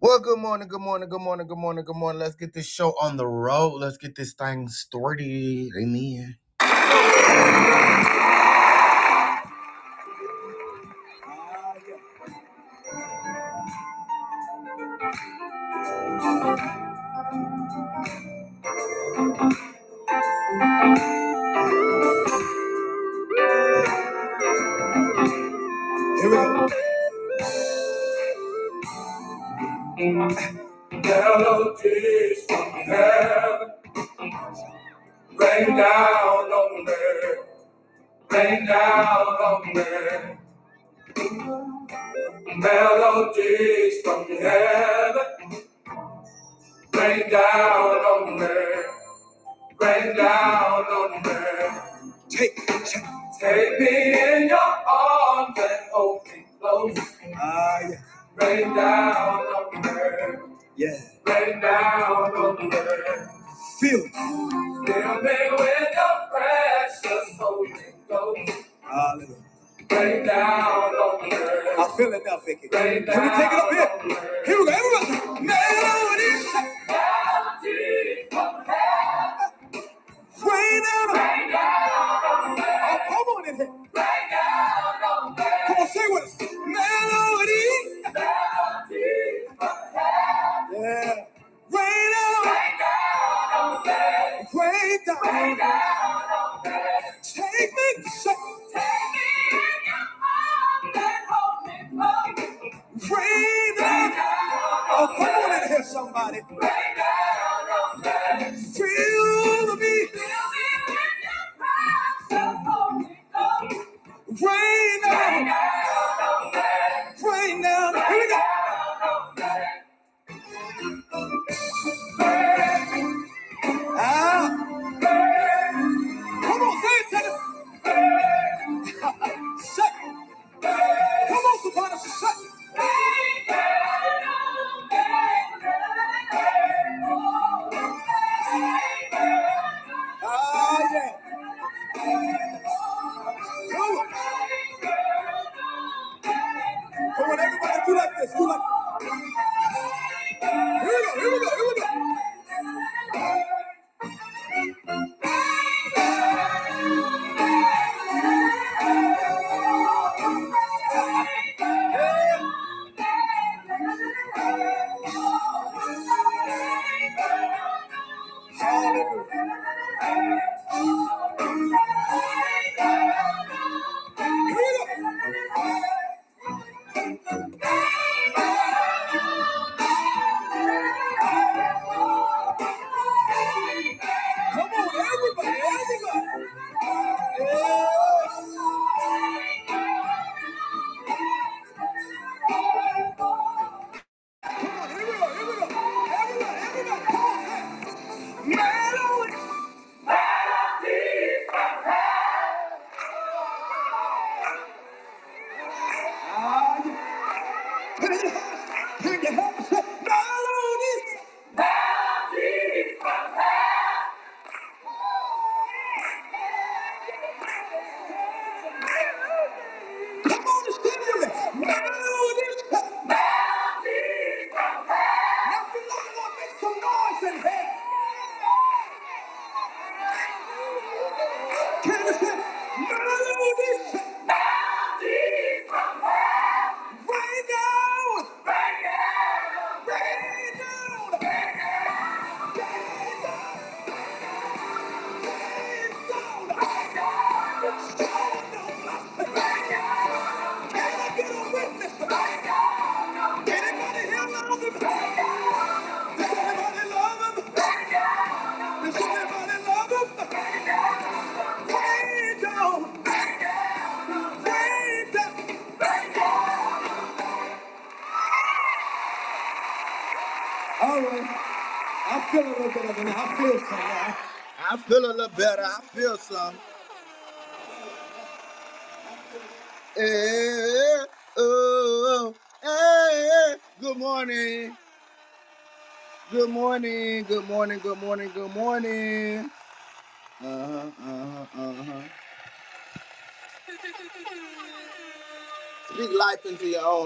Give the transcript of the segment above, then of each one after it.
Well, good morning, good morning, good morning, good morning, good morning. Let's get this show on the road. Let's get this thing started. Amen.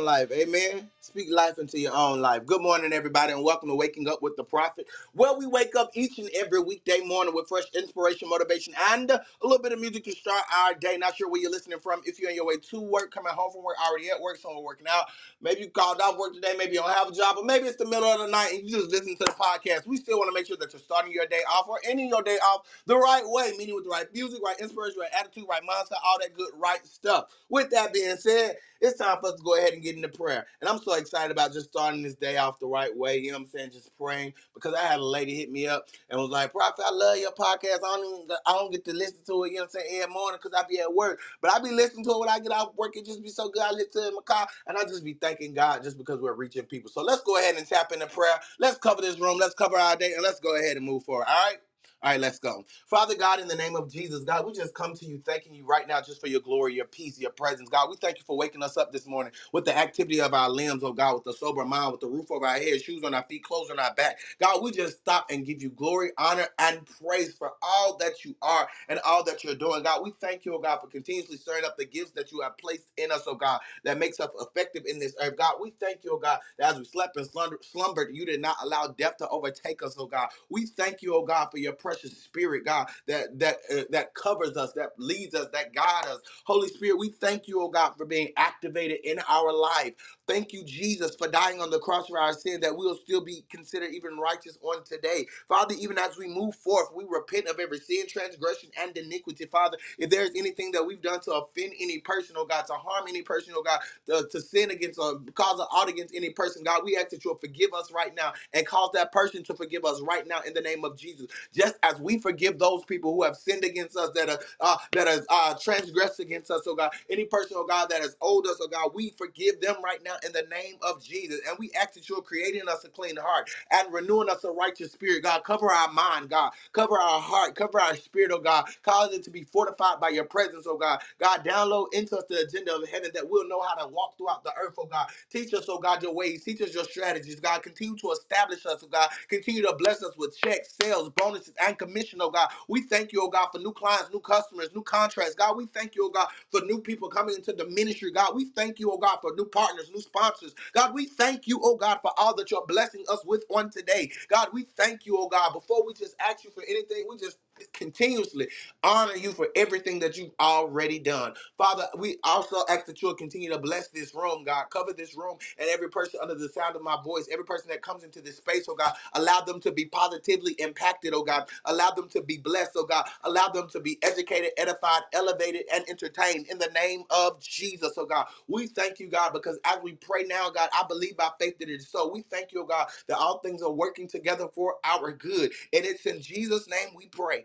Life. Amen. Speak life into your own life. Good morning, everybody, and welcome to Waking Up with the Prophet, where we wake up each and every weekday morning with fresh inspiration, motivation, and a little bit of music to start our day. Not sure where you're listening from. If you're on your way to work, coming home from work, already at work, somewhere working out. Maybe you called off work today. Maybe you don't have a job, or maybe it's the middle of the night and you just listen to the podcast. We still want to make sure that you're starting your day off or ending your day off the right way, meaning with the right music, right inspiration, right attitude, right mindset, all that good, right stuff. With that being said, it's time for us to go ahead and get into prayer. And I'm so excited about just starting this day off the right way. You know what I'm saying? Just praying because I had a lady hit me up and was like, Prophet, I love your podcast. I don't, even, I don't get to listen to it, you know what I'm saying, every morning because I be at work. But I be listening to it when I get off work. It just be so good. I listen to it in my car and I just be thanking God just because we're reaching people. So let's go ahead and tap into prayer. Let's cover this room. Let's cover our day and let's go ahead and move forward. All right? All right, let's go. Father God, in the name of Jesus, God, we just come to you thanking you right now just for your glory, your peace, your presence. God, we thank you for waking us up this morning with the activity of our limbs, oh God, with the sober mind, with the roof over our head, shoes on our feet, clothes on our back. God, we just stop and give you glory, honor, and praise for all that you are and all that you're doing. God, we thank you, oh God, for continuously stirring up the gifts that you have placed in us, oh God, that makes us effective in this earth. God, we thank you, oh God, that as we slept and slumber- slumbered, you did not allow death to overtake us, oh God. We thank you, oh God, for your precious spirit, God, that that uh, that covers us, that leads us, that guides us. Holy Spirit, we thank you, oh God, for being activated in our life. Thank you, Jesus, for dying on the cross for our sin, that we will still be considered even righteous on today. Father, even as we move forth, we repent of every sin, transgression, and iniquity. Father, if there's anything that we've done to offend any person, oh God, to harm any person, oh God, to, to sin against or cause an ought against any person, God, we ask that you'll forgive us right now and cause that person to forgive us right now in the name of Jesus. Just as we forgive those people who have sinned against us, that are uh, that has uh, transgressed against us, oh God, any person, oh God, that has owed us, oh God, we forgive them right now in the name of Jesus. And we ask that you're creating us a clean heart and renewing us a righteous spirit, God. Cover our mind, God. Cover our heart. Cover our spirit, oh God. Cause it to be fortified by your presence, oh God. God, download into us the agenda of heaven that we'll know how to walk throughout the earth, oh God. Teach us, oh God, your ways. Teach us your strategies, God. Continue to establish us, oh God. Continue to bless us with checks, sales, bonuses, and commission, oh God. We thank you, oh God, for new clients, new customers, new contracts. God, we thank you, oh God, for new people coming into the ministry. God, we thank you, oh God, for new partners, new sponsors. God, we thank you, oh God, for all that you're blessing us with on today. God, we thank you, oh God. Before we just ask you for anything, we just continuously honor you for everything that you've already done. Father, we also ask that you'll continue to bless this room, God. Cover this room and every person under the sound of my voice, every person that comes into this space, oh God. Allow them to be positively impacted, oh God. Allow them to be blessed, oh God. Allow them to be educated, edified, elevated, and entertained in the name of Jesus, oh God. We thank you, God, because as we pray now, God, I believe by faith that it is so. We thank you, oh God, that all things are working together for our good. And it's in Jesus' name we pray.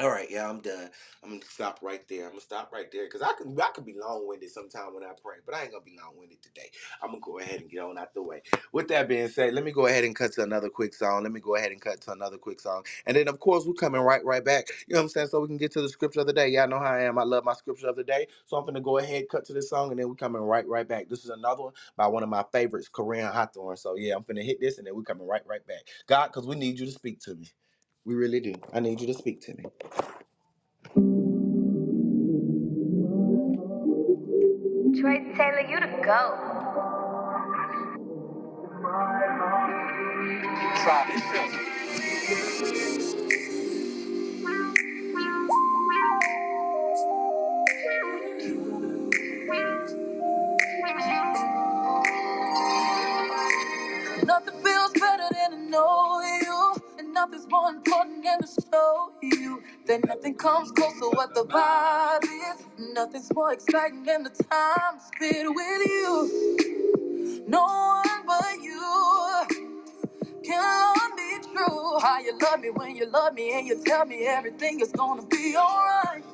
All right, yeah, I'm done. I'm gonna stop right there. I'm gonna stop right there because I can I can be long winded sometime when I pray, but I ain't gonna be long winded today. I'm gonna go ahead and get on out the way. With that being said, let me go ahead and cut to another quick song. Let me go ahead and cut to another quick song, and then of course we're coming right right back. You know what I'm saying? So we can get to the scripture of the day. Y'all know how I am. I love my scripture of the day. So I'm gonna go ahead cut to this song, and then we're coming right right back. This is another one by one of my favorites, Koryn Hawthorne. So yeah, I'm gonna hit this, and then we're coming right right back. God, because we need you to speak to me. We really do. I need you to speak to me. Troy Taylor, you the go. Nothing feels better than to know you, and nothing's more important than to show you that nothing comes close to what the vibe is. Nothing's more exciting than the time spent with you. No one but you can love me true. How you love me when you love me, and you tell me everything is gonna be alright.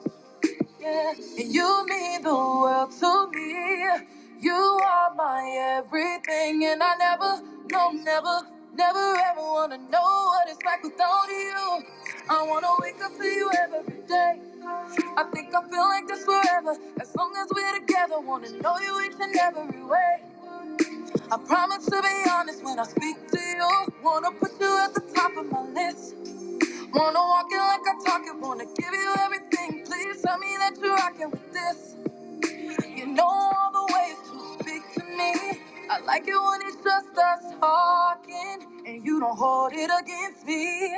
Yeah, and you mean the world to me. You are my everything, and I never, no, never, never ever wanna know what it's like without you. I wanna wake up to you every day. I think I feel like this forever. As long as we're together, wanna know you each and every way. I promise to be honest when I speak to you. Wanna put you at the top of my list. Wanna walk it like I talk it, wanna give you everything. Please tell me that you're rocking with this. You know all the ways to speak to me. I like it when it's just us talking, and you don't hold it against me.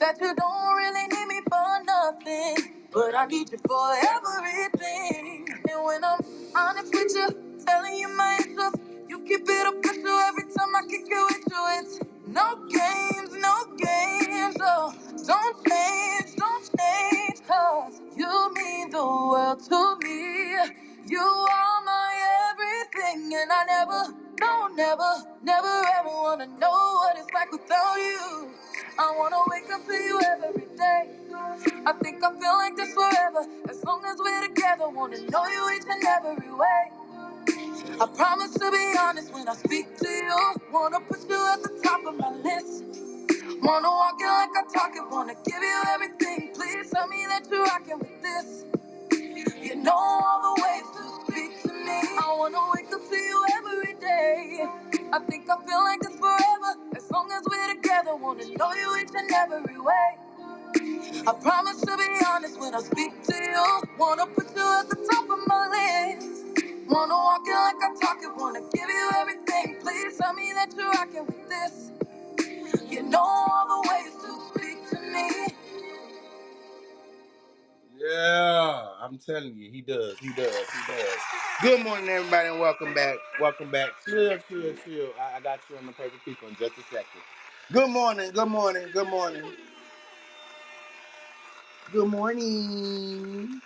That you don't really need me for nothing, but I need you for everything. And when I'm honest with you, telling you my issues, you keep it official every time I kick it with you. It's no games, no games. Oh, don't change, don't change, cause you mean the world to me. You are my everything, and I never, no, never, never ever wanna know what it's like without you. I wanna wake up to you every day. I think I feel like this forever, as long as we're together. Wanna know you each and every way. I promise to be honest when I speak to you. Wanna put you at the top of my list. Wanna walk it like I talk it. Wanna give you everything. Please tell me that you're rocking with this. Know all the ways to speak to me. I wanna wake up to you every day. I think I feel like this forever. As long as we're together, wanna know you each and every way. I promise to be honest when I speak to you. Wanna put you at the top of my list. Wanna walk it like I talk it. Wanna give you everything. Please tell me that you're rocking with this. You know all the ways to speak to me. Yeah, I'm telling you, he does. He does. He does. Good morning, everybody, and welcome back. Welcome back. Chill, chill, chill. I, I got you on the paper people in just a second. Good morning. Good morning. Good morning. Good morning.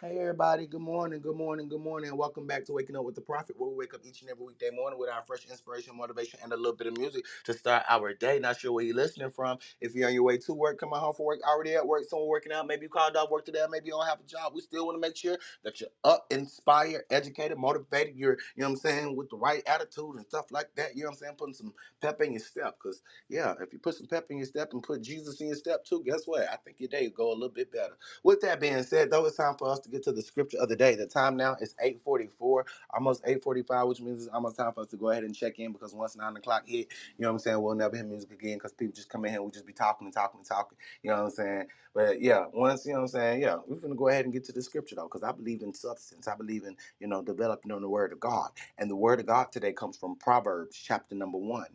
Hey everybody, good morning, good morning, good morning, and welcome back to Waking Up with the Prophet, where we wake up each and every weekday morning with our fresh inspiration, motivation, and a little bit of music to start our day. Not sure where you're listening from. If you're on your way to work, coming home from work, already at work, someone working out, maybe you called off work today, maybe you don't have a job. We still want to make sure that you're up, inspired, educated, motivated. You're, you know what I'm saying, with the right attitude and stuff like that. You know what I'm saying? Putting some pep in your step. Because, yeah, if you put some pep in your step and put Jesus in your step too, guess what? I think your day will go a little bit better. With that being said, though, it's time for us to get to the scripture of the day. The time now is 844, almost 845, which means it's almost time for us to go ahead and check in because once 9 o'clock hit, you know what I'm saying, we'll never hear music again because people just come in here we just be talking and talking and talking, you know what I'm saying? But yeah, once, you know what I'm saying, yeah, we're to go ahead and get to the scripture, though, because I believe in substance. I believe in, you know, developing on the word of God. And the word of God today comes from Proverbs chapter number 1.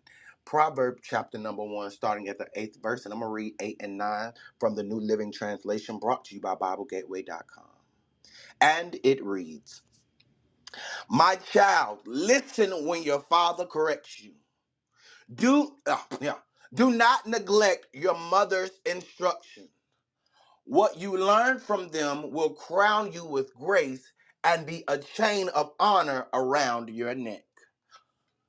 Proverbs chapter number 1, starting at the 8th verse, and I'm to read 8 and 9 from the New Living Translation brought to you by BibleGateway.com. And it reads, My child, listen when your father corrects you. Do uh, yeah, do not neglect your mother's instruction. What you learn from them will crown you with grace and be a chain of honor around your neck.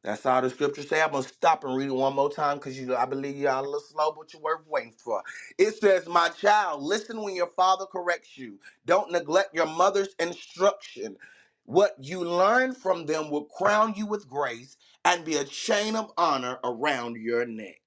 That's all the scriptures say. I'm gonna stop and read it one more time because you I believe y'all a little slow, but you're worth waiting for. It says, My child, listen when your father corrects you. Don't neglect your mother's instruction. What you learn from them will crown you with grace and be a chain of honor around your neck.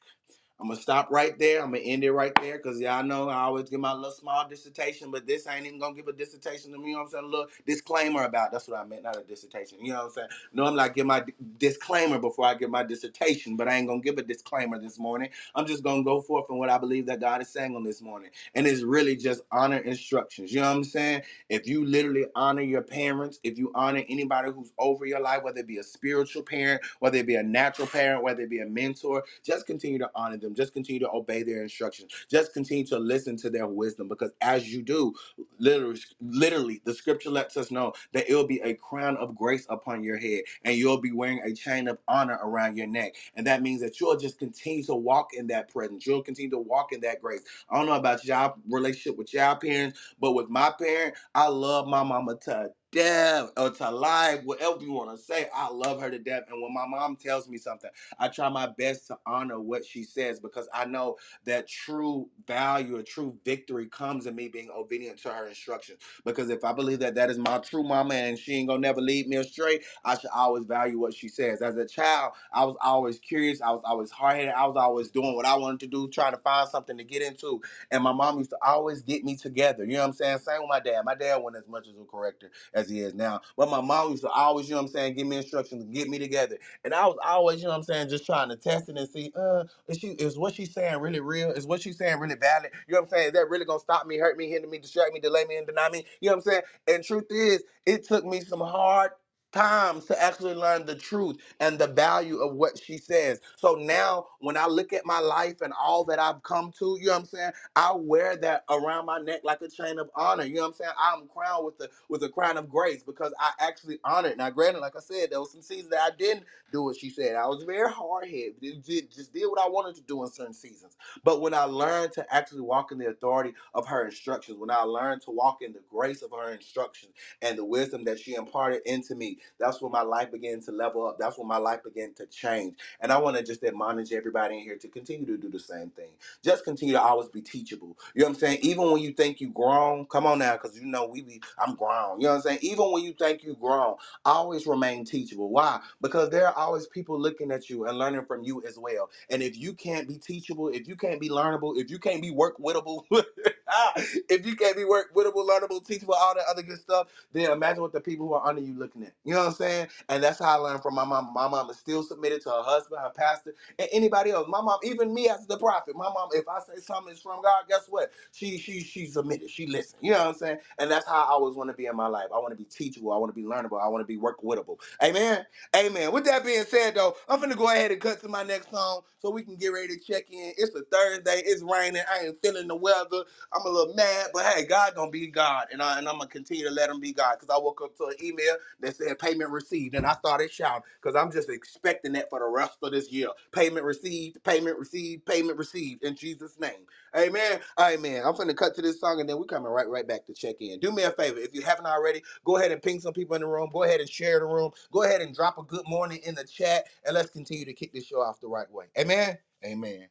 I'm gonna stop right there. I'm gonna end it right there because y'all know I always give my little small dissertation, but this ain't even gonna give a dissertation to me. You know what I'm saying? A little disclaimer about that's what I meant, not a dissertation. You know what I'm saying? Normally I give my d- disclaimer before I give my dissertation, but I ain't gonna give a disclaimer this morning. I'm just gonna go forth in what I believe that God is saying on this morning, and it's really just honor instructions. You know what I'm saying? If you literally honor your parents, if you honor anybody who's over your life, whether it be a spiritual parent, whether it be a natural parent, whether it be a mentor, just continue to honor them. Just continue to obey their instructions. Just continue to listen to their wisdom because as you do, literally, literally, the scripture lets us know that it will be a crown of grace upon your head and you'll be wearing a chain of honor around your neck. And that means that you'll just continue to walk in that presence. You'll continue to walk in that grace. I don't know about y'all relationship with y'all parents, but with my parent, I love my mama to death or to life, whatever you want to say. I love her to death. And when my mom tells me something, I try my best to honor what she says because I know that true value or true victory comes in me being obedient to her instructions. Because if I believe that that is my true mama and she ain't gonna never lead me astray, I should always value what she says. As a child, I was always curious, I was always hard headed, I was always doing what I wanted to do, trying to find something to get into. And my mom used to always get me together. You know what I'm saying? Same with my dad. My dad wasn't as much as a corrector as he is now. But my mom used to always, you know what I'm saying, give me instructions, get me together. And I was always, you know what I'm saying, just trying to test it and see, uh, is she is what she's saying really real? Is what she's saying really valid? You know what I'm saying? Is that really gonna stop me, hurt me, hinder me, distract me, delay me, and deny me? You know what I'm saying? And truth is, it took me some hard times to actually learn the truth and the value of what she says. So now when I look at my life and all that I've come to, you know what I'm saying? I wear that around my neck like a chain of honor. You know what I'm saying? I'm crowned with the with a crown of grace because I actually honor it. Now, granted, like I said, there was some seasons that I didn't do what she said. I was very hard headed. Just did what I wanted to do in certain seasons. But when I learned to actually walk in the authority of her instructions, when I learned to walk in the grace of her instructions and the wisdom that she imparted into me, that's when my life began to level up. That's when my life began to change. And I want to just admonish everybody in here to continue to do the same thing just continue to always be teachable. You know what I'm saying? Even when you think you grown, come on now, because you know we be I'm grown. You know what I'm saying? Even when you think you grown, always remain teachable. Why? Because there are always people looking at you and learning from you as well. And if you can't be teachable, if you can't be learnable, if you can't be work wittable, if you can't be work learnable, teachable, all that other good stuff, then imagine what the people who are under you looking at. You know what I'm saying? And that's how I learned from my mom. My mom is still submitted to her husband, her pastor and anybody else. My mom, even me as the prophet, my mom, if I say something is from God, guess what? She she she's submitted. She listens. You know what I'm saying? And that's how I always want to be in my life. I want to be teachable. I want to be learnable. I want to be work wittable. Amen. Amen. With that being said, though, I'm gonna go ahead and cut to my next song so we can get ready to check in. It's a Thursday. It's raining. I ain't feeling the weather. I'm a little mad, but hey, God gonna be God, and I and I'm gonna continue to let Him be God. Cause I woke up to an email that said payment received, and I started shouting because I'm just expecting that for the rest of this year. Payment received, payment received, payment received in Jesus' name. Amen. Amen. I'm finna cut to this song, and then we're coming right right back to check in. Do me a favor if you haven't already, go ahead and ping some people in the room. Go ahead and share the room. Go ahead and drop a good morning in the chat, and let's continue to kick this show off the right way. Amen. Amen.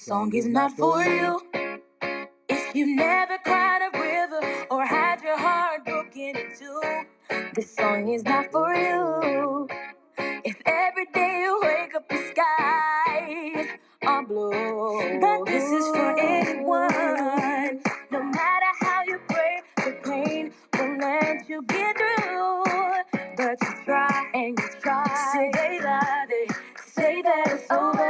This song is not for you if you never cried a river or had your heart broken in two. This song is not for you if every day you wake up the skies are blue. But this is for anyone, no matter how you pray, the pain won't let you get through. But you try and you try. Say lie, they say that it's over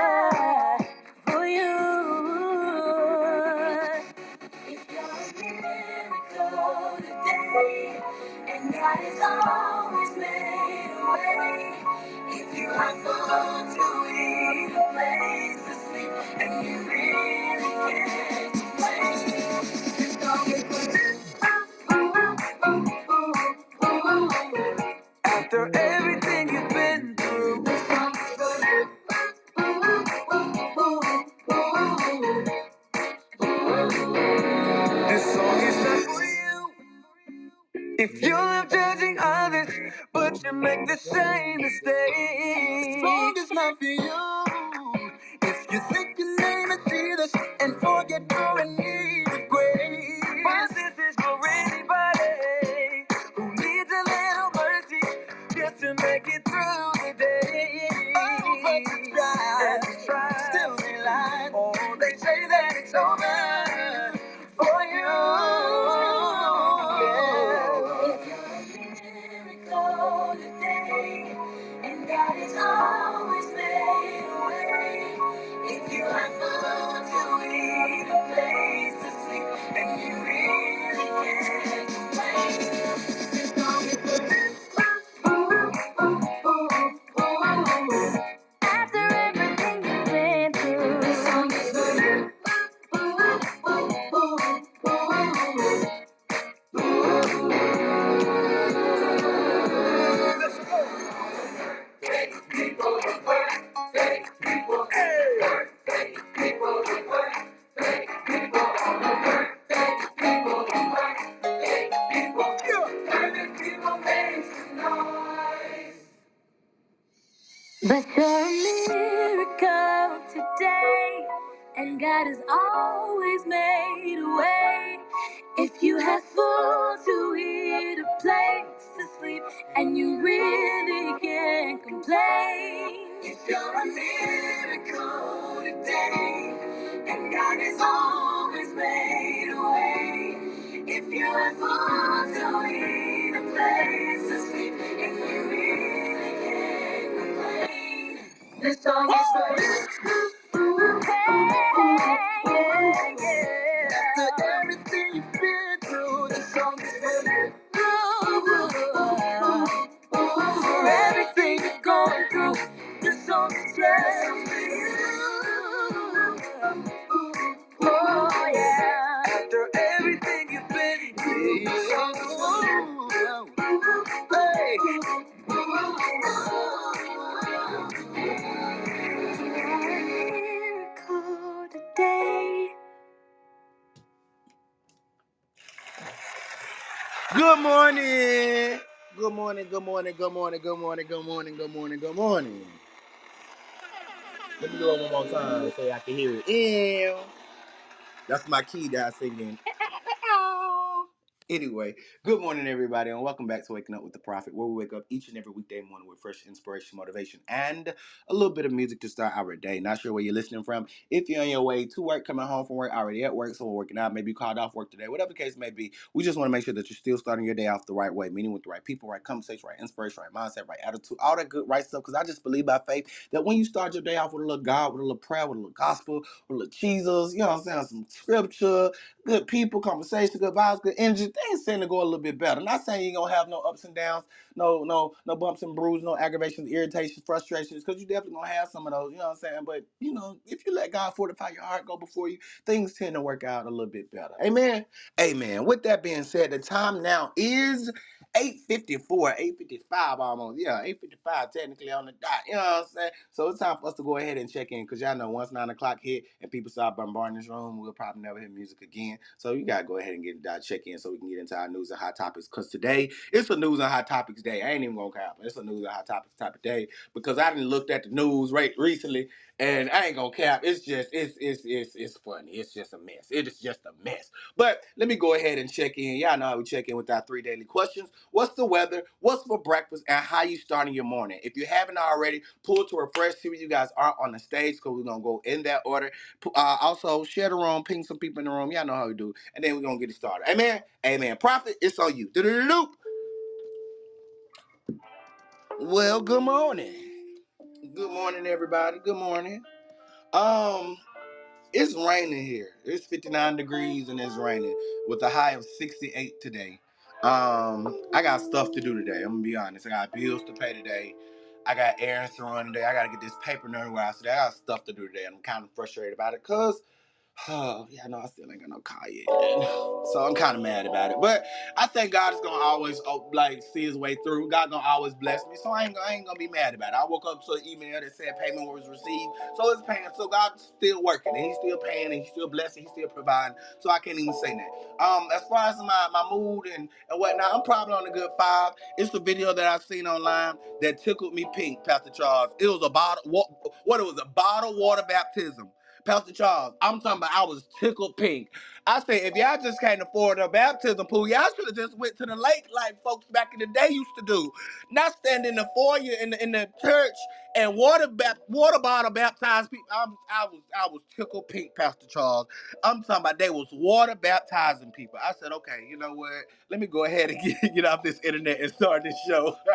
After everything you've been through, this song is. Not for you. If you the same mistake. This song is not for you. Let me do it one more time so I can hear it. Ew. That's my key that I sing in. Anyway, good morning, everybody, and welcome back to Waking Up with the Prophet, where we wake up each and every weekday morning with fresh inspiration, motivation, and a little bit of music to start our day. Not sure where you're listening from. If you're on your way to work, coming home from work, already at work, so we're working out, maybe you called off work today, whatever the case may be, we just want to make sure that you're still starting your day off the right way, meaning with the right people, right conversation, right inspiration, right mindset, right attitude, all that good, right stuff. Because I just believe by faith that when you start your day off with a little God, with a little prayer, with a little gospel, with a little Jesus, you know what I'm saying, some scripture, good people, conversation, good vibes, good energy. Things tend to go a little bit better. Not saying you're gonna have no ups and downs, no, no, no bumps and bruises, no aggravations, irritations, frustrations, because you definitely gonna have some of those, you know what I'm saying? But you know, if you let God fortify your heart, go before you, things tend to work out a little bit better. Amen. Amen. With that being said, the time now is 854, 855 almost. Yeah, 855 technically on the dot. You know what I'm saying? So it's time for us to go ahead and check in because y'all know once nine o'clock hit and people start bombarding this room, we'll probably never hear music again. So you gotta go ahead and get that uh, check in so we can get into our news and hot topics. Cause today it's a news and hot topics day. I ain't even gonna cap. It's a news and hot topics type of day because I didn't looked at the news right recently and I ain't gonna cap. It's just it's it's it's it's funny. It's just a mess. It is just a mess. But let me go ahead and check in. Y'all know how we check in with our three daily questions. What's the weather? What's for breakfast? And how you starting your morning? If you haven't already, pull to refresh. See where you guys are on the stage because we're gonna go in that order. Uh, also, share the room, ping some people in the room. Y'all know how we do. And then we're gonna get it started. Amen. Amen. Prophet, it's on you. Do-do-do-do. Well, good morning. Good morning, everybody. Good morning. Um, it's raining here. It's 59 degrees and it's raining with a high of 68 today. Um, I got stuff to do today. I'm gonna be honest. I got bills to pay today. I got errands to run today. I gotta get this paper nowhere today. I got stuff to do today. I'm kind of frustrated about it because Oh, yeah, no, I still ain't got no car yet. So I'm kind of mad about it. But I think God is gonna always oh, like see his way through. God gonna always bless me. So I ain't, I ain't gonna be mad about it. I woke up to an email that said payment was received. So it's paying. So God's still working and he's still paying and he's still blessing, he's still providing. So I can't even say that. Um, as far as my, my mood and, and whatnot, I'm probably on a good five. It's a video that I've seen online that tickled me pink, Pastor Charles. It was a bottle what, what it was a bottle water baptism. Pastor Charles, I'm talking about I was tickled pink. I say if y'all just can't afford a baptism pool, y'all should have just went to the lake like folks back in the day used to do. Not stand in the foyer in the in the church and water bap- water bottle baptize people. I'm, I was I was tickled pink, Pastor Charles. I'm talking about they was water baptizing people. I said, okay, you know what? Let me go ahead and get, get off this internet and start this show.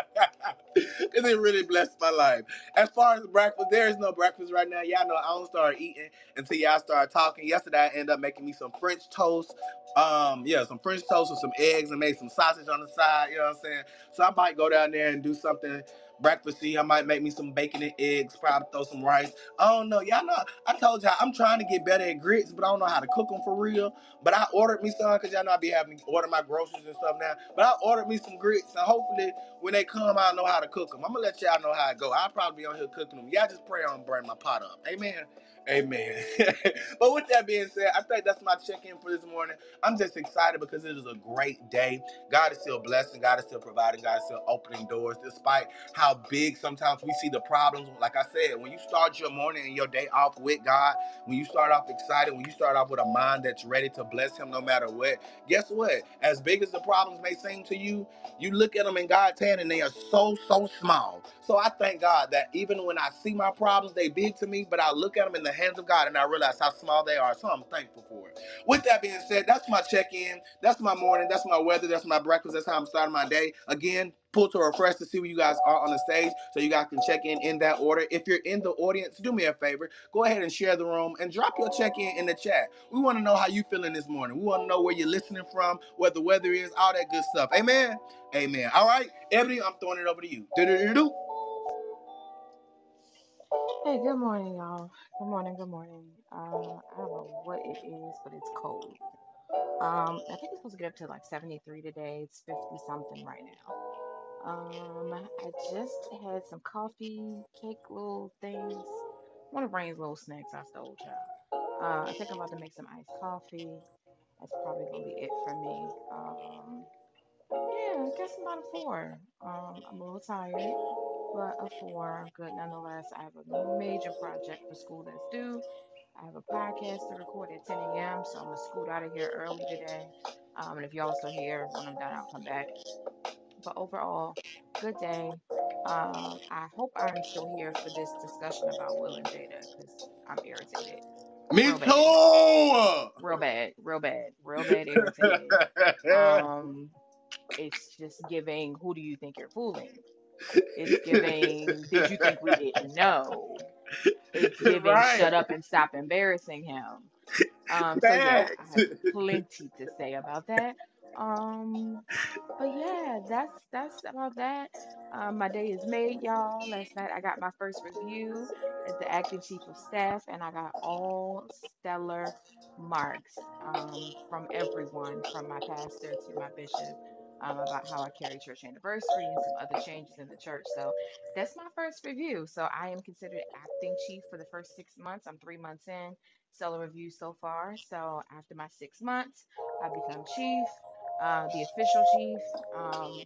Because it really blessed my life. As far as breakfast, there is no breakfast right now. Y'all know I don't start eating until y'all start talking. Yesterday, I ended up making me some French toast. Um, yeah, some French toast with some eggs and made some sausage on the side. You know what I'm saying? So I might go down there and do something breakfasty. I might make me some bacon and eggs. Probably throw some rice. I don't know. Y'all know. I told y'all I'm trying to get better at grits, but I don't know how to cook them for real. But I ordered me some because y'all know I be having to order my groceries and stuff now. But I ordered me some grits, and hopefully when they come, I know how to cook them. I'm gonna let y'all know how it go. I'll probably be on here cooking them. Y'all just pray on burn my pot up. Amen. Amen. but with that being said, I think that's my check-in for this morning. I'm just excited because it is a great day. God is still blessing, God is still providing, God is still opening doors, despite how big sometimes we see the problems. Like I said, when you start your morning and your day off with God, when you start off excited, when you start off with a mind that's ready to bless Him no matter what, guess what? As big as the problems may seem to you, you look at them in God's hand and they are so, so small. So I thank God that even when I see my problems, they big to me, but I look at them in the hands of God and I realize how small they are. So I'm thankful for it. With that being said, that's my check-in. That's my morning. That's my weather. That's my breakfast. That's how I'm starting my day. Again, pull to refresh to see where you guys are on the stage so you guys can check in in that order. If you're in the audience, do me a favor. Go ahead and share the room and drop your check-in in the chat. We want to know how you feeling this morning. We want to know where you're listening from, what the weather is, all that good stuff. Amen. Amen. All right, Ebony, I'm throwing it over to you. Do-do-do-do. Hey, good morning, y'all. Good morning, good morning. Uh, I don't know what it is, but it's cold. Um, I think it's supposed to get up to like 73 today. It's 50 something right now. Um, I just had some coffee, cake, little things. One of Rain's little snacks I stole, child. Uh, I think I'm about to make some iced coffee. That's probably gonna be it for me. Um, yeah, I guess about a four. Um, I'm a little tired, but a four. I'm good nonetheless. I have a major project for school that's due. I have a podcast to record at 10 a.m., so I'm gonna scoot out of here early today. Um, and if y'all still here when I'm done, I'll come back. But overall, good day. Um, I hope I'm still here for this discussion about Will and Jada because I'm irritated. Me Real bad. too. Real bad. Real bad. Real bad irritated. Um, it's just giving who do you think you're fooling? It's giving did you think we didn't know? It's giving Right. shut up and stop embarrassing him. Um, so yeah, I have plenty to say about that. Um, but yeah, that's that's about that. Um, my day is made, y'all. Last night I got my first review as the acting chief of staff, and I got all stellar marks um, from everyone, from my pastor to my bishop, um, about how I carry church anniversary and some other changes in the church. So that's my first review. So I am considered acting chief for the first six months. I'm three months in, stellar review so far. So after my six months, I become chief, uh, the official chief. Um,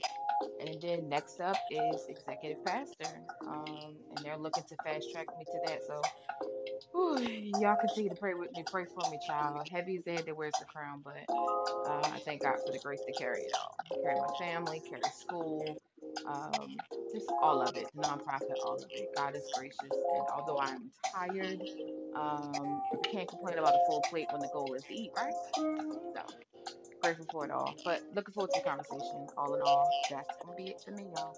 and then next up is executive pastor. Um, and they're looking to fast track me to that. So y'all continue to pray with me. Pray for me, child. Heavy is the head that wears the crown, but uh, I thank God for the grace to carry it all. Carry my family, carry school, um, just all of it, nonprofit, all of it. God is gracious. And although I'm tired, um, can't complain about a full plate when the goal is to eat, right? So grateful for it all. But looking forward to the conversation. All in all, that's gonna be it for me, y'all.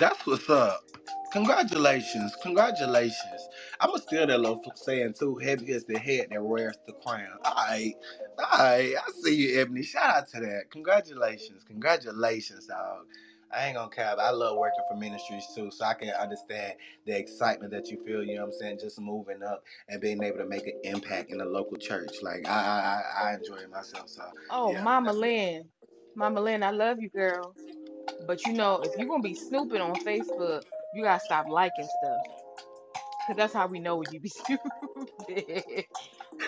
That's what's up. Congratulations. Congratulations. I'm going to steal that little saying too. Heavy is the head that wears the crown. All right. All right. I see you, Ebony. Shout out to that. Congratulations. Congratulations, dog. I ain't gonna cap. I love working for ministries too, so I can understand the excitement that you feel. You know what I'm saying? Just moving up and being able to make an impact in the local church. Like I, I, I I enjoy myself. So Oh, yeah. Mama Lynn. Mama Lynn, I love you, girl. But you know, if you're gonna be snooping on Facebook, you gotta stop liking stuff. Cause that's how we know when you be stupid.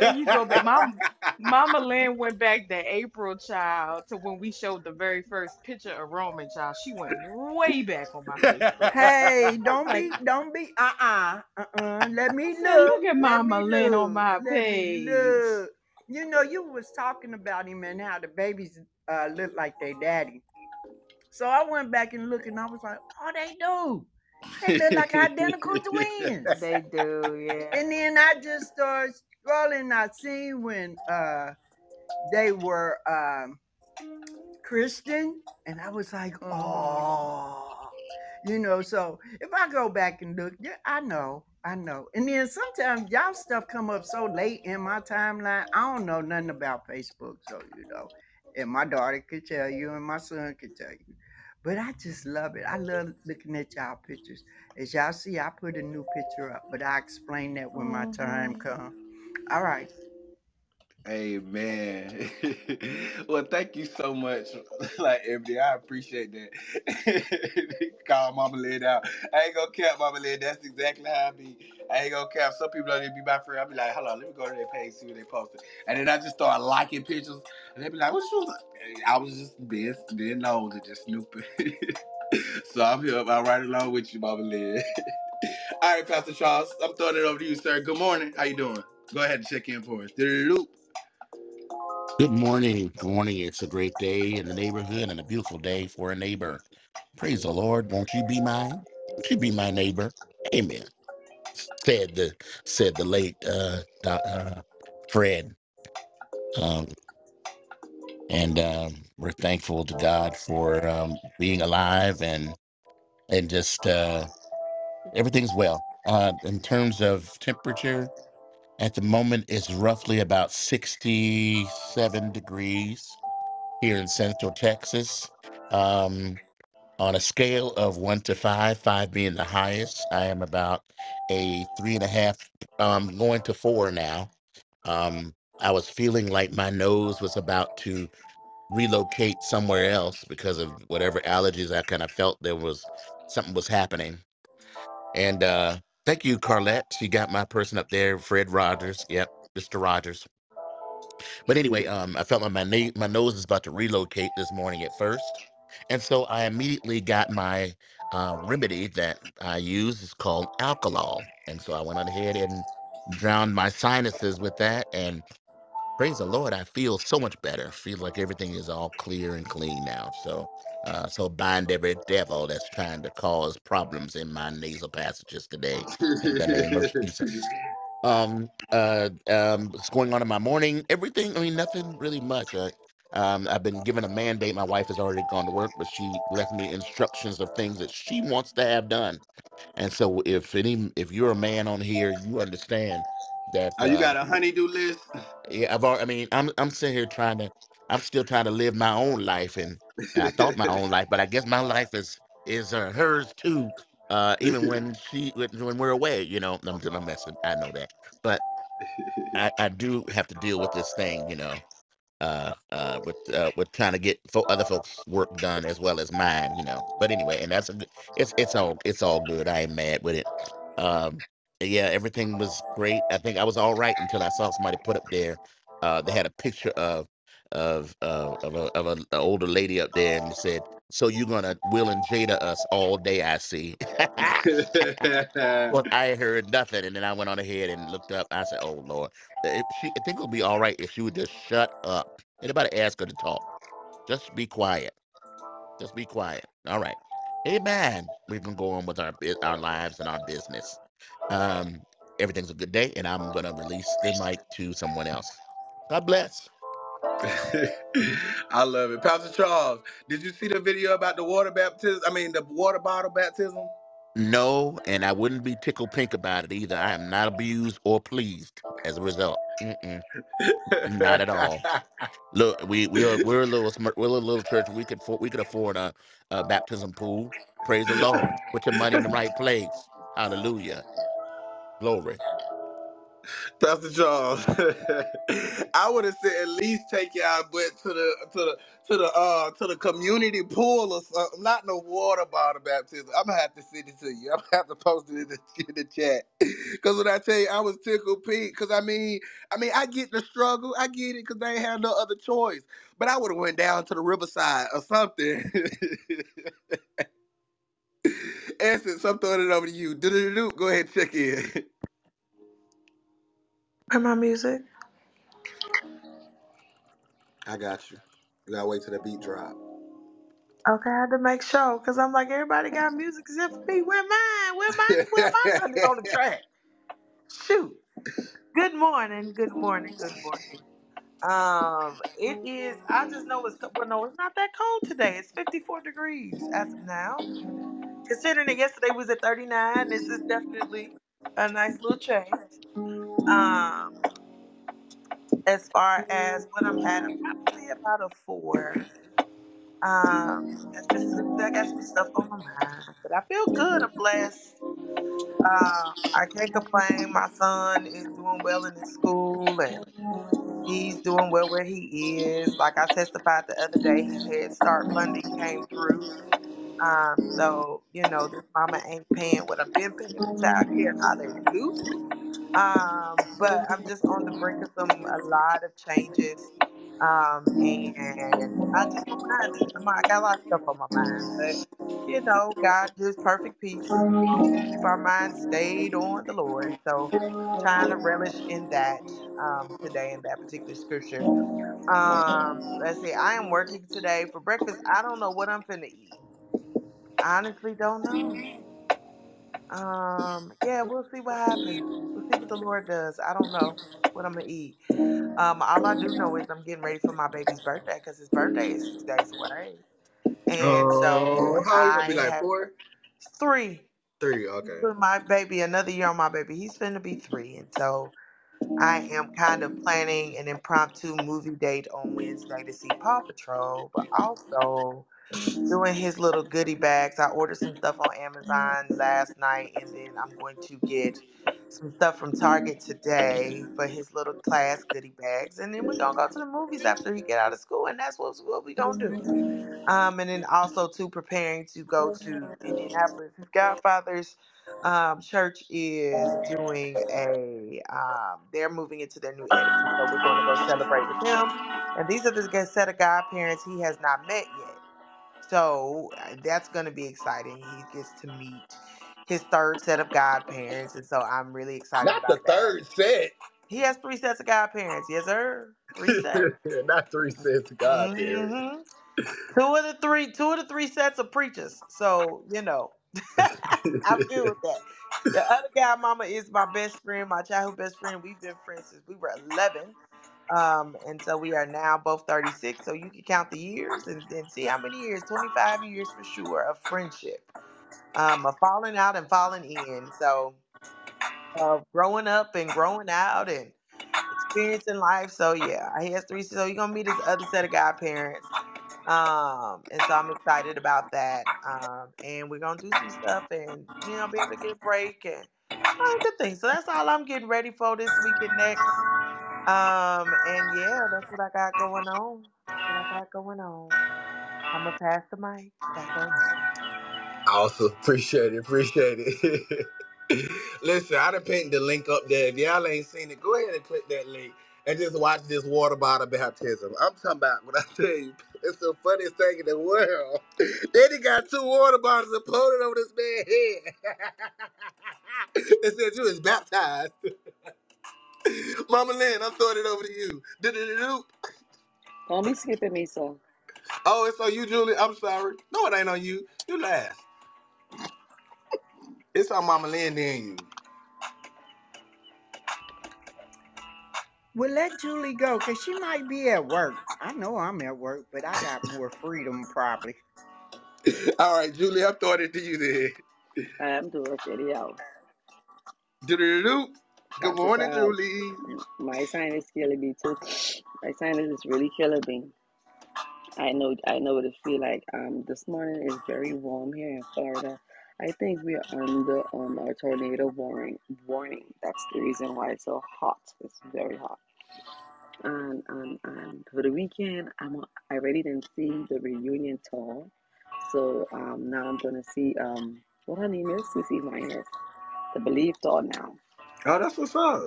and you go back. Mom, Mama Lynn went back to April child to when we showed the very first picture of Roman child. She went way back on my Facebook. Hey, don't Like, be, don't be, uh uh-uh, uh, uh Let me I said, look. look at Mama me Lynn on my Let me page. look. You know, you was talking about him and how the babies uh, look like their daddy. So I went back and looked, and I was like, oh, they do. They look like identical twins. They do, yeah. And then I just started scrolling. I seen when uh, they were um, Christian, and I was like, oh, you know. So if I go back and look, yeah, I know, I know. And then sometimes y'all stuff come up so late in my timeline. I don't know nothing about Facebook, so you know. And my daughter could tell you, and my son could tell you. But I just love it. I love looking at y'all pictures. As y'all see, I put a new picture up, but I explain that when my time Mhm. comes. All right. Amen. well, thank you so much. Like MD, I appreciate that. Call Mama Lynn out. I ain't gonna cap Mama Lynn. That's exactly how I be. I ain't gonna cap. Some people don't even be my friend. I'll be like, hold on, let me go to their page, see what they posted. And then I just start liking pictures. And they be like, what you was I was just being being nosy, just snooping. so I'm here. I'm right along with you, Mama Lynn. All right, Pastor Charles. I'm throwing it over to you, sir. Good morning. How you doing? Go ahead and check in for us. Doo-doo-doo. Good morning. Good morning. It's a great day in the neighborhood and a beautiful day for a neighbor. Praise the Lord. Won't you be mine? Won't you be my neighbor? Amen. Said the said the late uh, doc- uh Fred. Um, and um, we're thankful to God for um, being alive and and just uh, everything's well. Uh, in terms of temperature, at the moment it's roughly about 67 degrees here in Central Texas. Um, on a scale of one to five, five being the highest, I am about a three and a half, um, going to four now. Um, I was feeling like my nose was about to relocate somewhere else because of whatever allergies I kind of felt there was something was happening. And uh, thank you, Carlette. She got my person up there, Fred Rogers. Yep, Mr. Rogers. But anyway, um, I felt like my na- my nose is about to relocate this morning at first, and so I immediately got my uh, remedy that I use. is called alcohol, and so I went on ahead and drowned my sinuses with that. And praise the Lord, I feel so much better. Feel like everything is all clear and clean now. So. Uh, so bind every devil that's trying to cause problems in my nasal passages today. In the name of Jesus um uh um what's going on in my morning? Everything i mean nothing really much. Uh, um i've been given a mandate. My wife has already gone to work but she left me instructions of things that she wants to have done. And so if any if you're a man on here you understand that oh, you uh got a honeydew list? yeah i've already, i mean i'm i'm sitting here trying to i'm still trying to live my own life and i thought my own life but i guess my life is is uh, hers too uh even when she when, when we're away you know i'm, I'm messing i know that but I, I do have to deal with this thing, you know, uh, uh, with uh, with trying to get fo- other folks' work done as well as mine, you know. But anyway, and that's a. It's it's all it's all good. I ain't mad with it. Um, yeah, everything was great. I think I was all right until I saw somebody put up there. Uh, they had a picture of of uh, of a of a, a older lady up there, and said, "So you're gonna Will and Jada us all day?" I see. Well, I heard nothing, and then I went on ahead and looked up. I said, "Oh Lord, if she, I think it would be all right if she would just shut up. Anybody ask her to talk? Just be quiet. Just be quiet. All right, Amen. We can go on with our our lives and our business. Um, everything's a good day, and I'm gonna release the mic to someone else. God bless. I love it. Pastor Charles, did you see the video about the water baptism? I mean, the water bottle baptism? No, and I wouldn't be tickled pink about it either. I am not abused or pleased as a result. Mm-mm, not at all. Look, we we are we're a little we're a little church. We could afford, we could afford a, a baptism pool. Praise the Lord. Put your money in the right place. Hallelujah. Glory. Pastor Charles, I would have said at least take y'all butt to the to the to the uh to the community pool or something. Not no water bottle baptism. I'm gonna have to send it to you. I'm gonna have to post it in the, in the chat. Cause when I tell you I was tickled pink, cause I mean I mean I get the struggle, I get it, cause they ain't have no other choice. But I would have went down to the riverside or something. Essence, I'm throwing it over to you. Do-do-do-do. Go ahead, check in. Play my music. I got you. You gotta wait till the beat drop. Okay, I had to make sure because I'm like everybody got music except for me. Where mine? Where mine? where is on the track? Shoot. Good morning. Good morning. Good morning. Um, it is. I just know it's well. No, it's not that cold today. It's 54 degrees as of now. Considering that yesterday was at 39, this is definitely a nice little change. Um, as far as what I'm at, I'm probably about a four. Um, that's just I got some stuff on my mind, but I feel good. I'm blessed. Uh, I can't complain. My son is doing well in his school, and He's doing well where he is. Like I testified the other day, his Head Start funding came through. Um, so you know, this mama ain't paying what I've been paying for child care. Hallelujah. Um, but I'm just on the brink of some a lot of changes. Um, and I just mind I'm- I got a lot of stuff on my mind, but you know, God gives perfect peace. Keep our minds stayed on the Lord. So trying to relish in that um today in that particular scripture. Um, let's see, I am working today for breakfast. I don't know what I'm finna eat. Honestly don't know. Um, yeah, we'll see what happens. We'll see what the Lord does. I don't know what I'm gonna eat. Um, all I do know is I'm getting ready for my baby's birthday because his birthday is six days away, and so Oh, how you gonna be like four, three. three? Okay. My baby another year on my baby. He's finna be three, and so I am kind of planning an impromptu movie date on Wednesday to see Paw Patrol, but also doing his little goodie bags. I ordered some stuff on Amazon last night, and then I'm going to get some stuff from Target today for his little class goodie bags, and then we're gonna go to the movies after he get out of school, and that's what what we gonna do. Um, and then also to preparing to go to Indianapolis. His Godfather's um, church is doing a. Um, they're moving into their new so we're going to go celebrate with him. And these are the set of godparents he has not met yet. So uh, that's going to be exciting. He gets to meet his third set of godparents, and so I'm really excited about that. Not the that. third set. He has three sets of godparents. Yes, sir. Three sets. Not three sets of God parents. hmm Two of the three, two of the three sets of preachers. So you know, I'm good with that. The other guy, Mama, is my best friend, my childhood best friend. We've been friends since we were 11. Um, and so we are now both 36. So you can count the years and then see how many years 25 years for sure of friendship, um, of falling out and falling in. So of growing up and growing out and experiencing life. So yeah, he has three. So you're gonna meet his other set of godparents. Um, and so I'm excited about that. Um, and we're gonna do some stuff and you know be able to get a break and all good things. So that's all I'm getting ready for this weekend next. Um, and yeah, that's what I got going on. That's what I got going on. I'm gonna pass the mic back on. Awesome. Appreciate it. Appreciate it. Listen, I done pinned the link up there. If y'all ain't seen it, go ahead and click that link and just watch this water bottle baptism. I'm talking about what I tell you. It's the funniest thing in the world. Then he got two water bottles and floated over this man's head. it said you was baptized. Mama Lynn, I'm throwing it over to you. Do-do-do-do. Don't be skipping me, so. Oh, it's on you, Julie. I'm sorry. No, it ain't on you. You last. It's on Mama Lynn then you. Well, let Julie go because she might be at work. I know I'm at work, but I got more freedom probably. All right, Julie, I'm throwing it to you then. I'm doing pretty out. Do-do-do-do. Good morning, um, Julie. My sinus killing me too. My sinus is really killing me. I know I know what it feel like. Um this morning is very warm here in Florida. I think we are under um a tornado warning warning. That's the reason why it's so hot. It's very hot. And and, and for the weekend I'm I already didn't see the reunion tour. So um now I'm gonna see um what her name is, CeCe Winans. The Believe tour now. Oh, that's what's up.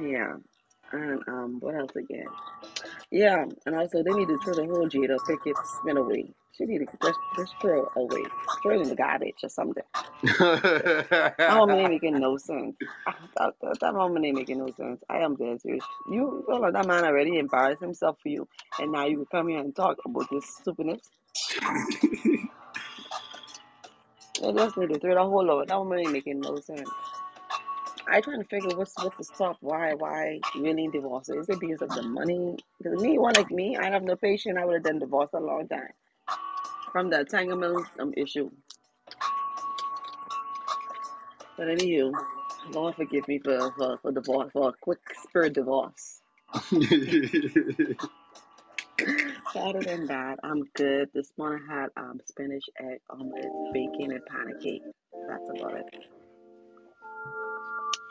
Yeah. And um what else again? Yeah, and also they need to throw the whole Jada Pickett spin away. She need to just just throw it away. Throw it in the garbage or something. That woman ain't making no sense. That, that, that woman ain't making no sense. I am dead serious. You feel like that man already embarrassed himself for you, and now you come here and talk about this stupidness. They just need to throw the whole over. That woman ain't making no sense. I trying to figure what's what's the stop. Why why really divorce? Is it because of the money? Because me, one like me, I have no patience. I would have done divorce a long time from the entanglement um issue. But anywho, Lord forgive me for for, for divorce for a quick spirit divorce. Other than that, I'm good. This morning I had um spinach egg omelet, bacon, and pancake. That's about it.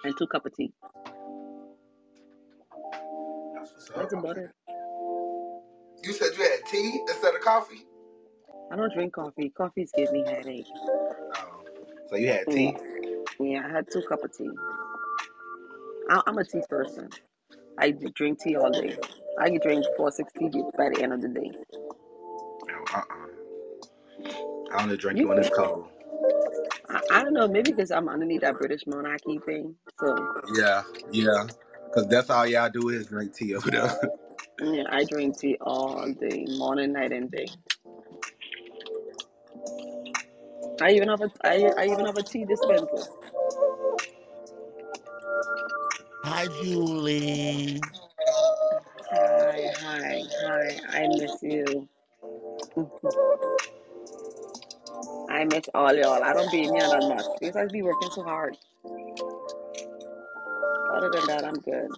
And two cup of tea. That's about it. You said you had tea instead of coffee. I don't drink coffee. Coffees give me headache. Oh, so you had tea. Yeah, I had two cup of tea. I, I'm a tea person. I drink tea all day. I can drink four, six tea by the end of the day. Oh, uh-uh. I only drink You it when it's cold. I, I don't know, maybe because I'm underneath that British monarchy thing. So Yeah, yeah. Cause that's all y'all do is drink tea over there. yeah, I drink tea all day, morning, night, and day. I even have a I, I even have a tea dispenser. Hi, Julie. Hi, hi, hi. I miss you. I miss all y'all. I don't be in here that much because I be working so hard. Other than that, I'm good.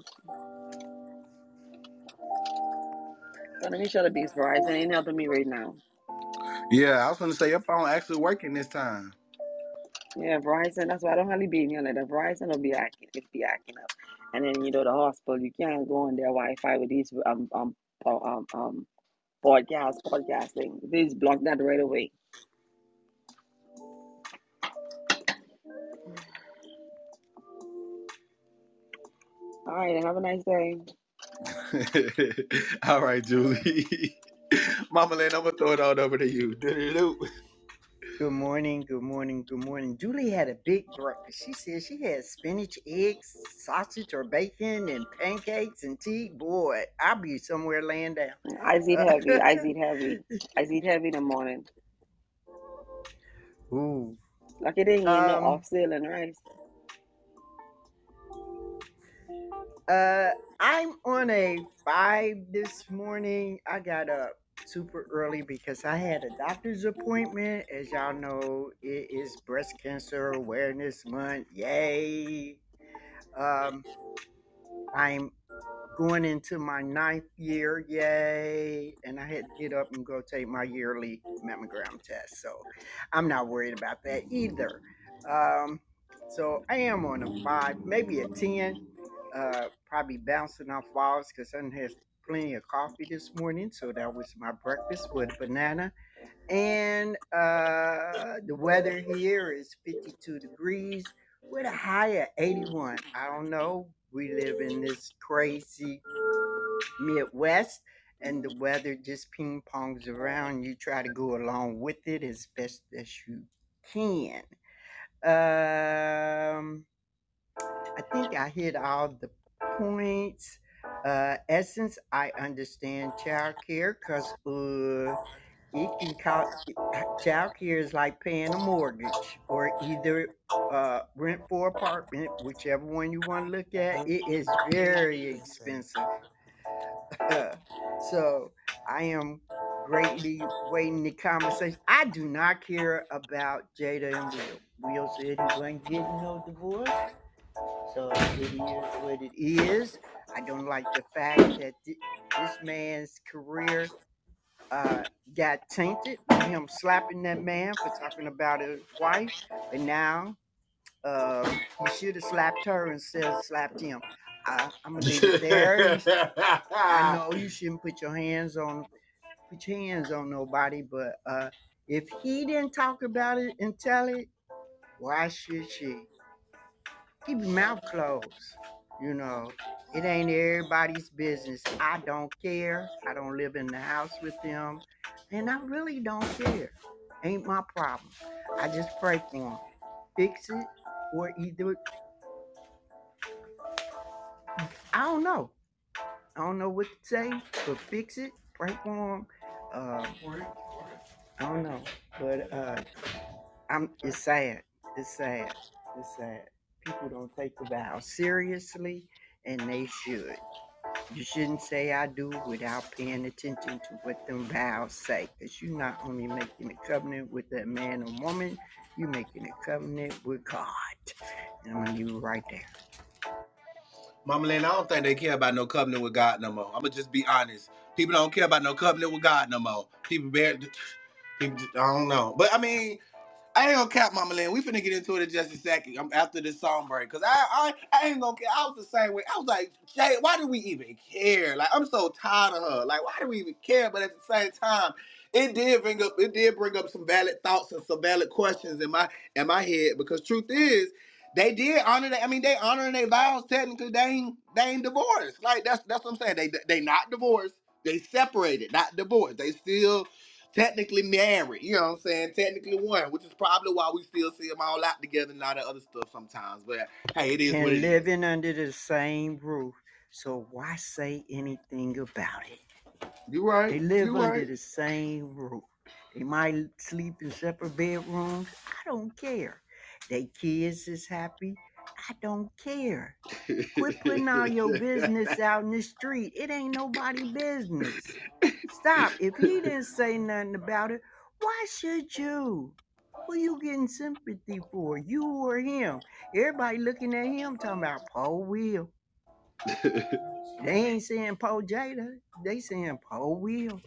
Let me show the beast Verizon ain't helping me right now. yeah, I was gonna say your phone actually working this time. Yeah, Verizon. That's why I don't hardly be in here. Like the Verizon will be acting, it be acting up. And then you know the hospital, you can't go on their Wi-Fi with these um um um um podcast podcasting. They just block that right away. All right, and have a nice day. all right, Julie. Mama Lynn, I'm gonna throw it all over to you. Do-do-do. Good morning, good morning, good morning. Julie had a big breakfast. She said she had spinach, eggs, sausage or bacon, and pancakes and tea. Boy, I'll be somewhere laying down. I eat heavy. I eat heavy. I eat heavy in the morning. Ooh. Like it ain't even no Um, off sale and rice. Uh, I'm on a five this morning. I got up super early because I had a doctor's appointment. As y'all know, it is Breast Cancer Awareness Month. Yay! Um, I'm going into my ninth year. Yay! And I had to get up and go take my yearly mammogram test. So I'm not worried about that either. Um, so I am on a five, maybe a 10 uh, probably bouncing off walls because I had plenty of coffee this morning. So that was my breakfast with banana. And uh, the weather here is 52 degrees with a high of 81. I don't know. We live in this crazy Midwest, and the weather just ping pongs around. You try to go along with it as best as you can. Um, I think I hit all the points. Uh, essence, I understand childcare because uh, it can cost. Childcare is like paying a mortgage or either uh, rent for apartment, whichever one you want to look at. It is very expensive. so I am greatly waiting the conversation. I do not care about Jada and Will. Will said he wasn't getting no divorce. So it is what it is. I don't like the fact that thi- this man's career uh, got tainted by him slapping that man for talking about his wife. But now uh, he should have slapped her instead of slapped him. I, I'm gonna leave it there. I know you shouldn't put your hands on put your hands on nobody, but uh, if he didn't talk about it and tell it, why should she? Keep your mouth closed. You know, it ain't everybody's business. I don't care. I don't live in the house with them, and I really don't care. Ain't my problem. I just pray for them. Fix it, or either I don't know. I don't know what to say, but fix it, pray for them. Uh, I don't know, but uh, I'm. It's sad. It's sad. It's sad. People don't take the vow seriously, and they should. You shouldn't say I do without paying attention to what them vows say, because you're not only making a covenant with that man or woman, you're making a covenant with God. And I'm gonna leave it right there. Mama Lynn, I don't think they care about no covenant with God no more. I'm gonna just be honest. People don't care about no covenant with God no more. People bear. People, I don't know, but I mean, I ain't gonna cap Mama Lynn. We finna get into it in just a second. I'm after this song break. Cause I, I I ain't gonna care. I was the same way. I was like, Jay, why do we even care? Like I'm so tired of her. Like, why do we even care? But at the same time, it did bring up it did bring up some valid thoughts and some valid questions in my in my head. Because truth is, they did honor that. I mean, they honoring their vows. Technically, they ain't they ain't divorced. Like that's that's what I'm saying. They they not divorced. They separated, not divorced. They still technically married. You know what I'm saying? Technically one, which is probably why we still see them all out together and all that other stuff sometimes. But hey, it is what and it is. living under the same roof. So why say anything about it? You right. They live You under right. the same roof. They might sleep in separate bedrooms. I don't care. They kids is happy. I don't care. Quit putting all your business out in the street. It ain't nobody business. Stop. If he didn't say nothing about it, why should you? Who you getting sympathy for? You or him? Everybody looking at him talking about Paul Will. They ain't saying Paul Jada. They saying Paul Will.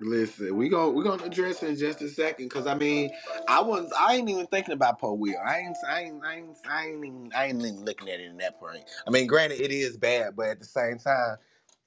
Listen, we go we're gonna address it in just a second, cause I mean, I was I ain't even thinking about Poe Will. I ain't I ain't I ain't I ain't even, I ain't even looking at it in that point. I mean, granted, it is bad, but at the same time,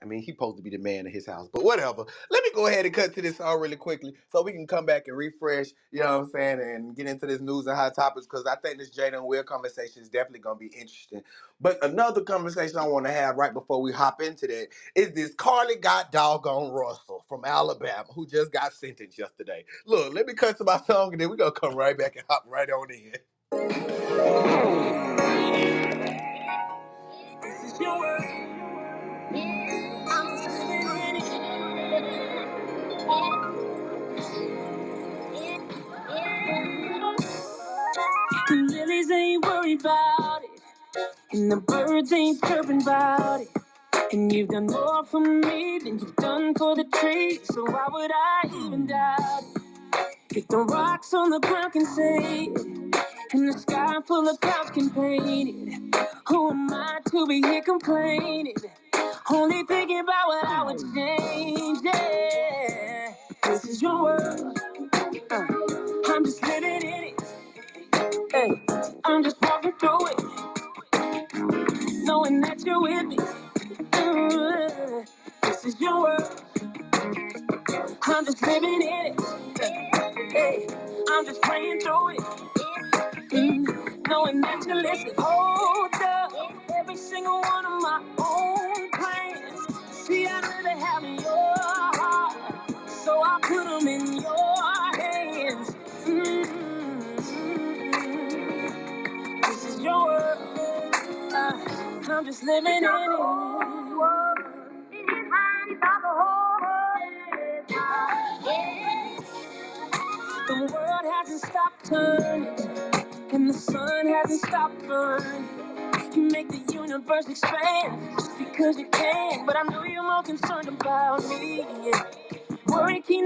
I mean, he's supposed to be the man of his house. But whatever. Let me go ahead and cut to this all really quickly, so we can come back and refresh. You know what I'm saying, and get into this news and hot topics, cause I think this Jada and Will conversation is definitely gonna be interesting. But another conversation I want to have right before we hop into that is this Carlee got doggone Russell from Alabama who just got sentenced yesterday. Look, let me cut to my song and then we're gonna come right back and hop right on in. This is your and the birds ain't chirping about it. And you've done more for me than you've done for the trees, so why would I even doubt it? If the rocks on the ground can say it, and the sky full of clouds can paint it, who am I to be here complaining? Only thinking about what I would change. Yeah, this is your world. uh, I'm just living in it. Hey, I'm just walking through it, knowing that you're with me. Uh, this is your world. I'm just living in it. Hey, I'm just praying through it. Mm, knowing that you listen. Hold up. Every single one of my own plans. See, I'd rather have your heart. So I put them in your hands. Mm, this is your world. I'm just living in it. The world hasn't stopped turning, and the sun hasn't stopped burning. You make the universe expand just because you can, but I know you're more concerned about me. Yeah.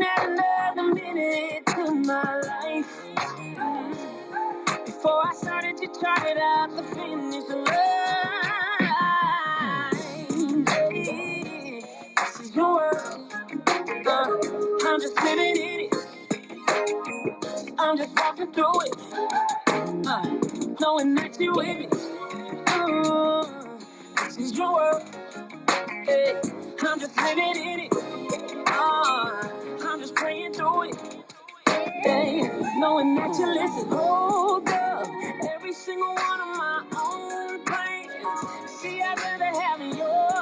At another minute to my life. Before I started, you charted out the finish line. Your world. Uh, I'm just living in it. I'm just walking through it. Uh, knowing that you're with me. Uh, this is your world. Hey, I'm just living in it. Uh, I'm just praying through it. Hey, knowing that you listen. Hold up. Every single one of my own plans. See, I'd rather have your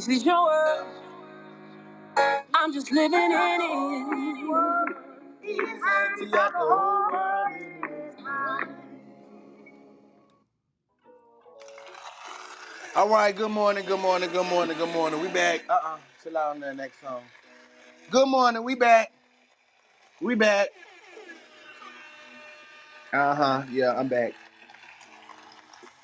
This is your world. I'm just living in it. All right, good morning, good morning, good morning, good morning. We back. Uh uh chill out on that next song. Good morning, we back. We back. Uh huh, yeah, I'm back.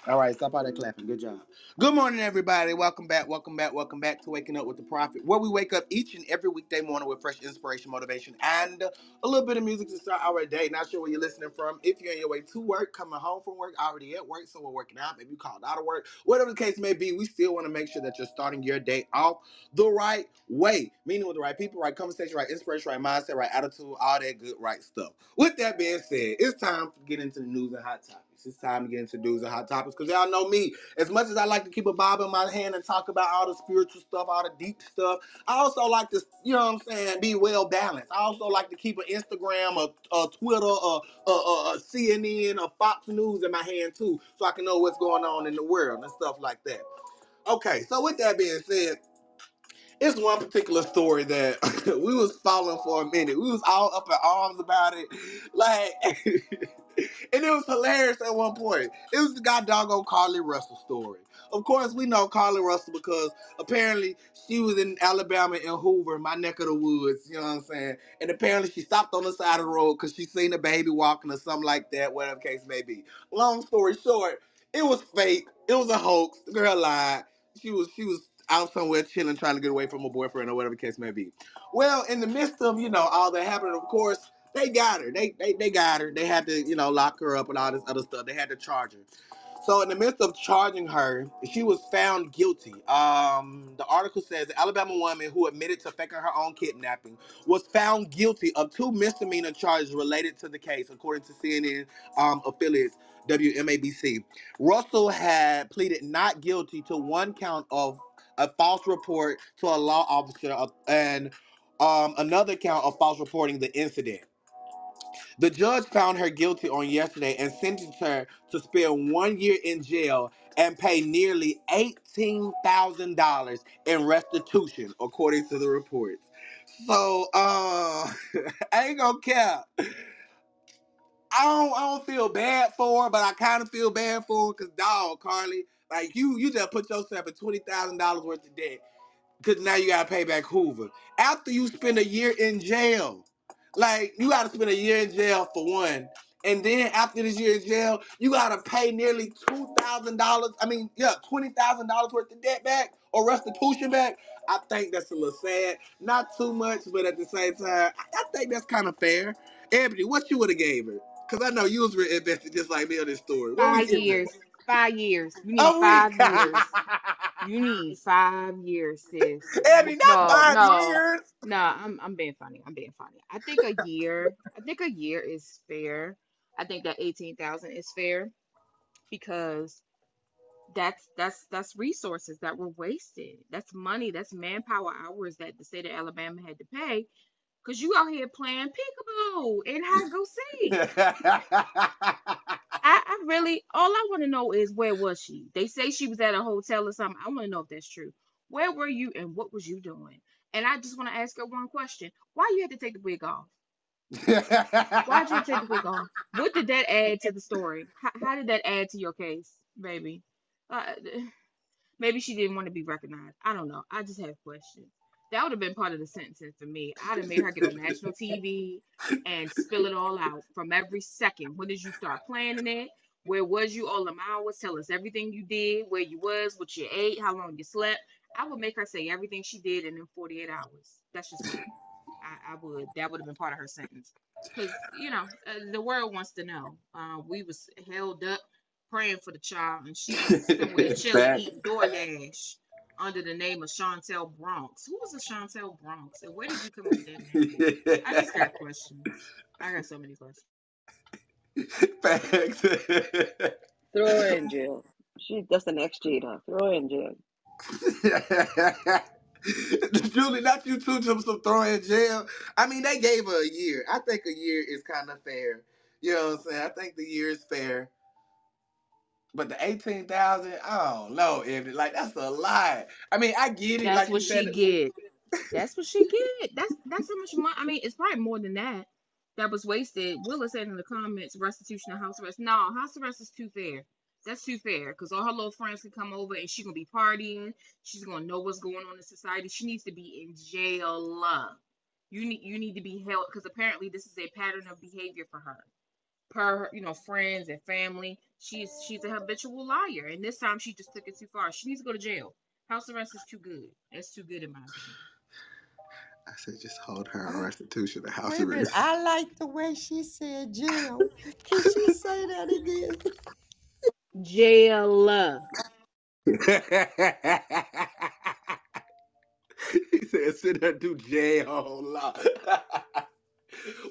All right, stop all that clapping. Good job. Good morning, everybody. Welcome back, welcome back, welcome back to Waking Up with the Prophet, where we wake up each and every weekday morning with fresh inspiration, motivation, and a little bit of music to start our day. Not sure where you're listening from. If you're on your way to work, coming home from work, already at work, so we're working out, maybe you called out of work, whatever the case may be, we still want to make sure that you're starting your day off the right way, meaning with the right people, right conversation, right inspiration, right mindset, right attitude, all that good, right stuff. With that being said, it's time to get into the news and hot topics. It's time to get into news and hot topics because y'all know me. As much as I like to keep a Bible in my hand and talk about all the spiritual stuff, all the deep stuff, I also like to, you know what I'm saying, be well balanced. I also like to keep an Instagram, a, a Twitter, a, a, a CNN, a Fox News in my hand too, so I can know what's going on in the world and stuff like that. Okay, so with that being said, it's one particular story that we was following for a minute. We was all up in arms about it, like, and it was hilarious at one point. It was the guy doggone Carlee Russell story. Of course, we know Carlee Russell because apparently she was in Alabama in Hoover, my neck of the woods. You know what I'm saying? And apparently she stopped on the side of the road because she seen a baby walking or something like that, whatever case may be. Long story short, it was fake. It was a hoax. The girl lied. She was she was out somewhere chilling, trying to get away from her boyfriend or whatever the case may be. Well, in the midst of you know all that happening, of course, they got her. They they they got her. They had to you know lock her up and all this other stuff. They had to charge her. So in the midst of charging her, she was found guilty. Um, the article says the Alabama woman who admitted to faking her own kidnapping was found guilty of two misdemeanor charges related to the case, according to CNN um, affiliates WMABC. Russell had pleaded not guilty to one count of a false report to a law officer of- and um, another count of false reporting the incident. The judge found her guilty on yesterday and sentenced her to spend one year in jail and pay nearly $18,000 in restitution, according to the reports. So, uh, I ain't gonna care. I don't, I don't feel bad for her, but I kind of feel bad for her because, dog, Carlee, like you, you just put yourself in twenty thousand dollars worth of debt because now you gotta pay back Hoover after you spend a year in jail. Like you gotta spend a year in jail for one, and then after this year in jail, you gotta pay nearly two thousand dollars. I mean, yeah, twenty thousand dollars worth of debt back or restitution back. I think that's a little sad. Not too much, but at the same time, I, I think that's kind of fair. Ebony, what you would have gave her? Cause I know you was real invested just like me on this story. What Five years. Five years. You need oh A five years. You need five years, sis. Ebony, not No, five no, years. no. I'm I'm being funny. I'm being funny. I think a year. I think a year is fair. I think that eighteen thousand is fair because that's that's that's resources that were wasted. That's money. That's manpower hours that the state of Alabama had to pay because you out here playing peekaboo and hide go seek. I, I really all I want to know is where was she? They say she was at a hotel or something. I want to know if that's true. Where were you and what was you doing? And I just want to ask her one question: Why you had to take the wig off? Why'd you take the wig off? What did that add to the story? How, how did that add to your case, baby? Uh, maybe she didn't want to be recognized. I don't know. I just have questions. That would have been part of the sentencing for me. I'd have made her get on national TV and spill it all out from every second. When did you start planning it? Where was you all them hours? Tell us everything you did, where you was, what you ate, how long you slept. I would make her say everything she did in them 48 hours. That's just me. I, I would. That would have been part of her sentence. Because, you know, uh, the world wants to know. Uh, we was held up praying for the child, and she was somewhere chilling, eating DoorDash under the name of Chantel Bronx. Who was a Chantel Bronx? And where did you come up with that name? I just got questions. I got so many questions. Facts. Throw her in jail. She that's the next Jada. Throw her in jail. Julie, not you too, Jim, some throw in jail. I mean, they gave her a year. I think a year is kind of fair. You know what I'm saying? I think the year is fair. But the eighteen thousand, I don't know, if like that's a lot. I mean, I get it. That's like what she said, get. That's what she get. That's that's how much money. I mean, it's probably more than that. That was wasted. Willa said in the comments, restitution of house arrest. No, house arrest is too fair. That's too fair because all her little friends can come over and she's gonna be partying. She's gonna know what's going on in society. She needs to be in jail. You need you need to be held because apparently this is a pattern of behavior for her. Per you know friends and family, she's she's a habitual liar, and this time she just took it too far. She needs to go to jail. House arrest is too good. That's too good in my opinion. I said just hold her on restitution. The house Wait a minute, arrest. I like the way she said jail. Can she say that again? Jail. he said, "Send her to jail."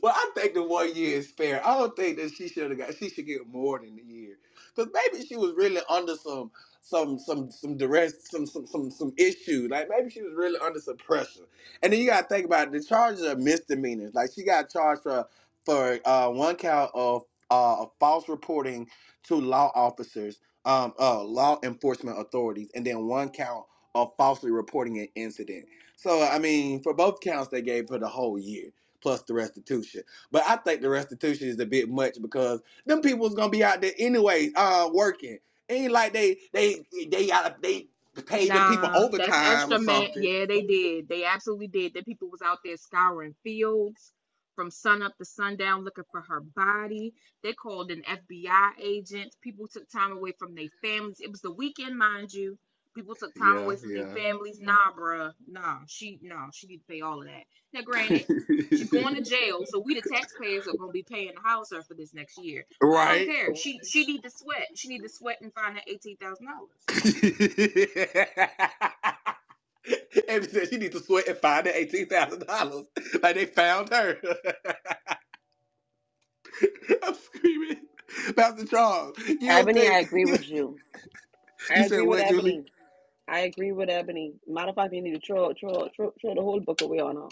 well, I think the one year is fair. I don't think that she should have got. She should get more than a year, because maybe she was really under some, some, some, some duress, some, some, some, some issue. Like maybe she was really under some pressure. And then you got to think about it. The charges are misdemeanors. Like she got charged for for uh, one count of uh, false reporting to law officers, um, uh, law enforcement authorities, and then one count of falsely reporting an incident. So I mean, for both counts, they gave her the whole year plus the restitution. But I think the restitution is a bit much because them people's gonna be out there anyway, uh, working. Ain't like they they they got they paid them people overtime or something. Yeah, they did. They absolutely did. The people was out there scouring fields from sun up to sundown looking for her body. They called an FBI agent. People took time away from their families. It was the weekend, mind you. People took time Yeah, away from their families. Nah, bruh. Nah, she no, she need to pay all of that. Now, granted, she's going to jail, so we the taxpayers are gonna be paying the house her for this next year. I don't care. She she need to sweat. She need to sweat and find her eighteen thousand dollars. Amy said she needs to sweat and find the eighteen thousand dollars. Like they found her. I'm screaming. Pastor Charles, you don't Ebony, I agree with you. I you said agree with what, Ebony. I agree with Ebony. Matter of fact, you need to throw, throw, throw, throw the whole book away on her.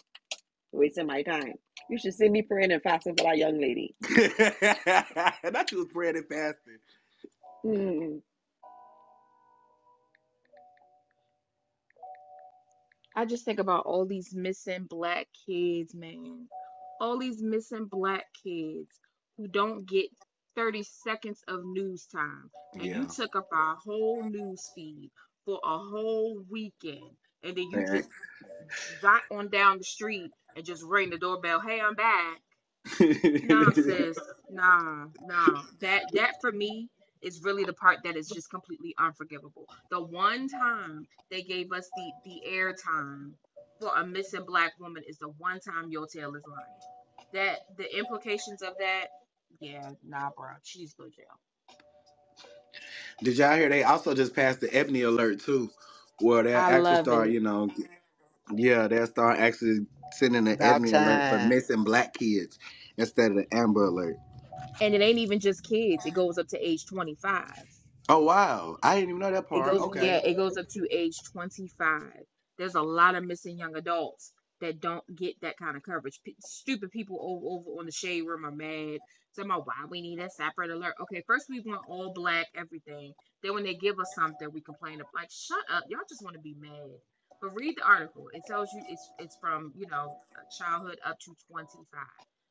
Wasting my time. You should see me praying and fasting for that young lady. That you was praying and fasting. Mm. I just think about all these missing black kids, man. All these missing black kids who don't get 30 seconds of news time. And you took up our whole news feed for a whole weekend. And then you Man. just jot on down the street and just ring the doorbell. Hey, I'm back. Nah, sis. Nah, nah. That that for me is really the part that is just completely unforgivable. The one time they gave us the the airtime for a missing black woman is the one time your tail is lying. That the implications of that, yeah, nah, bro. she's go jail. Did y'all hear they also just passed the Ebony alert too? Where they I actually love start, it. you know, yeah, they'll start actually sending the About Ebony alert for time. missing black kids instead of the Amber alert. And it ain't even just kids. It goes up to age 25. Oh wow. I didn't even know that It part. goes, Okay. yeah, it goes up to age 25. There's a lot of missing young adults that don't get that kind of coverage. P- stupid people over, over on the shade room are mad. Talking about why we need a separate alert. Okay, first we want all black everything. Then when they give us something, we complain. Of, like, shut up, y'all just want to be mad. But read the article. It tells you it's it's from you know childhood up to 25.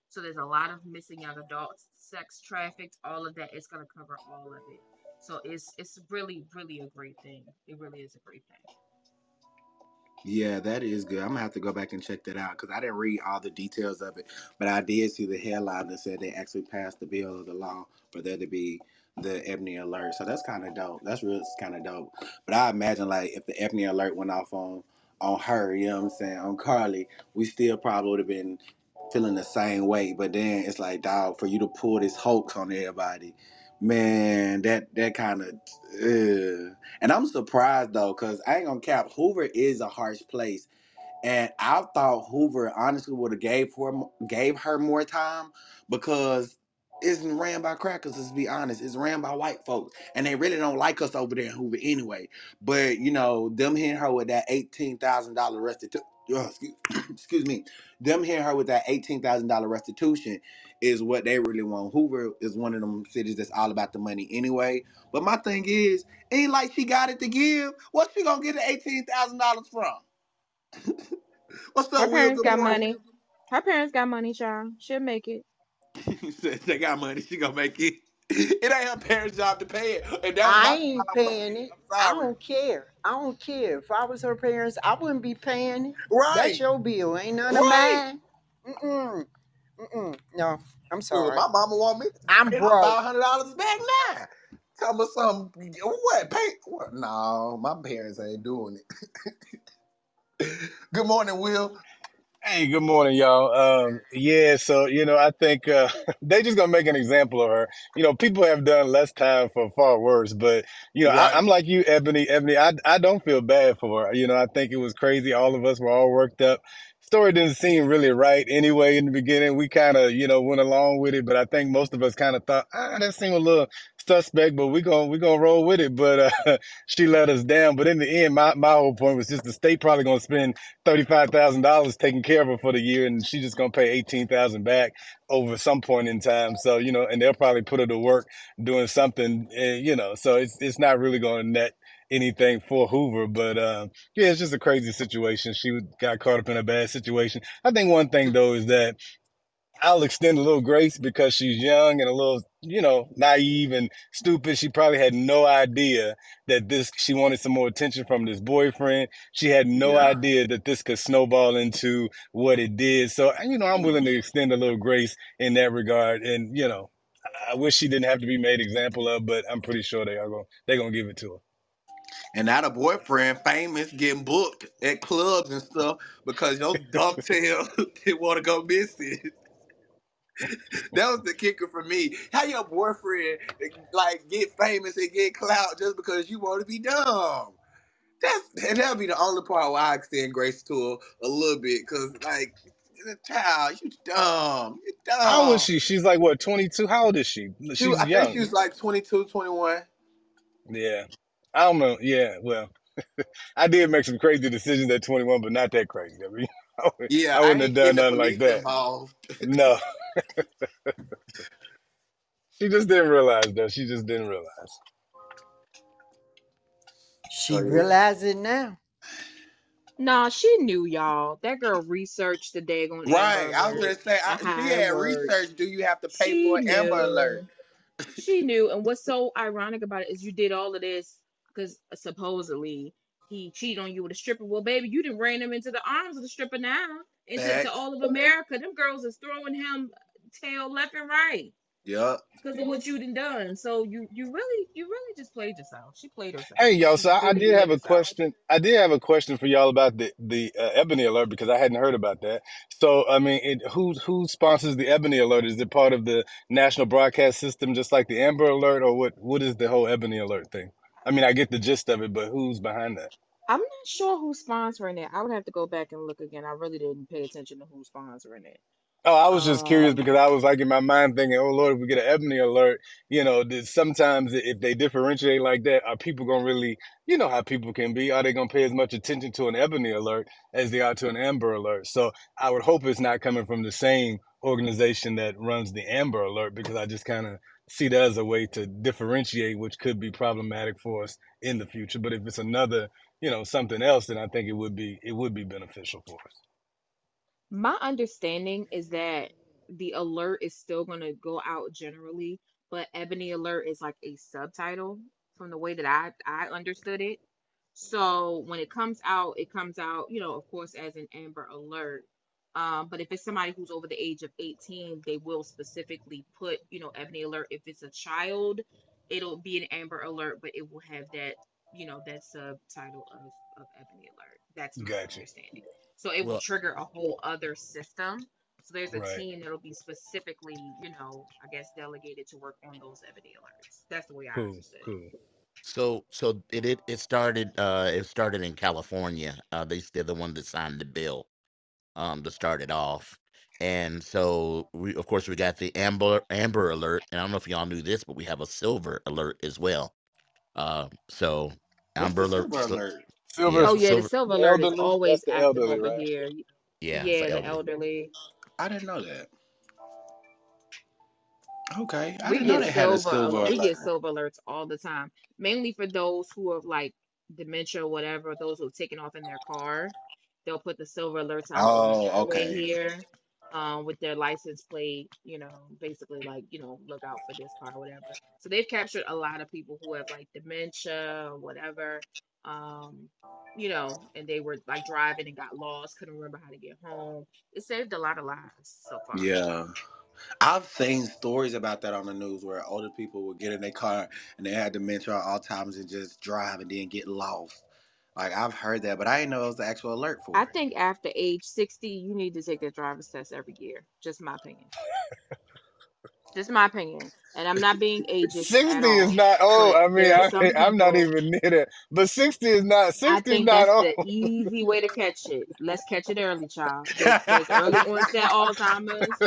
So there's a lot of missing young adults, sex trafficked, all of that. It's gonna cover all of it. So it's it's really really a great thing. It really is a great thing. Yeah, that is good. I'm gonna have to go back and check that out because I didn't read all the details of it, but I did see the headline that said they actually passed the bill of the law for there to be the Ebony alert. So that's kind of dope. That's real kind of dope. But I imagine like if the Ebony alert went off on on her, you know what I'm saying, on Carlee, we still probably would have been feeling the same way. But then it's like, dog, for you to pull this hoax on everybody, man, that that kind of. Uh. And I'm surprised though, cause I ain't gonna cap. Hoover is a harsh place, and I thought Hoover honestly would have gave her gave her more time because it's ran by crackers. Let's be honest, it's ran by white folks, and they really don't like us over there in Hoover anyway. But you know, them hitting her with that eighteen thousand dollar restitution. Excuse, excuse me, them hitting her with that eighteen thousand dollar restitution is what they really want. Hoover is one of them cities that's all about the money anyway. But my thing is, ain't like she got it to give. What's she gonna get the eighteen thousand dollars from? What's up, Will? parents Good got morning. money. Her parents got money, child. She'll make it. Said they got money. She gonna make it. it ain't her parents' job to pay it. And that was I my ain't job. paying it. I'm I sorry. don't care. I don't care. If I was her parents, I wouldn't be paying it. Right. That's your bill. Ain't none of mine. Mm-mm. Mm-mm. No, I'm Dude, sorry. my mama want me to I'm pay her broke. five hundred dollars back now. Tell me something. What? Pay? What? No, my parents ain't doing it. Good morning, Will. Hey, good morning, y'all. Um, yeah, so you know, I think uh, they just gonna make an example of her. You know, people have done less time for far worse, but you know, I, Right. I'm like you, Ebony. Ebony, I I don't feel bad for her. You know, I think it was crazy. All of us were all worked up. Story didn't seem really right anyway in the beginning. We kind of, you know, went along with it, but I think most of us kind of thought, ah, that seemed a little suspect, but we gonna we gonna roll with it. But uh, she let us down. But in the end, my my whole point was just the state probably gonna spend thirty-five thousand dollars taking care of her for the year, and she's just gonna pay eighteen thousand back over some point in time. So you know, and they'll probably put her to work doing something, eh, you know. So it's it's not really gonna net anything for Hoover, but um, yeah, it's just a crazy situation. She got caught up in a bad situation. I think one thing though is that I'll extend a little grace because she's young and a little, you know, naive and stupid. She probably had no idea that this, she wanted some more attention from this boyfriend. She had no Yeah. idea that this could snowball into what it did. So, you know, I'm willing to extend a little grace in that regard. And, you know, I wish she didn't have to be made example of, but I'm pretty sure they are going, they're going to give it to her. And now the boyfriend famous getting booked at clubs and stuff because your dumb tail didn't want to go missing. that was the kicker for me. How your boyfriend like get famous and get clout just because you want to be dumb? That's and that'll be the only part where I extend grace to her a little bit, cause like, child, you dumb, you dumb. How old is she? She's like, what, 22? How old is she? She, She's I think young. she was like 22, 21. Yeah. I don't know. Yeah, well, I did make some crazy decisions at 21, but not that crazy. I mean, I wouldn't, Yeah, I I wouldn't have done nothing like that. No, she just didn't realize though. She just didn't realize. She Oh yeah. realize it now. Nah, she knew y'all. That girl researched the daggone Amber Right. I was Alert gonna say I, she had worked. research. Do you have to pay She for an Amber Alert? She knew. And what's so ironic about it is you did all of this because supposedly he cheated on you with a stripper. Well, baby, you didn't ran him into the arms of the stripper now. Into to all of America. Them girls is throwing him tail left and right Yup. because of what you done done. So you you really you really just played yourself. She played herself. Hey, y'all. So I, I did have a herself. question. I did have a question for y'all about the the uh, Ebony Alert because I hadn't heard about that. So I mean, it, who who sponsors the Ebony Alert? Is it part of the national broadcast system, just like the Amber Alert, or what? What is the whole Ebony Alert thing? I mean, I get the gist of it, but who's behind that? I'm not sure who's sponsoring it. I would have to go back and look again. I really didn't pay attention to who's sponsoring it. Oh, I was just curious Um, because I was like in my mind thinking, oh Lord, if we get an Ebony alert, you know, sometimes if they differentiate like that, are people gonna really, you know, how people can be? Are they gonna pay as much attention to an Ebony alert as they are to an Amber alert? So I would hope it's not coming from the same organization that runs the Amber alert because I just kind of see that as a way to differentiate, which could be problematic for us in the future. But if it's another, you know, something else, then I think it would be it would be beneficial for us. my understanding is that the alert is still going to go out generally, but Ebony Alert is like a subtitle from the way that I I understood it. So when it comes out, it comes out, you know, of course, as an Amber Alert. Um, but if it's somebody who's over the age of 18, they will specifically put, you know, Ebony Alert. If it's a child, it'll be an Amber Alert, but it will have that, you know, that subtitle of, of Ebony Alert. That's my Gotcha. understanding. So it will Well, trigger a whole other system. So there's a Right. team that'll be specifically, you know, I guess delegated to work on those Ebony Alerts. That's the way I Cool, understood it. cool. so so it it, it started uh it started in California. Uh they they're the one that signed the bill um to start it off. And so we of course we got the amber amber alert, and I don't know if y'all knew this, but we have a silver alert as well. Uh so amber alert, silver sil- alert? Silver, yeah, Oh so yeah, the silver, silver alert is elderly. That's always active elderly, over right? here. yeah, Yeah, the elderly. elderly. I didn't know that. Okay, I We didn't know get they had a silver silver we alert. get silver alerts all the time. Mainly for those who have like dementia or whatever, those who have taken off in their car. They'll put the silver alerts out Oh, okay. here. um, with their license plate, you know, basically like, you know, look out for this car or whatever. So they've captured a lot of people who have like dementia or whatever, um, you know, and they were like driving and got lost, couldn't remember how to get home. It saved a lot of lives so far. Yeah. I've seen stories about that on the news where older people would get in their car and they had dementia or Alzheimer's and just drive and then get lost. Like I've heard that, but I didn't know it was the actual alert for I it. think after age 60, you need to take a driver's test every year. Just my opinion. Just my opinion. And I'm not being ageist 60 is not old. I mean, I, I'm not even near that. But 60 is not 60 is not that's old. the easy way to catch it. Let's catch it early, child. There's, there's early onset Alzheimer's.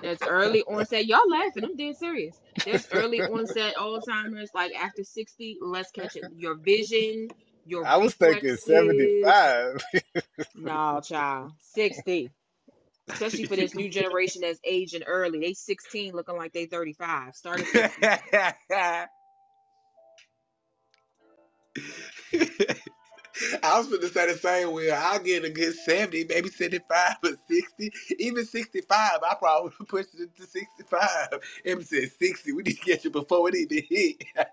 There's early onset. Y'all laughing. I'm dead serious. There's early onset Alzheimer's. Like after 60, let's catch it. Your vision, your I was thinking 75. No, child. 60. Especially for this new generation that's aging early. They 16 looking like they 35. Started I was going to say the same way. I'll get a good 70, maybe 75 or 60. Even 65, I probably would push it to 65. Em said 60. We need to get you before it even hit.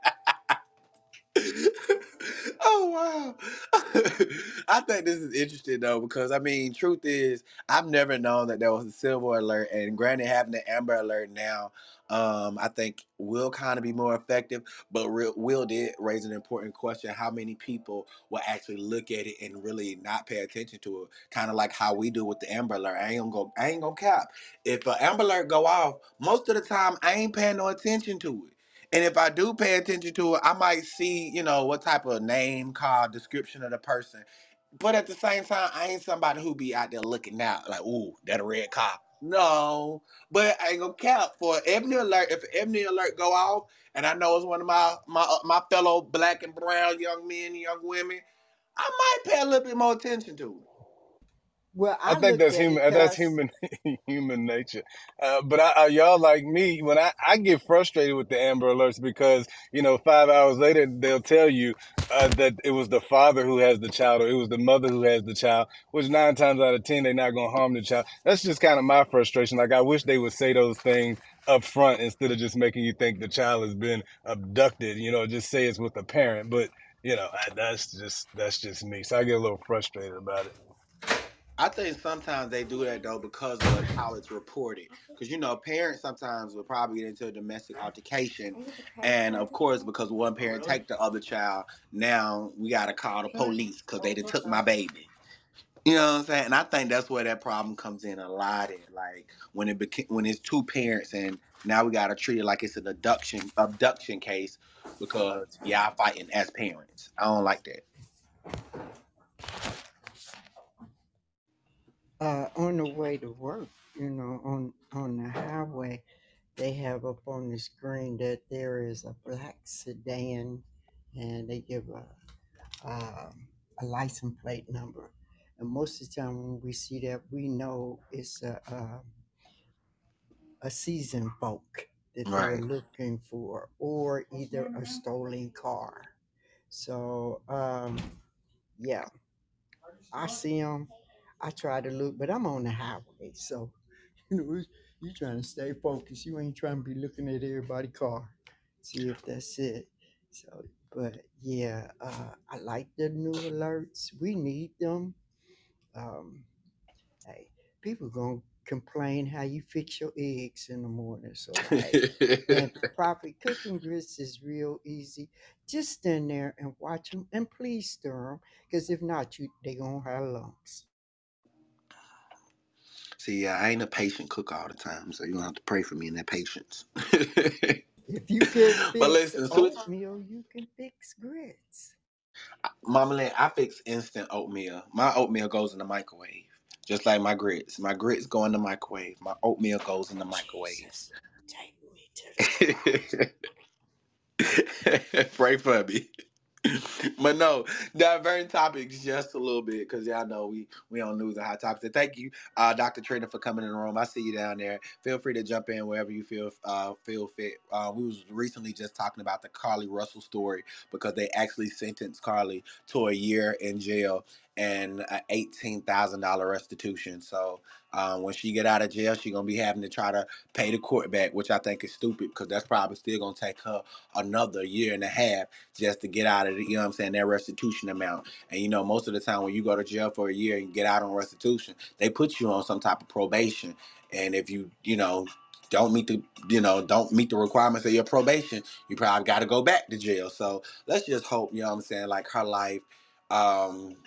oh wow. I think this is interesting though, because I mean, truth is, I've never known that there was a silver alert, and granted, having the amber alert now, um, I think will kind of be more effective. But Will did raise an important question: How many people will actually look at it and really not pay attention to it? Kind of like how we do with the amber alert. I ain't gonna go. I ain't gonna cap. If an amber alert go off, most of the time I ain't paying no attention to it. And if I do pay attention to it, I might see, you know, what type of name, call, description of the person. But at the same time, I ain't somebody who be out there looking out like, ooh, that a red car. No, but I ain't gonna count for Ebony alert. If Ebony alert go off, and I know it's one of my my uh, my fellow black and brown young men and young women, I might pay a little bit more attention to it. Well, I I think that's at it human. That's human, human nature. Uh, but I, I, y'all like me when I, I get frustrated with the Amber Alerts because you know five hours later they'll tell you uh, that it was the father who has the child or it was the mother who has the child. Which nine times out of ten they're not gonna harm the child. That's just kind of my frustration. Like I wish they would say those things up front instead of just making you think the child has been abducted. You know, just say it's with a parent. But you know I, that's just that's just me. So I get a little frustrated about it. I think sometimes they do that though because of how it's reported. Because you know, parents sometimes will probably get into a domestic altercation, and of course, because one oh, parent take the other child, now we gotta call the police because they done took my baby. You know what I'm saying? And I think that's where that problem comes in a lot. In like when it beca- when it's two parents, and now we gotta treat it like it's an abduction abduction case because y'all fighting as parents. I don't like that. Uh, on the way to work, you know, on on the highway, they have up on the screen that there is a black sedan, and they give a um, a license plate number. And most of the time, when we see that, we know it's a a, a seasoned folk that they're Right. looking for, or either a stolen car. So, um, yeah, I see them. I try to look, but I'm on the highway, so you know you trying to stay focused. You ain't trying to be looking at everybody's car, see if that's it. So, but yeah, uh, I like the new alerts. We need them. Um, hey, people gonna complain how you fix your eggs in the morning. So, hey, and proper cooking grits is real easy. Just stand there and watch them, and please stir them, because if not, you they gonna have lumps. See, I ain't a patient cook all the time, so you're gonna have to pray for me in that patience. If you can but fix listen, oatmeal, you can fix grits. Mama Lynn, I fix instant oatmeal. My oatmeal goes in the microwave, just like my grits. My grits go in the microwave. My oatmeal goes in the microwave. Jesus, take me to the cross. Pray for me. but no, diverting topics just a little bit because y'all know we we on news and hot topics. And thank you, uh, Dr. Trainer, for coming in the room. I see you down there. Feel free to jump in wherever you feel uh, feel fit. Uh, we was recently just talking about the Carlee Russell story because they actually sentenced Carlee to a year in jail, and a eighteen thousand dollar restitution. So um, when she get out of jail, she gonna be having to try to pay the court back, which I think is stupid because that's probably still gonna take her another year and a half just to get out of the, you know what I'm saying, that restitution amount. And you know, most of the time when you go to jail for a year and get out on restitution, they put you on some type of probation. And if you, you know, don't meet the, you know, don't meet the requirements of your probation, you probably got to go back to jail. So let's just hope, you know what I'm saying, like her life. Um,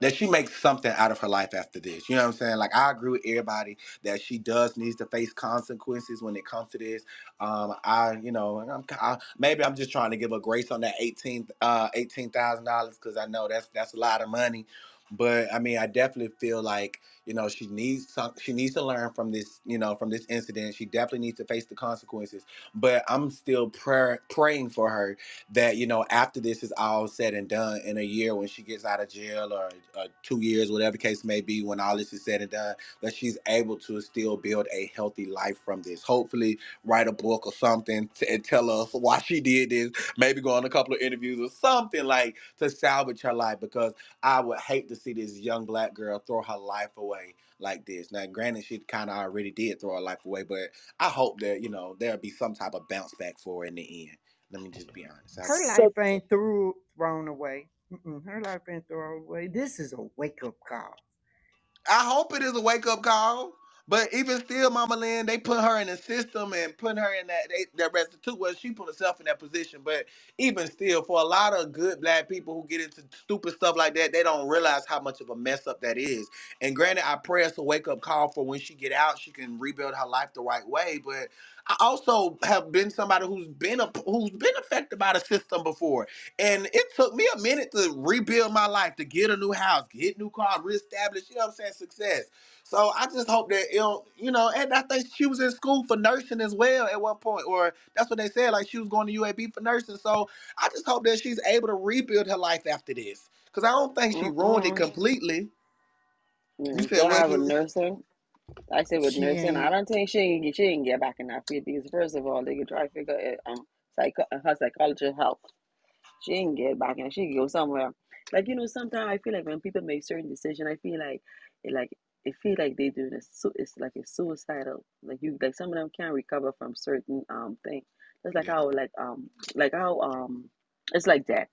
that she makes something out of her life after this. You know what I'm saying? Like I agree with everybody that she does needs to face consequences when it comes to this. Um, I, you know, I'm I, maybe I'm just trying to give her grace on that eighteen uh eighteen thousand dollars because I know that's that's a lot of money. But I mean, I definitely feel like you know she needs some. She needs to learn from this. You know, from this incident. She definitely needs to face the consequences. But I'm still prayer, praying for her that you know after this is all said and done in a year when she gets out of jail or uh, two years whatever case may be when all this is said and done that she's able to still build a healthy life from this hopefully write a book or something and tell us why she did this maybe go on a couple of interviews or something like to salvage her life because i would hate to see this young black girl throw her life away like this now granted she kind of already did throw her life away but i hope that you know there'll be some type of bounce back for her in the end let me just be honest. I, Her So life ain't through thrown away. Mm-mm, her life ain't thrown away. This is a wake up call. I hope it is a wake up call. But even still, Mama Lynn, they put her in the system and put her in that they, that restitute. Well, she put herself in that position. But even still, for a lot of good black people who get into stupid stuff like that, they don't realize how much of a mess up that is. And granted, I pray it's a wake up call for when she get out, she can rebuild her life the right way. But I also have been somebody who's been a, who's been affected by the system before, and it took me a minute to rebuild my life, to get a new house, get new car, reestablish. You know what I'm saying? Success. So I just hope that it'll, you know, and I think she was in school for nursing as well at one point, or that's what they said, like she was going to UAB for nursing. So I just hope that she's able to rebuild her life after this, because I don't think she ruined it Mm-mm. completely. You Mm, said what? have nursing. I say with She nursing, I don't think she can get, she can get back in that field because first of all, they can try to figure it um psycho her psychology health. She can get back and she can go somewhere. Like you know, sometimes I feel like when people make certain decisions, I feel like like it feel like they doing a su- it's like a suicidal. Like you like some of them can't recover from certain um things. It's like Yeah. how like um like how um it's like that.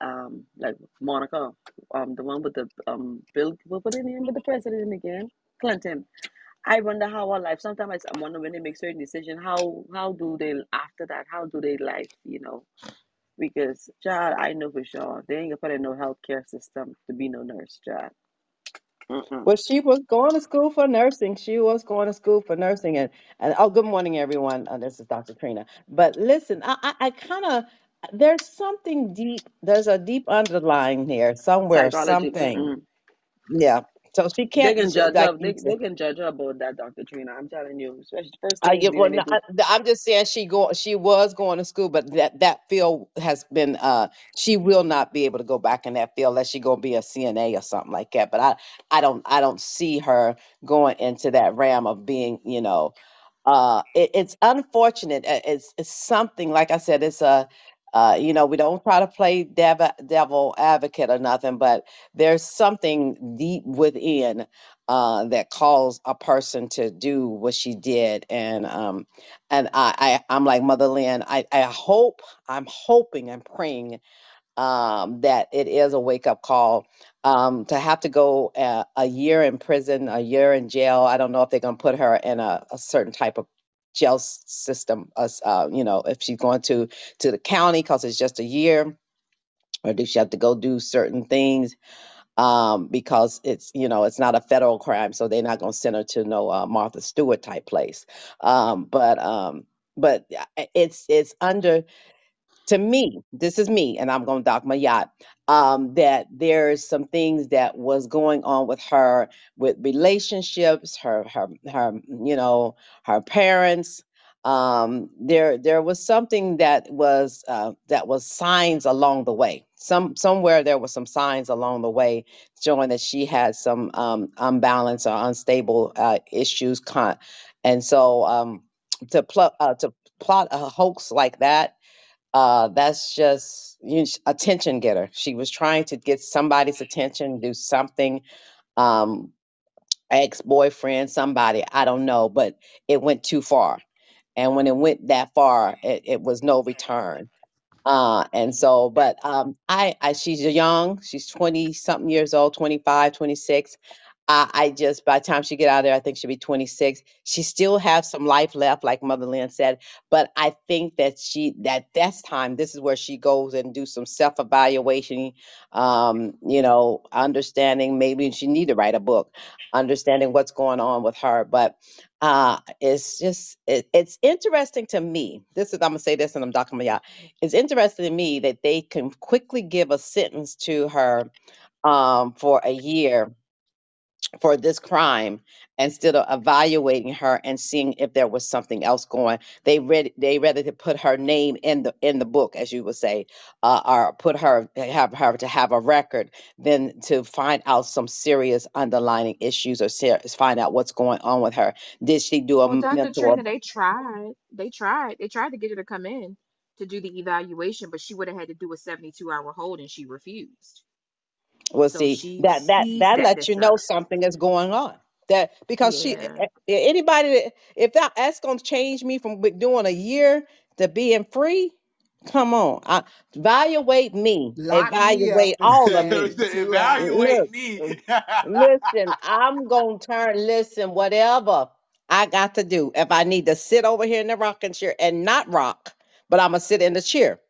Um like Monica, um the one with the um Bill what was the name of the president again? Clinton. I wonder how our life. Sometimes I wonder when they make certain decision, how how do they after that? How do they life? You know, because child, I know for sure they ain't gonna put in no healthcare system to be no nurse, child. Mm-mm. Well, she was going to school for nursing. She was going to school for nursing, and and oh, good morning, everyone. Uh, this is Dr. Trina. But listen, I I, I kind of there's something deep. There's a deep underlying here somewhere. Psychology. Something, Mm-mm. yeah. So she They can't can judge her. They they can judge her about that, Doctor Trina. I'm telling you, especially the first I thing get well. when they No, do. I, I'm just saying she go. She was going to school, but that that field has been. Uh, she will not be able to go back in that field unless she go be a CNA or something like that. But I, I don't, I don't see her going into that realm of being, you know, uh it, it's unfortunate uh, it's it's something like i said it's a uh you know we don't try to play devil, devil advocate or nothing but there's something deep within uh that calls a person to do what she did and um and i, I i'm like mother lynn i i hope i'm hoping and praying um, that it is a wake up call. Um, to have to go uh, a year in prison, a year in jail. I don't know if they're going to put her in a, a certain type of jail system. As uh, you know, if she's going to to the county because it's just a year, or does she have to go do certain things um, because it's you know it's not a federal crime, so they're not going to send her to no uh, Martha Stewart type place. Um, but um, but it's it's under to me, this is me, and I'm going to dock my yacht. Um, that there's some things that was going on with her, with relationships, her, her, her, you know, her parents. Um, there, there was something that was uh, that was signs along the way. Some somewhere there were some signs along the way showing that she had some um, unbalanced or unstable uh, issues. Con- and so um, to plot uh, to plot a hoax like that Uh, that's just you, attention getter. She was trying to get somebody's attention, do something. Um, ex boyfriend, somebody, I don't know, but it went too far. And when it went that far, it, it was no return uh and so but um i i she's young she's 20 something years old 25, 26. I, I just by the time she get out of there, I think she'll be 26. She still have some life left, like Mother Lynn said. But I think that she that that's time. This is where she goes and do some self evaluation. Um, you know, understanding maybe she need to write a book, understanding what's going on with her. But uh, it's just it, it's interesting to me. This is I'm gonna say this, and I'm talking Dr. Maya. It's interesting to me that they can quickly give a sentence to her um, for a year for this crime instead of evaluating her and seeing if there was something else going they read they rather to put her name in the in the book as you would say uh, or put her have her to have a record than to find out some serious underlying issues or ser- find out what's going on with her did she do a Well, m- Dr. mental Trina, they tried. They tried. They tried to get her to come in to do the evaluation, but she would have had to do a 72 hour hold and she refused. Well, So see she that that she that set lets you know up. something is going on. That because she a- Yeah. a- anybody that if that that's gonna change me from be- doing a year to being free, come on, I, evaluate me, Lock me up evaluate for all of me. seventy-two hours. Look, Evaluate me. listen, I'm gonna turn. Listen, whatever I got to do, if I need to sit over here in the rocking chair and not rock, but I'm gonna sit in the chair.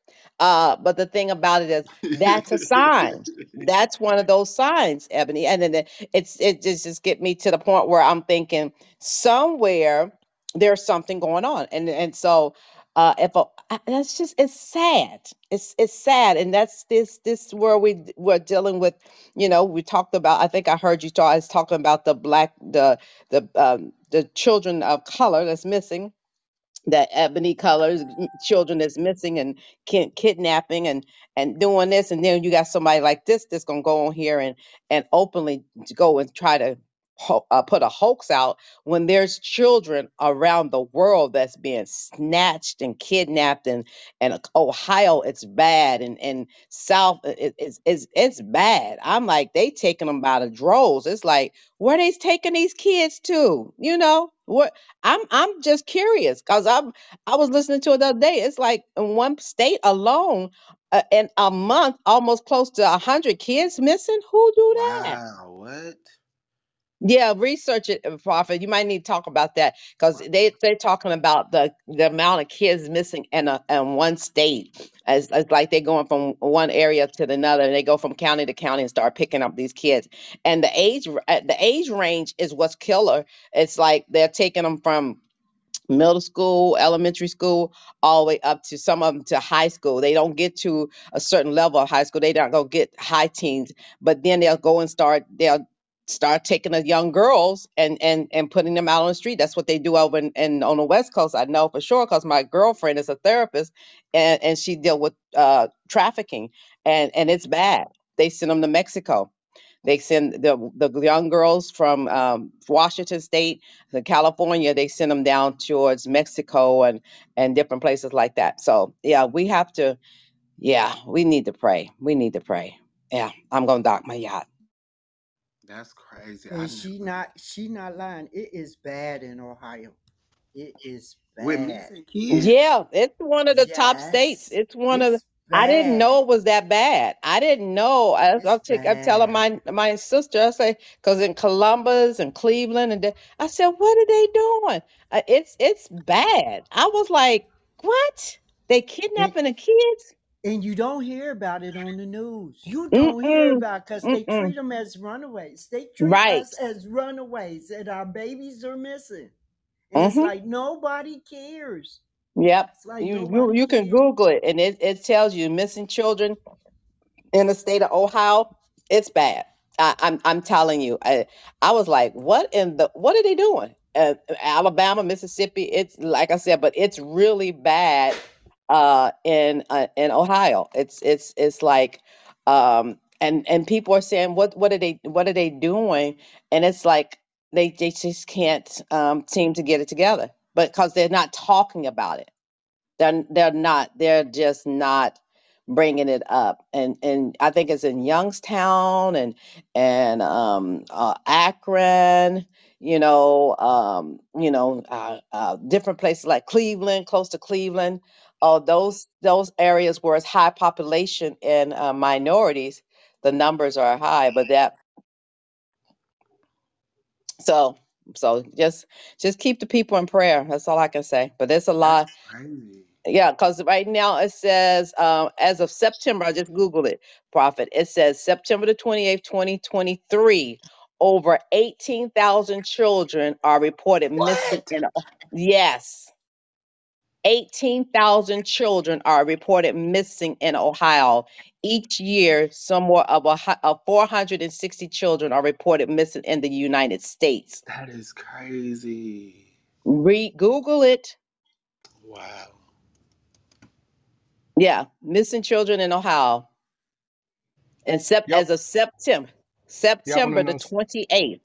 Uh, but the thing about it is, that's a sign that's one of those signs, Ebony. And then it's it just just get me to the point where I'm thinking somewhere there's something going on, and and so uh, if a, that's just it's sad. It's it's sad, and that's this this where we we're dealing with. You know, we talked about. I think I heard you talk. I was talking about the black the the um, the children of color that's missing that ebony colors children is missing and kid, kidnapping and and doing this and then you got somebody like this that's gonna go on here and and openly go and try to ho- uh, put a hoax out when there's children around the world that's being snatched and kidnapped and and Ohio it's bad and and South it, it's it's it's bad. I'm like they taking them by the droves. It's like where they taking these kids to? You know what? I'm I'm just curious because I'm I was listening to it the other day. It's like in one state alone, uh, in a month, almost close to a hundred kids missing. Who do that? wow, what? Yeah, research it, uh, Prophet. You might need to talk about that because they they're talking about the the amount of kids missing in a in one state. As, like they're going from one area to the another, and they go from county to county and start picking up these kids. And the age the age range is what's killer. It's like they're taking them from middle school, elementary school, all the way up to some of them to high school. They don't get to a certain level of high school. They don't go get high teens, but then they'll go and start. They'll start taking the young girls and and and putting them out on the street. That's what they do over in, in on the West Coast. I know for sure because my girlfriend is a therapist, and and she deal with uh, trafficking, and and it's bad. They send them to Mexico they send the the young girls from um, Washington State to California. They send them down towards Mexico and and different places like that. So yeah, we have to. Yeah, we need to pray. We need to pray. Yeah, I'm gonna dock my yacht. That's crazy. I And never she not she not lying. It is bad in Ohio. It is with bad. missing kids. Yeah, it's one of the top states. Yes, It's one of the. it's I didn't bad. know it was that bad. I didn't know. I, It's I'll take, I'm telling bad. my my sister. I say because in Columbus and Cleveland and the- I said, what are they doing? Uh, it's it's bad. I was like, what? They And, kidnapping the kids? And you don't hear about it on the news. You don't hear mm about because they treat them as runaways. They treat Right. us as runaways, and our babies are missing. And it's Mm-hmm. like nobody cares. Yep. It's like You you you can. Google it and it, it tells you missing children in the state of Ohio, it's bad. I, I'm I'm telling you. I I was like, what in the what are they doing? Uh, Alabama, Mississippi. It's like I said, but it's really bad uh, in uh, in Ohio. It's it's it's like, um, and and people are saying, what what are they what are they doing? And it's like they they just can't um, seem to get it together, but because they're not talking about it They're they're not. They're just not bringing it up. And and I think it's in Youngstown and and um, uh, Akron. You know, um, you know, uh, uh, different places like Cleveland, close to Cleveland. Oh, those those areas where it's high population and uh, minorities, the numbers are high. But that so so just just keep the people in prayer. That's all I can say. But there's a lot That's crazy. Yeah, because right now it says, um, as of September, I just Googled it, Prophet. It says September the 28th, 2023, over 18,000 children are reported missing What? in, yes, 18,000 children are reported missing in Ohio. Each year, somewhere of, a, hu- of 460 children are reported missing in the United States. That is crazy. Re- Google it. Wow. Yeah, missing children in Ohio. and sep- Yep. as of September, Y'all want to September the know? 28th.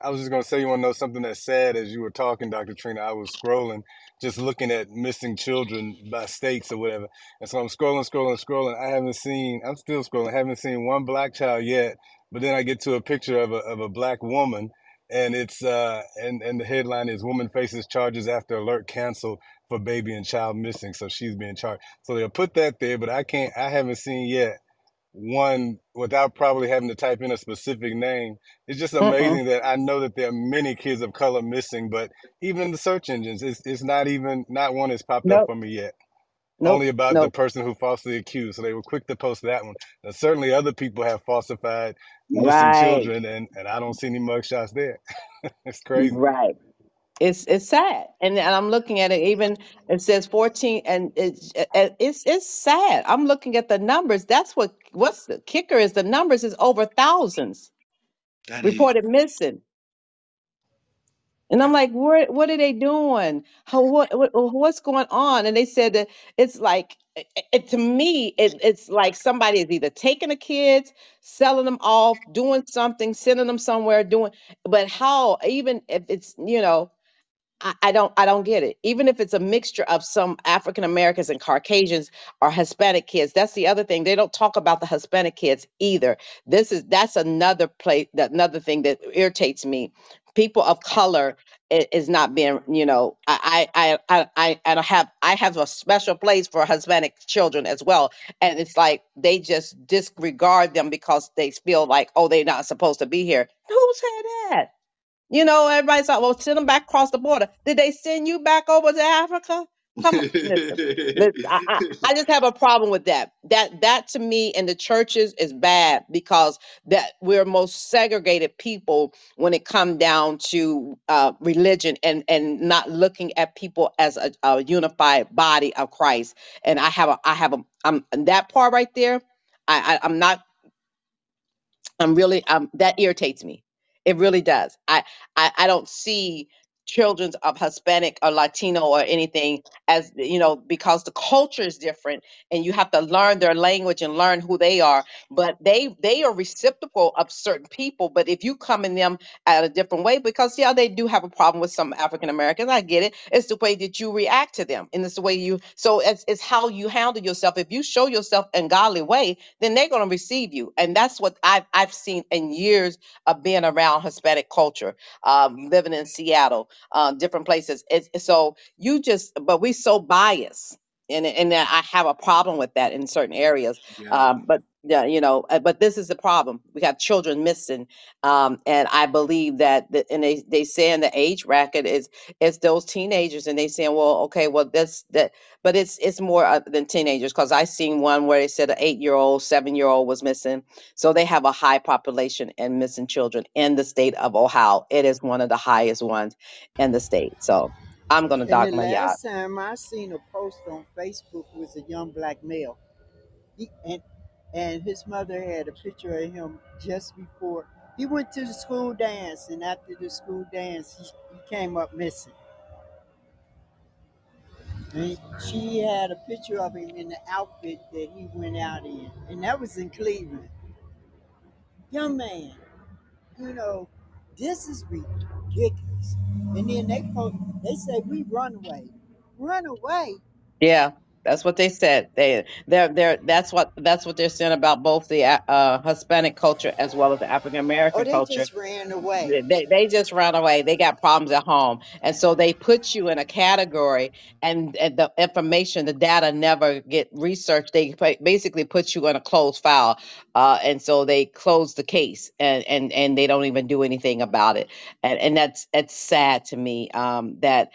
I was just gonna say, you want to know something that's sad as you were talking, Dr. Trina. I was scrolling, just looking at missing children by states or whatever. And so I'm scrolling, scrolling, scrolling. I haven't seen. I'm still scrolling. haven't seen one black child yet. But then I get to a picture of a of a black woman, and it's uh and and the headline is "Woman faces charges after alert canceled for baby and child missing." So she's being charged. So they'll put that there, but I can't. I haven't seen yet one without probably having to type in a specific name. It's just amazing that I know that there are many kids of color missing, but even in the search engines, it's, it's not even, not one has popped up for me yet. Nope. Only about the person who falsely accused. So they were quick to post that one. Now, certainly other people have falsified missing Right. children, and, and I don't see any mugshots there. it's crazy. Right. It's it's sad, and and I'm looking at it. Even it says 14, and it's it's it's sad. I'm looking at the numbers. That's what what's the kicker is the numbers is over thousands That is. reported missing. And I'm like, what what are they doing? How what, what what's going on? And they said that it's like it, it- to me, it, it's like somebody is either taking the kids, selling them off, doing something, sending them somewhere, doing. But how? Even if it's you know I, I don't I don't get it. Even if it's a mixture of some African Americans and Caucasians or Hispanic kids, that's the other thing. They don't talk about the Hispanic kids either. This is that's another place that another thing that irritates me. People of color is not being, you know, I I I I have I have a special place for Hispanic children as well. And it's like they just disregard them because they feel like, oh, they're not supposed to be here. Who said that? You know, everybody's like, well, send them back across the border. Did they send you back over to Africa? Come on, listen. listen I, I, I just have a problem with that. That that to me in the churches is bad because that we're most segregated people when it come down to uh, religion and and not looking at people as a, a unified body of Christ. And I have a I have a I'm that part right there. I, I I'm not I'm really um that irritates me. It really does. I I, I don't see children of Hispanic or Latino or anything as you know because the culture is different and you have to learn their language and learn who they are but they they are reciprocal of certain people but if you come in them at a different way because yeah they do have a problem with some African Americans I get it it's the way that you react to them and it's the way you so it's, it's how you handle yourself if you show yourself in godly way then they're going to receive you. And that's what I've, I've seen in years of being around Hispanic culture, um, living in Seattle, uh, different places. It's, so you just, but we so biased. And, and I have a problem with that in certain areas. yeah. Um, but yeah, you know, uh, but this is the problem. We have children missing, um, and I believe that, the, and they they say in the age bracket is it's those teenagers, and they saying, well, okay, well, that's that but it's it's more uh, than teenagers because I seen one where they said an eight year old, seven year old was missing. So they have a high population in missing children in the state of Ohio. It is one of the highest ones in the state. So I'm gonna And the dock my yacht. last time I seen a post on Facebook was a young black male. He, and and his mother had a picture of him just before he went to the school dance, and after the school dance, he, he came up missing. And she had a picture of him in the outfit that he went out in, and that was in Cleveland. Young man, you know, this is ridiculous. And then they po- they say we run away, run away. Yeah, that's what they said. They they're they're that's what that's what they're saying about both the uh Hispanic culture as well as the African Oh, American they culture just ran away. they, they they just run away. They got problems at home. And so they put you in a category and, and the information, the data never get researched. They ba- basically put you in a closed file. Uh, and so they close the case and, and, and they don't even do anything about it. And, and that's, that's sad to me um, that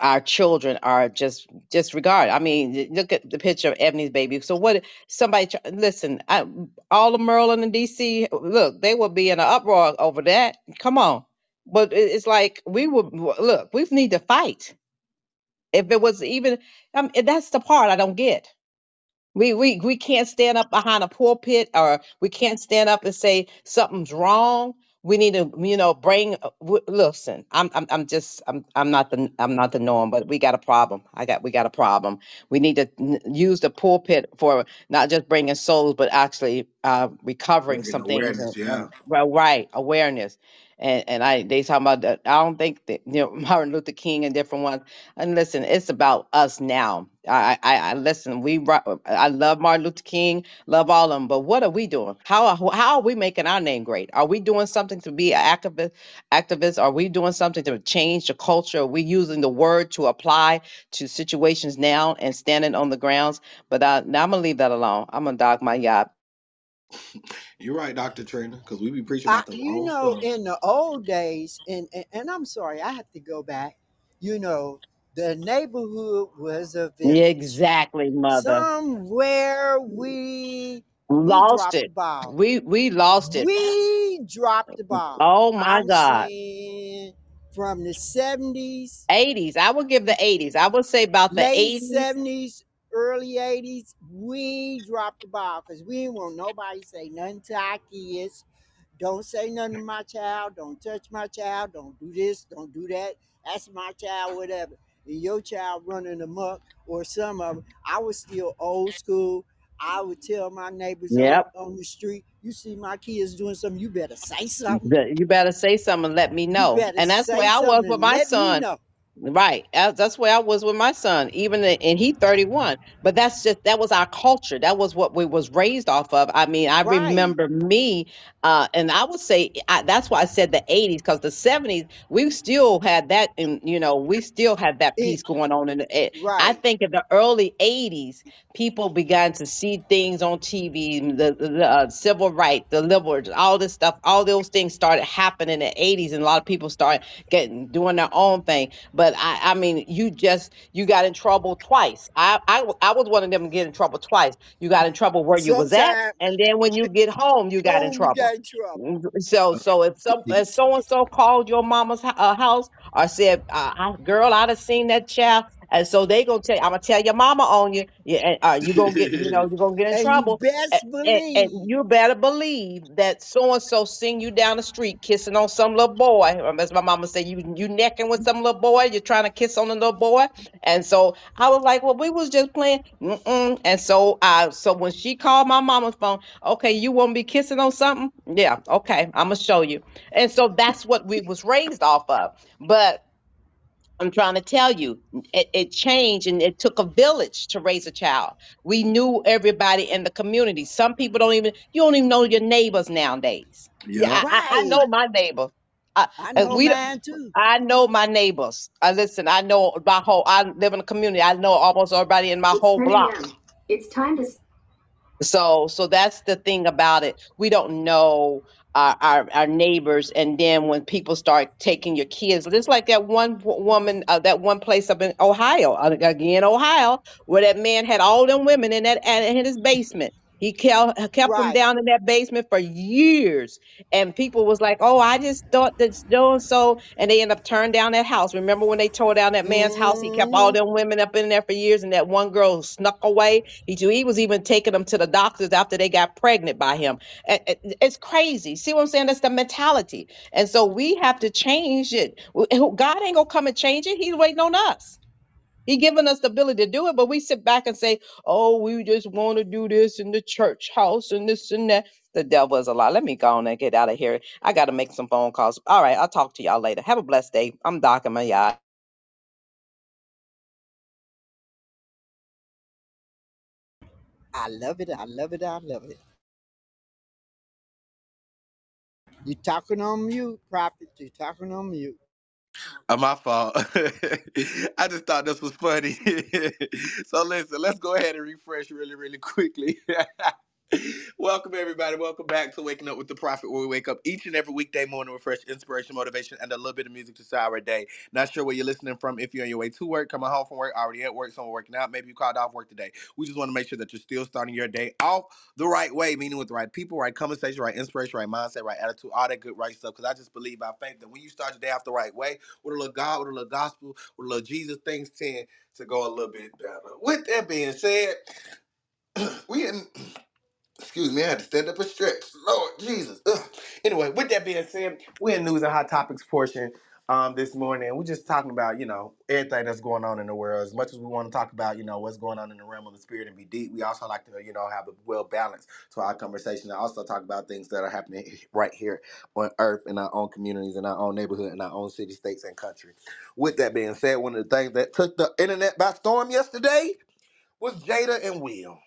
our children are just disregarded. I mean, look at the picture of Ebony's baby. So what, somebody, listen, I, all of Maryland and DC, look, they will be in an uproar over that. Come on. But it- it's like we would look, we need to fight. If it was even, um, that's the part I don't get we we we can't stand up behind a pulpit or we can't stand up and say something's wrong. We need to, you know, bring. uh, w- Listen, I'm I'm I'm just I'm I'm not the I'm not the norm, but we got a problem. I got we got a problem. We need to n- use the pulpit for not just bringing souls, but actually uh, recovering Bringing some things awareness, and, yeah. and well, right awareness. And and I they talking about that. I don't think that you know Martin Luther King and different ones and listen, it's about us now. I, I, I listen. We, I love Martin Luther King, love all of them. But what are we doing? How, are- how are we making our name great? Are we doing something to be an activist? Activists? Are we doing something to change the culture? Are we using the word to apply to situations now and standing on the grounds? But uh, now I'm gonna leave that alone. I'm gonna dog my yacht. You're right, Dr. Trainer, because we be preaching I, about the you know, stuff. in the old days, and, and and I'm sorry, I have to go back. You know, the neighborhood was a Yeah, village. exactly, mother. Somewhere we we Lost dropped the it. ball. We we lost it. We dropped the ball. Oh my I'm God. from the 70s 80s. I would give the 80s. I would say about the late 80s 70s, early 80s, we dropped the ball because we didn't want nobody say nothing to our kids. Don't say nothing to my child. Don't touch my child. Don't do this. Don't do that. That's my child, whatever. And your child running amok, or some of them. I was still old school. I would tell my neighbors Yep. on, the street, you see my kids doing something, you better say something. You better say something and let me know. And that's the way I was with my son. Right. That's that's where I was with my son. Even the, and he 31. But that's just that was our culture. That was what we was raised off of. I mean, I Right. remember me uh and I would say I, that's why I said the 80s cuz the 70s we still had that and you know, we still had that piece going on eh, I right. think in the early 80s people began to see things on TV, the, the uh, civil rights, the liberals, all this stuff, all those things started happening in the 80s and a lot of people started getting doing their own thing but I, I mean, you just you got in trouble twice. I, I, I was one of them to get in trouble twice. You got in trouble where you was at, and then when you get home, you got in trouble. Got in trouble. Mm, So so if some if so and so called your mama's uh, house or said, uh, I- "Girl, I'd have seen that child," and so they gonna tell, you, I'm gonna tell your mama on you. Yeah, and, uh, you gonna get you know you gonna get in And you trouble. Best And, and believe. you better believe that so and so seeing you down the street kissing on some little boy. Or as my mama said, you you necking with some little boy. You're trying to kiss on a little boy. And so I was like, well, we was just playing. Mm-mm. And so I so when she called my mama's phone, okay, you want to be kissing on something? Yeah, okay, I'm gonna show you. And so that's what we was raised off of. But I'm trying to tell you, it, it changed and it took a village to raise a child. We knew everybody in the community. Some people don't even, you don't even know your neighbors nowadays. Yeah, yep. I, I, I Right. know my neighbor. I, I and know we, mine too. I know my neighbors. I listen, I know my whole, I live in a community. I know almost everybody in my It's whole 10 block. a.m. It's time to So so that's the thing about it. We don't know our, our our neighbors, and then when people start taking your kids, just like that one woman, uh, that one place up in Ohio, uh, again Ohio, where that man had all them women in that in his basement. He kept kept them Right. down in that basement for years, and people was like, "Oh, I just thought that so and so," and they end up turning down that house. Remember when they tore down that man's house? He kept all hmm them women up in there for years, and that one girl snuck away he, he was even taking them to the doctors after they got pregnant by him. A- a- It's crazy. See what I'm saying? That's the mentality. And so we have to change it. W- God ain't gonna come and change it. He's waiting on us. He giving us the ability to do it, but we sit back and say, "Oh, we just want to do this in the church house and this and that." The devil is a lie. Let me go on and get out of here. I got to make some phone calls. All right, I'll talk to y'all later. Have a blessed day. I'm docking my yacht. I love it. I love it. I love it. You talking on mute, prophet. You talking on mute. Uh, my fault. I just thought this was funny. so listen, let's go ahead and refresh really, really quickly. Welcome everybody. Welcome back to Waking Up with the Prophet, where we wake up each and every weekday morning with fresh inspiration, motivation, and a little bit of music to start our day. Not sure where you're listening from. If you're on your way to work, coming home from work, already at work, someone working out, maybe you called off work today. We just want to make sure that you're still starting your day off the right way, meaning with the right people, right conversation, right inspiration, right mindset, right attitude, all that good right stuff. Because I just believe by faith that when you start your day off the right way, with a little God, with a little gospel, with a little Jesus, things tend to go a little bit better. With that being said, we in Excuse me, I had to stand up and stretch. Lord Jesus. Ugh. Anyway, with that being said, we're in news and hot topics portion um, this morning. We're just talking about, you know, everything that's going on in the world. As much as we want to talk about, you know, what's going on in the realm of the spirit and be deep, we also like to, you know, have a well balance to our conversation. And also talk about things that are happening right here on earth in our own communities, in our own neighborhood, in our own city, states, and country. With that being said, one of the things that took the internet by storm yesterday was Jada and Will.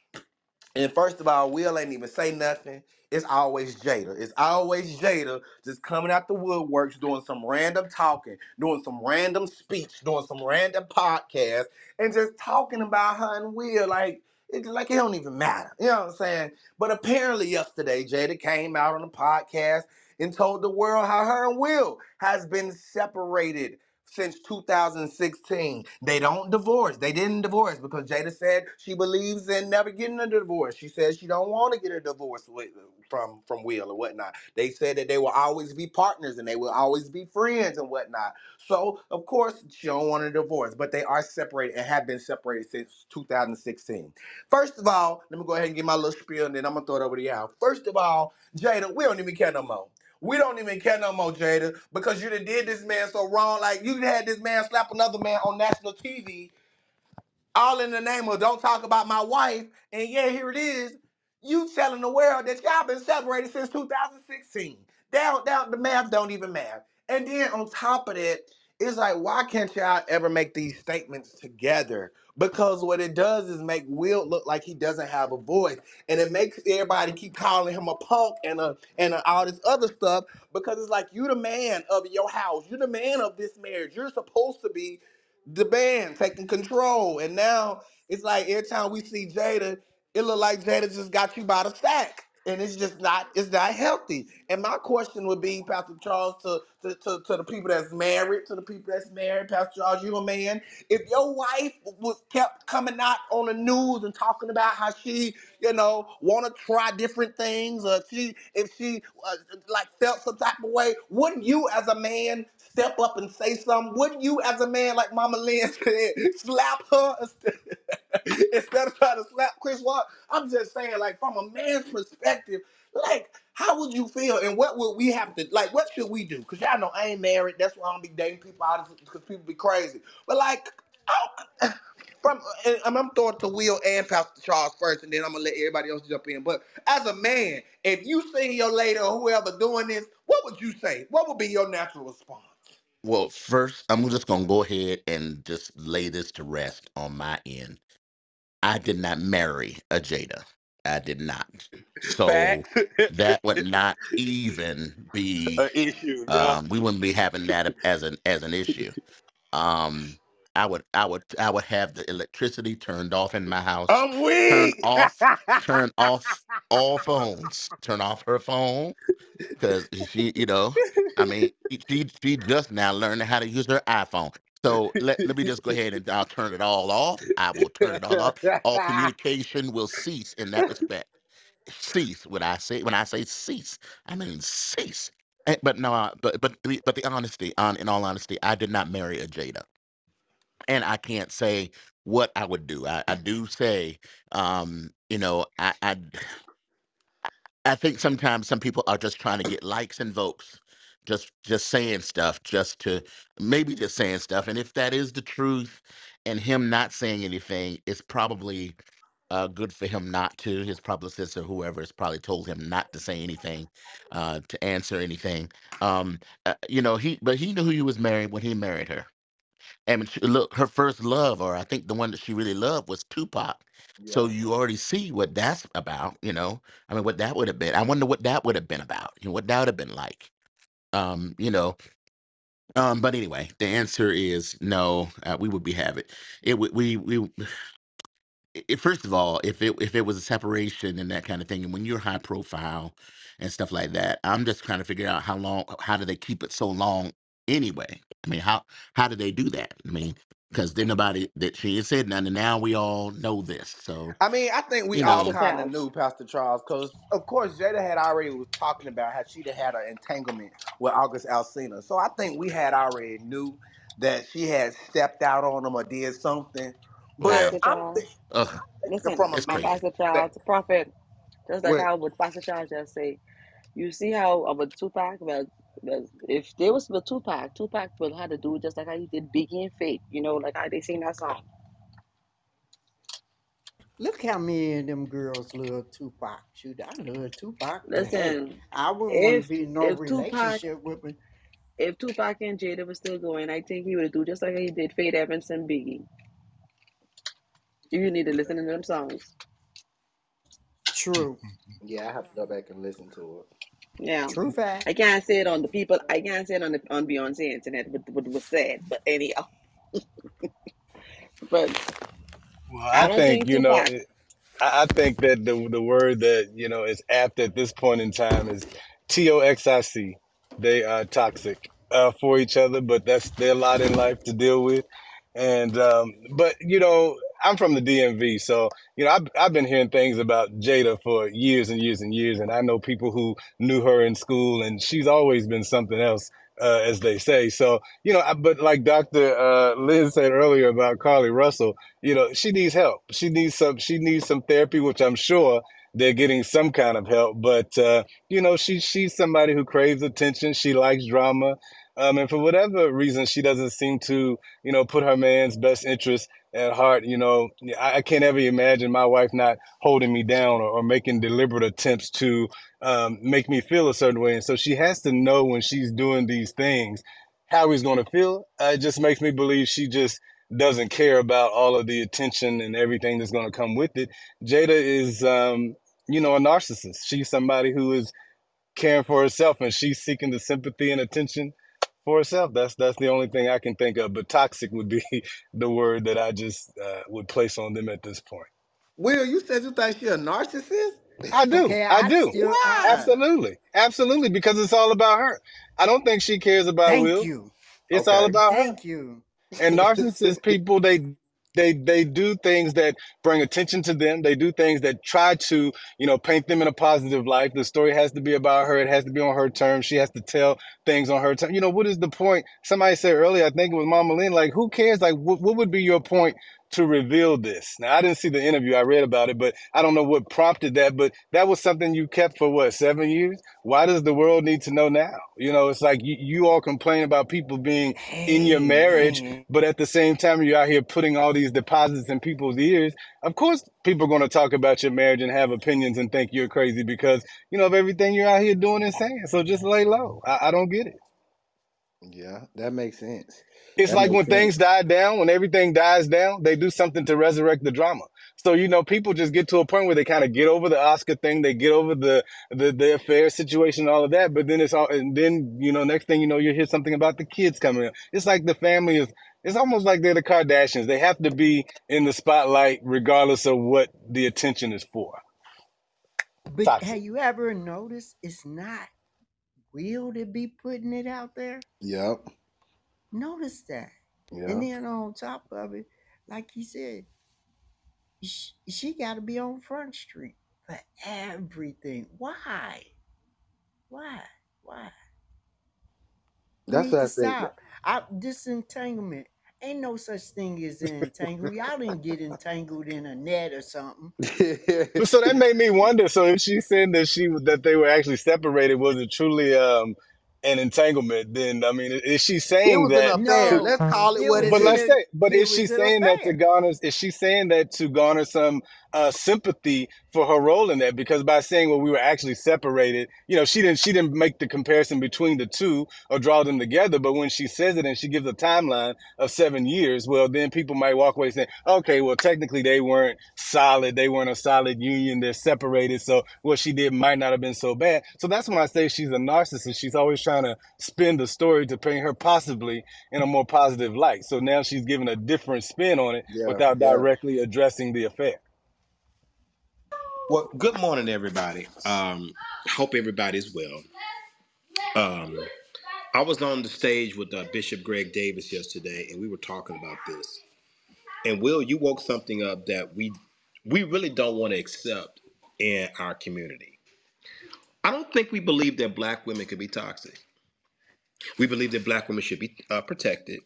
And first of all, Will ain't even say nothing. It's always Jada. It's always Jada just coming out the woodworks, doing some random talking, doing some random speech, doing some random podcast, and just talking about her and Will like it's like it don't even matter. You know what I'm saying? But apparently yesterday, Jada came out on a podcast and told the world how her and Will has been separated since 2016. They don't divorce. They didn't divorce because Jada said she believes in never getting a divorce. She says she don't want to get a divorce with, from from Will or whatnot. They said that they will always be partners and they will always be friends and whatnot. So of course she don't want a divorce, but they are separated and have been separated since 2016. First of all, let me go ahead and get my little spiel and then I'm gonna throw it over to y'all. First of all, Jada, we don't even care no more. We don't even care no more, Jada, because you done did this man so wrong. Like you had this man slap another man on national TV all in the name of don't talk about my wife. And yeah, here it is. You telling the world that y'all been separated since 2016. Down, down, the math don't even math. And then on top of that, it's like, why can't y'all ever make these statements together? Because what it does is make Will look like he doesn't have a voice, and it makes everybody keep calling him a punk and a and a, all this other stuff. Because it's like you're the man of your house, you're the man of this marriage. You're supposed to be the man taking control. And now it's like every time we see Jada, it look like Jada just got you by the sack. And it's just not it's not healthy. And my question would be, Pastor Charles, to, to, to, to the people that's married, to the people that's married, Pastor Charles, you a man. If your wife was kept coming out on the news and talking about how she, you know, want to try different things, or she, if she uh, like felt some type of way, wouldn't you as a man step up and say something? Wouldn't you as a man, like Mama Lynn said, slap her instead of trying to slap Chris Watt? I'm just saying, like from a man's perspective, like how would you feel, and what would we have to like? What should we do? Cause y'all know I ain't married. That's why I don't be dating people out because people be crazy. But like, I, from and I'm I'm throwing it to Will and Pastor Charles first, and then I'm gonna let everybody else jump in. But as a man, if you see your lady or whoever doing this, what would you say? What would be your natural response? Well, first, I'm just going to go ahead and just lay this to rest on my end. I did not marry a Jada. I did not. So Facts. that would not even be An issue, um we wouldn't be having that as an as an issue. Um I would I would I would have the electricity turned off in my house. I'm Turn weak. off turn off all phones. Turn off her phone because she, you know, I mean, she she just now learning how to use her iPhone. So let, let me just go ahead and I'll turn it all off. I will turn it all off. All communication will cease in that respect. Cease. When I say when I say cease, I mean cease. Eh, But no, uh, but but the- but the honesty, on in all honesty, I did not marry a Jada, and I can't say what I would do. I, I do say, um, you know, I, I I think sometimes some people are just trying to get likes and votes, just just saying stuff, just to maybe just saying stuff. And if that is the truth, and him not saying anything, it's probably uh, good for him not to. His publicist or whoever has probably told him not to say anything, uh, to answer anything. Um, uh, you know, he but he knew who he was married when he married her. And she, look, her first love, or I think the one that she really loved, was Tupac. So you already see what that's about, you know. I mean, what that would have been. I wonder what that would have been about. You know, what that would have been like. Um, you know. Um, but anyway, the answer is no. Uh, we would be having it. would we we it, first of all, if it if it was a separation and that kind of thing, and when you're high profile and stuff like that, I'm just trying to figure out how long, how do they keep it so long anyway? I mean, how how did they do that? I mean, because then nobody that she had said nothing, and now we all know this. So I mean, I think we you all know, kind of knew Pastor Charles because, of course, Jada had already was talking about how she'd had an entanglement with August Alsina. So I think we had already knew that she had stepped out on him or did something. But Pastor I'm Charles. th- ugh, thinking Listen, from a it's man crazy. Pastor that Charles, prophet, just like with how what Pastor Charles just say. You see how uh, with Tupac, well, well, if there was with Tupac, Tupac would have to do just like how he did Biggie and Faith. You know, like how they sing that song. Look how many of them girls love Tupac. Shoot, I love Tupac, but hey, Listen, I wouldn't want to be in no if Tupac relationship with me. if Tupac and Jada were still going, I think he would do just like he did Faith Evans and Biggie. You need to listen to them songs. True, yeah, I have to go back and listen to it. Yeah. true fact. I can't say it on the people. I can't say it on the on Beyonce internet. What what was said, but anyhow. but Well, I I think think you know. It, I I think that the the word that you know is apt at this point in time is T O X I C. They are toxic uh, for each other, but that's their lot in life to deal with. And um, but you know, I'm from the DMV, so you know I've I've been hearing things about Jada for years and years and years, and I know people who knew her in school, and she's always been something else, uh, as they say. So you know, I, but like Dr. Uh, Liz said earlier about Carlee Russell you know she needs help she needs some she needs some therapy which i'm sure they're getting some kind of help but uh you know she she's somebody who craves attention she likes drama um and for whatever reason she doesn't seem to you know put her man's best interest at heart you know i, I can't ever imagine my wife not holding me down or, or making deliberate attempts to um make me feel a certain way and so she has to know when she's doing these things how he's going to feel uh, it just makes me believe she just doesn't care about all of the attention and everything that's going to come with it. Jada is, um, you know, a narcissist. She's somebody who is caring for herself and she's seeking the sympathy and attention for herself. That's that's the only thing I can think of. But toxic would be the word that I just uh, would place on them at this point. Will, you said you think she a narcissist? I do. Okay, I I do. still, I, Absolutely. Absolutely. Because it's all about her. I don't think she cares about thank Will. you, It's all Okay. about her. thank you. and narcissist people they they they do things that bring attention to them. They do things that try to you know paint them in a positive light. The story has to be about her. It has to be on her terms. She has to tell things on her terms you know what is the point? Somebody said earlier i think it was mama lynn like who cares? Like what, what would be your point to reveal this now i didn't see the interview i read about it but i don't know what prompted that but that was something you kept for what seven years why does the world need to know now you know it's like you, you all complain about people being in your marriage but at the same time, you're out here putting all these deposits in people's ears. Of course, people are going to talk about your marriage and have opinions and think you're crazy because, you know, of everything you're out here doing and saying. So just lay low. I, I don't get it. Yeah, that makes sense. It's That like when sense. things die down, when everything dies down, they do something to resurrect the drama. So, you know, people just get to a point where they kind of get over the Oscar thing, they get over the, the the affair situation, all of that. But then it's all, and then you know, next thing you know, you hear something about the kids coming up. It's like the family is. It's almost like they're the Kardashians. They have to be in the spotlight regardless of what the attention is for. but Toxic. have you ever noticed it's not Will to be putting it out there? Yep. Notice that. Yeah. And then on top of it, like he said, she, she got to be on Front Street for everything. Why? Why? Why? That's what I think. I, disentanglement. Ain't no such thing as entangled. Y'all didn't get entangled in a net or something. So that made me wonder. So if she said that she that they were actually separated, was it truly um, and entanglement, then I mean, is she saying that No, Let's call it it what was it But in let's say, but it is she saying that to garner? Is she saying that to garner some uh, sympathy for her role in that? Because by saying, "Well, we were actually separated," you know, she didn't she didn't make the comparison between the two or draw them together. But when she says it and she gives a timeline of seven years, well, then people might walk away saying, "Okay, well, technically they weren't solid. They weren't a solid union. They're separated. So what she did might not have been so bad." So that's when I say she's a narcissist. She's always trying to spin the story to paint her possibly in a more positive light. So now she's giving a different spin on it Yeah, without yeah. directly addressing the affair. Well, good morning, everybody. Um, hope everybody's well. Um, I was on the stage with uh, Bishop Greg Davis yesterday, and we were talking about this. And Will, you woke something up that we we really don't want to accept in our community. I don't think we believe that black women could be toxic. We believe that black women should be uh, protected.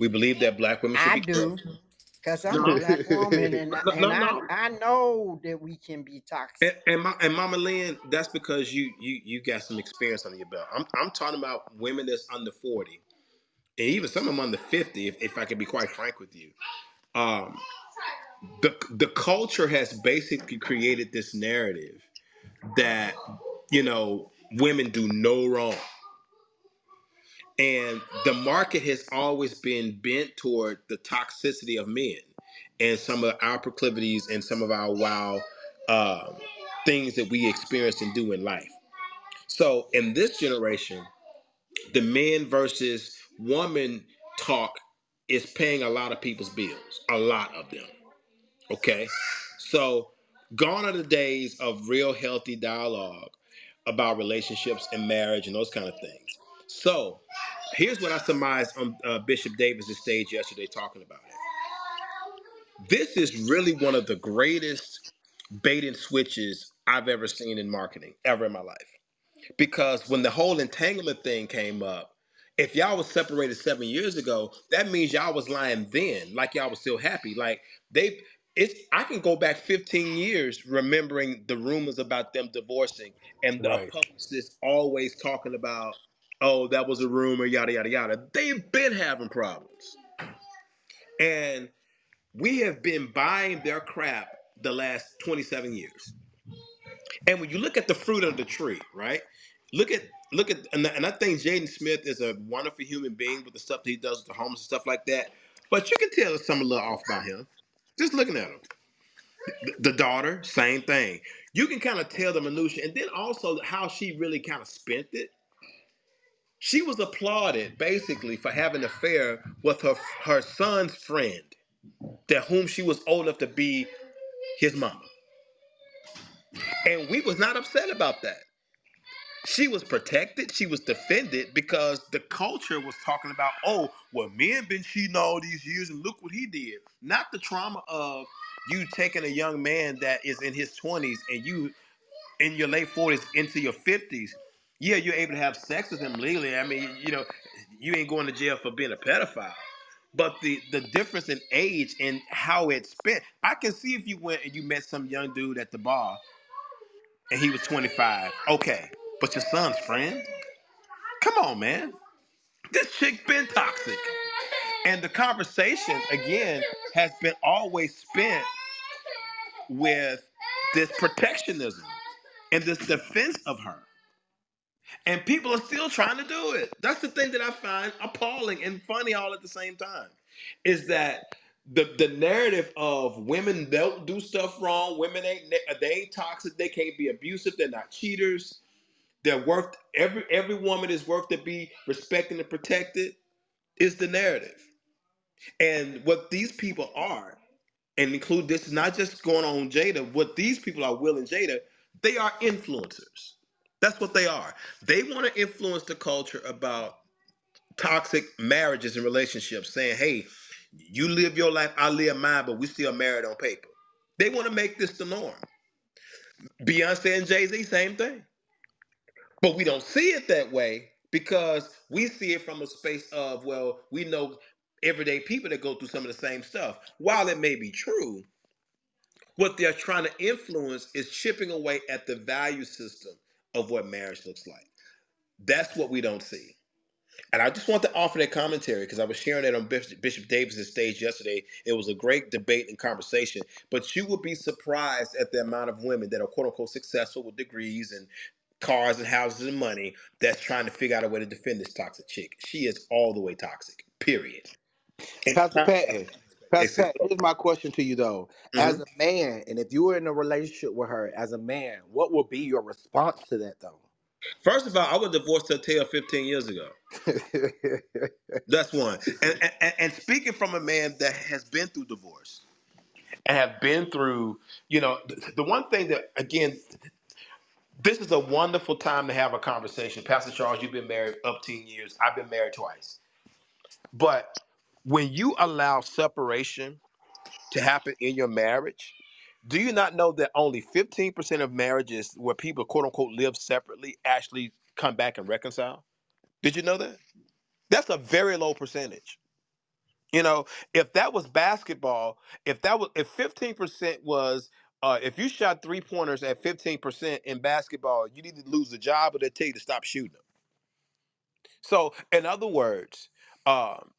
We believe that black women should be protected. I be. do, cause I'm a black woman, and no, and no. I. I know that we can be toxic. and, Ma- and Mama Lynn, that's because you you you got some experience under your belt. I'm I'm talking about women that's under 40, and even some of them under 50. If, if I can be quite frank with you, um, the the culture has basically created this narrative that you know women do no wrong, and the market has always been bent toward the toxicity of men and some of our proclivities and some of our wow um, things that we experience and do in life. So in this generation, the men versus woman talk is paying a lot of people's bills, a lot of them. Okay. So gone are the days of real healthy dialogue about relationships and marriage and those kind of things. So here's what I surmised on uh, Bishop Davis's stage yesterday talking about it. This is really one of the greatest bait and switches I've ever seen in marketing ever in my life because when the whole entanglement thing came up, if y'all was separated seven years ago, that means y'all was lying then, like y'all was still happy. Like they, it's I can go back 15 years remembering the rumors about them divorcing and the Right. publicists always talking about, oh, that was a rumor, yada yada yada. They've been having problems, and we have been buying their crap the last 27 years. And when you look at the fruit of the tree, right? Look at look at and, and I think Jaden Smith is a wonderful human being with the stuff that he does with the homeless and stuff like that. But you can tell something a little off by him. Just looking at him. The, the daughter, same thing. You can kind of tell the minutia, and then also how she really kind of spent it. She was applauded basically for having an affair with her her son's friend, that whom she was old enough to be his mama. And we was not upset about that. She was protected. She was defended because the culture was talking about, oh, well, men been cheating all these years, and look what he did. Not the trauma of you taking a young man that is in his twenties and you in your late forties into your fifties. Yeah, you're able to have sex with him legally. I mean, you know, you ain't going to jail for being a pedophile. But the the difference in age and how it's spent, I can see if you went and you met some young dude at the bar and he was 25. Okay, but your son's friend? Come on, man. This chick been toxic. And the conversation, again, has been always spent with this protectionism and this defense of her. And people are still trying to do it. That's the thing that I find appalling and funny all at the same time. Is that the the narrative of women don't do stuff wrong, women ain't they ain't toxic, they can't be abusive, they're not cheaters, they're worth every every woman is worth to be respected and protected is the narrative. And what these people are, and include this is not just going on Jada, what these people are Will and Jada, they are influencers. That's what they are. They want to influence the culture about toxic marriages and relationships, saying, hey, you live your life, I live mine, but we still married on paper. They want to make this the norm. Beyonce and Jay-Z, same thing. But we don't see it that way because we see it from a space of, well, we know everyday people that go through some of the same stuff. While it may be true, what they're trying to influence is chipping away at the value system of what marriage looks like. That's what we don't see. And I just want to offer that commentary because I was sharing it on Bishop, Bishop Davis's stage yesterday. It was a great debate and conversation. But you would be surprised at the amount of women that are quote unquote successful with degrees and cars and houses and money that's trying to figure out a way to defend this toxic chick. She is all the way toxic. Period. And Pastor. Patton, Pastor It's, Pat, here's my question to you though. As Mhm. a man, and if you were in a relationship with her as a man, what would be your response to that though? First of all, I was divorced to Tail 15 years ago. That's one. And, and and speaking from a man that has been through divorce and have been through, you know, the, the one thing that again, this is a wonderful time to have a conversation. Pastor Charles, you've been married up 10 years. I've been married twice. But when you allow separation to happen in your marriage, do you not know that only 15% of marriages where people quote unquote live separately actually come back and reconcile? Did you know that? That's a very low percentage. You know, if that was basketball, if that was if 15% was uh, if you shot three pointers at 15% in basketball, you need to lose the job or they tell you to stop shooting them. So, in other words, um,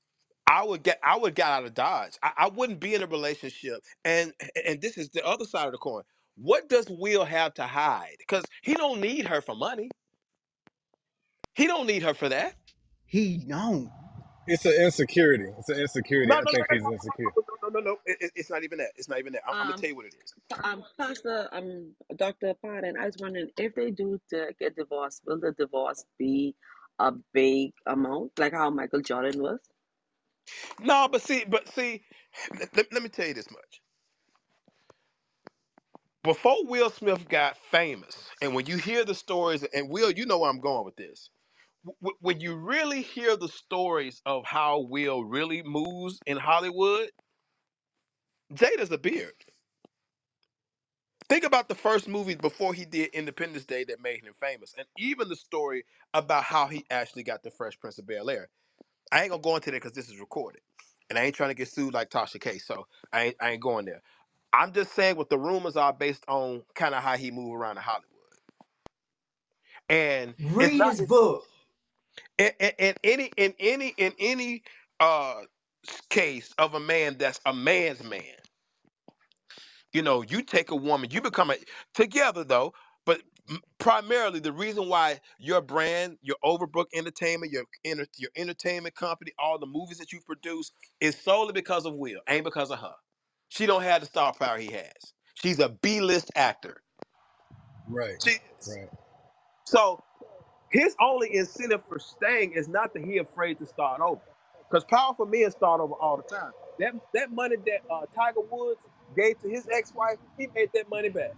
I would get I would get out of Dodge. I, I wouldn't be in a relationship. And and this is the other side of the coin. What does Will have to hide? Because he don't need her for money. He don't need her for that. He don't. It's an insecurity. It's an insecurity. No, I no, no, think no, he's insecure. no, no, no, no. no. It, it- it's not even that. It's not even that. I'm, I'm gonna Um, tell you what it is. um, Pastor, um, Dr. Patton, I was wondering if they do to get divorced, will the divorce be a big amount, like how Michael Jordan was? No, but see, but see, let, let me tell you this much. Before Will Smith got famous, and when you hear the stories, and Will, you know where I'm going with this. W- when you really hear the stories of how Will really moves in Hollywood, Jada's a beard. Think about the first movies before he did Independence Day that made him famous, and even the story about how he actually got the Fresh Prince of Bel Air. I ain't gonna go into that because this is recorded, and I ain't trying to get sued like Tasha K. So I ain't, I ain't going there. I'm just saying what the rumors are based on kind of how he moved around in Hollywood, and it's Read not his book. in, in, in any in any in any uh case of a man that's a man's man. You know, you take a woman, you become a together though, but primarily the reason why your brand, your Overbrook Entertainment, your enter, your entertainment company, all the movies that you produce is solely because of Will, ain't because of her. She don't have the star power he has. She's a B-list actor. Right. She. Right. So his only incentive for staying is not that he afraid to start over. Because powerful men start over all the time. That that money that uh, Tiger Woods gave to his ex-wife, he made that money back.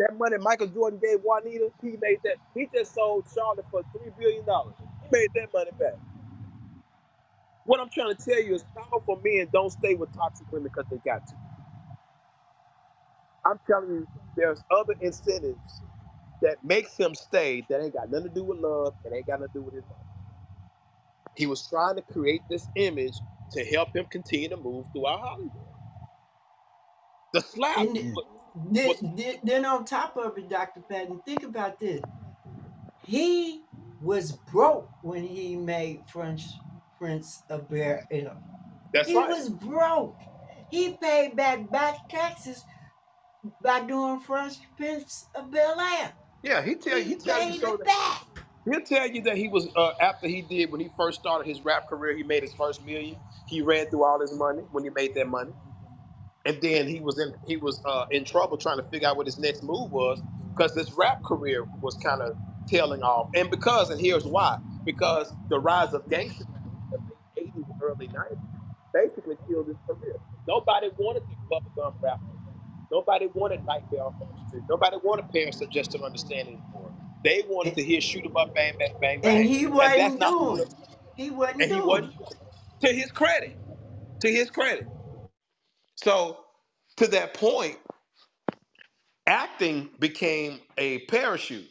That money Michael Jordan gave Juanita, he made that. He just sold Charlotte for three billion dollars. He made that money back. What I'm trying to tell you is powerful men don't stay with toxic women because they got to. I'm telling you, there's other incentives that makes him stay that ain't got nothing to do with love and ain't got nothing to do with his. He was trying to create this image to help him continue to move throughout Hollywood. The slap And then, then, then on top of it, Dr. Patton, think about this. He was broke when he made French Prince of Bel Air. that's He right. was broke. He paid back back taxes by doing French Prince of Bel Air. Yeah, he tell He he tell you so it that back. he'll tell you that he was uh, after he did when he first started his rap career, he made his first million. He ran through all his money when he made that money. And then he was in he was uh, in trouble trying to figure out what his next move was because his rap career was kind of tailing off, and because and here's why because the rise of gangster rap in the late '80s and early '90s basically killed his career. Nobody wanted these bubblegum rappers. Nobody wanted Nightmare on Elm Street. Nobody wanted Parents of Just to Understand anymore. They wanted to hear shoot 'em up, bang, bang, bang, and bang, he and that's wasn't not doing it. He wasn't And he doing wasn't it. to his credit. To his credit. So to that point, acting became a parachute.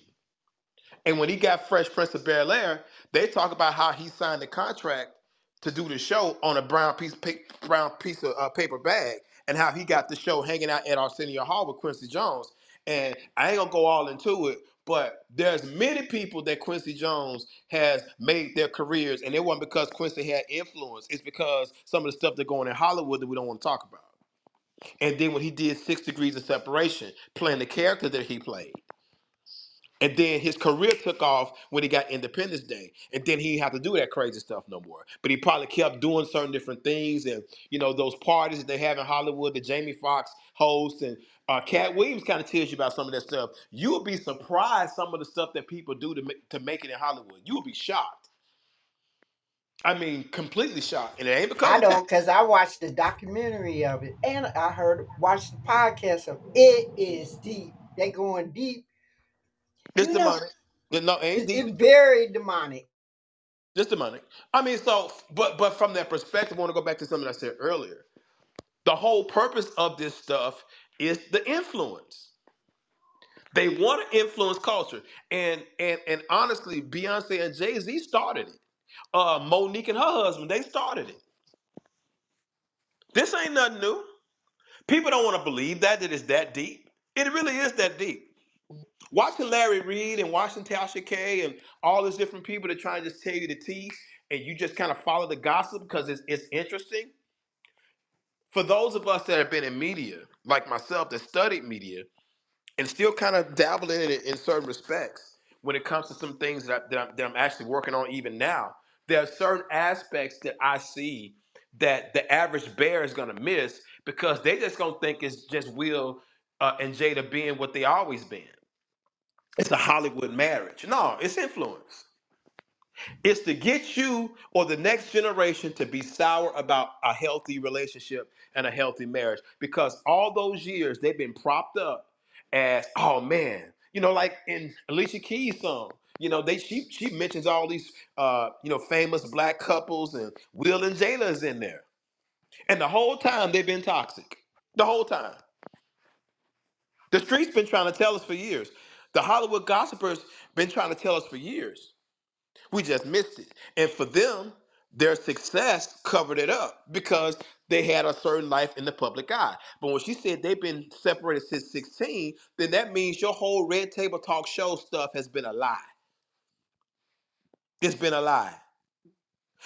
And when he got Fresh Prince of Bel Air, they talk about how he signed the contract to do the show on a brown piece brown piece of uh, paper bag, and how he got the show hanging out at Arsenio Hall with Quincy Jones. And I ain't gonna go all into it, But there's many people that Quincy Jones has made their careers, and it wasn't because Quincy had influence. It's because some of the stuff that's going in Hollywood that we don't want to talk about. And then when he did Six Degrees of Separation, playing the character that he played. And then his career took off when he got Independence Day. And then he didn't have to do that crazy stuff no more. But he probably kept doing certain different things. And, you know, those parties that they have in Hollywood that Jamie Foxx hosts and uh, Katt Williams kind of tells you about some of that stuff. You would be surprised some of the stuff that people do to make, to make it in Hollywood. You would be shocked. I mean, completely shocked. And it ain't because I don't, cause I watched the documentary of it, and I heard watched the podcast of it. It is deep. They going deep. It's You know, demonic. No, it ain't It- deep. It's very demonic. Just demonic. I mean, so, but but from that perspective, I want to go back to something I said earlier. The whole purpose of this stuff is the influence. They want to influence culture, and and and honestly, Beyonce and Jay Z started it. Uh, Monique and her husband, they started it. This ain't nothing new. People don't want to believe that it's that deep. It really is that deep. Watching Larry Reid and watching Tasha K and all these different people that try to just tell you the tea, and you just kind of follow the gossip because it's, it's interesting. For those of us that have been in media, like myself, that studied media and still kind of dabble in it in certain respects, when it comes to some things that, I, that, I'm, that I'm actually working on even now, there are certain aspects that I see that the average bear is going to miss because they just going to think it's just Will uh, and Jada being what they always been. It's a Hollywood marriage. No, it's influence. It's to get you or the next generation to be sour about a healthy relationship and a healthy marriage because all those years they've been propped up as, oh man, you know, like in Alicia Keys' song, you know, they she she mentions all these uh, you know, famous black couples and Will and Jada is in there. And the whole time they've been toxic. The whole time. The streets been trying to tell us for years. The Hollywood gossipers been trying to tell us for years. We just missed it. And for them, their success covered it up because they had a certain life in the public eye. But when she said they've been separated since 16, then that means your whole red table talk show stuff has been a lie. It's been a lie.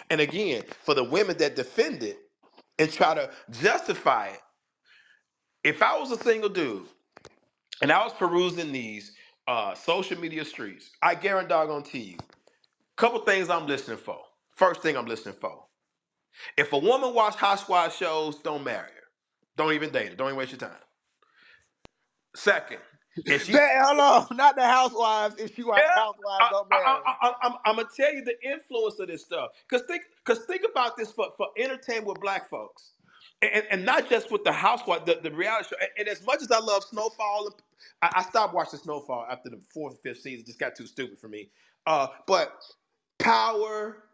And again, for the women that defend it and try to justify it, if I was a single dude and I was perusing these uh, social media streets, I guarantee to you, couple things I'm listening for. First thing I'm listening for. If a woman watch housewives shows, don't marry her. Don't even date her. Don't even waste your time. Second, she That, hold on, not the housewives. If you watch Yeah, housewives, don't. I, am gonna tell you the influence of this stuff. Cause think, cause think about this for, for entertainment with black folks, and, and not just with the housewife, the, the reality show. And, and as much as I love Snowfall, I, I stopped watching Snowfall after the fourth and fifth season. It just got too stupid for me. Uh, but Power,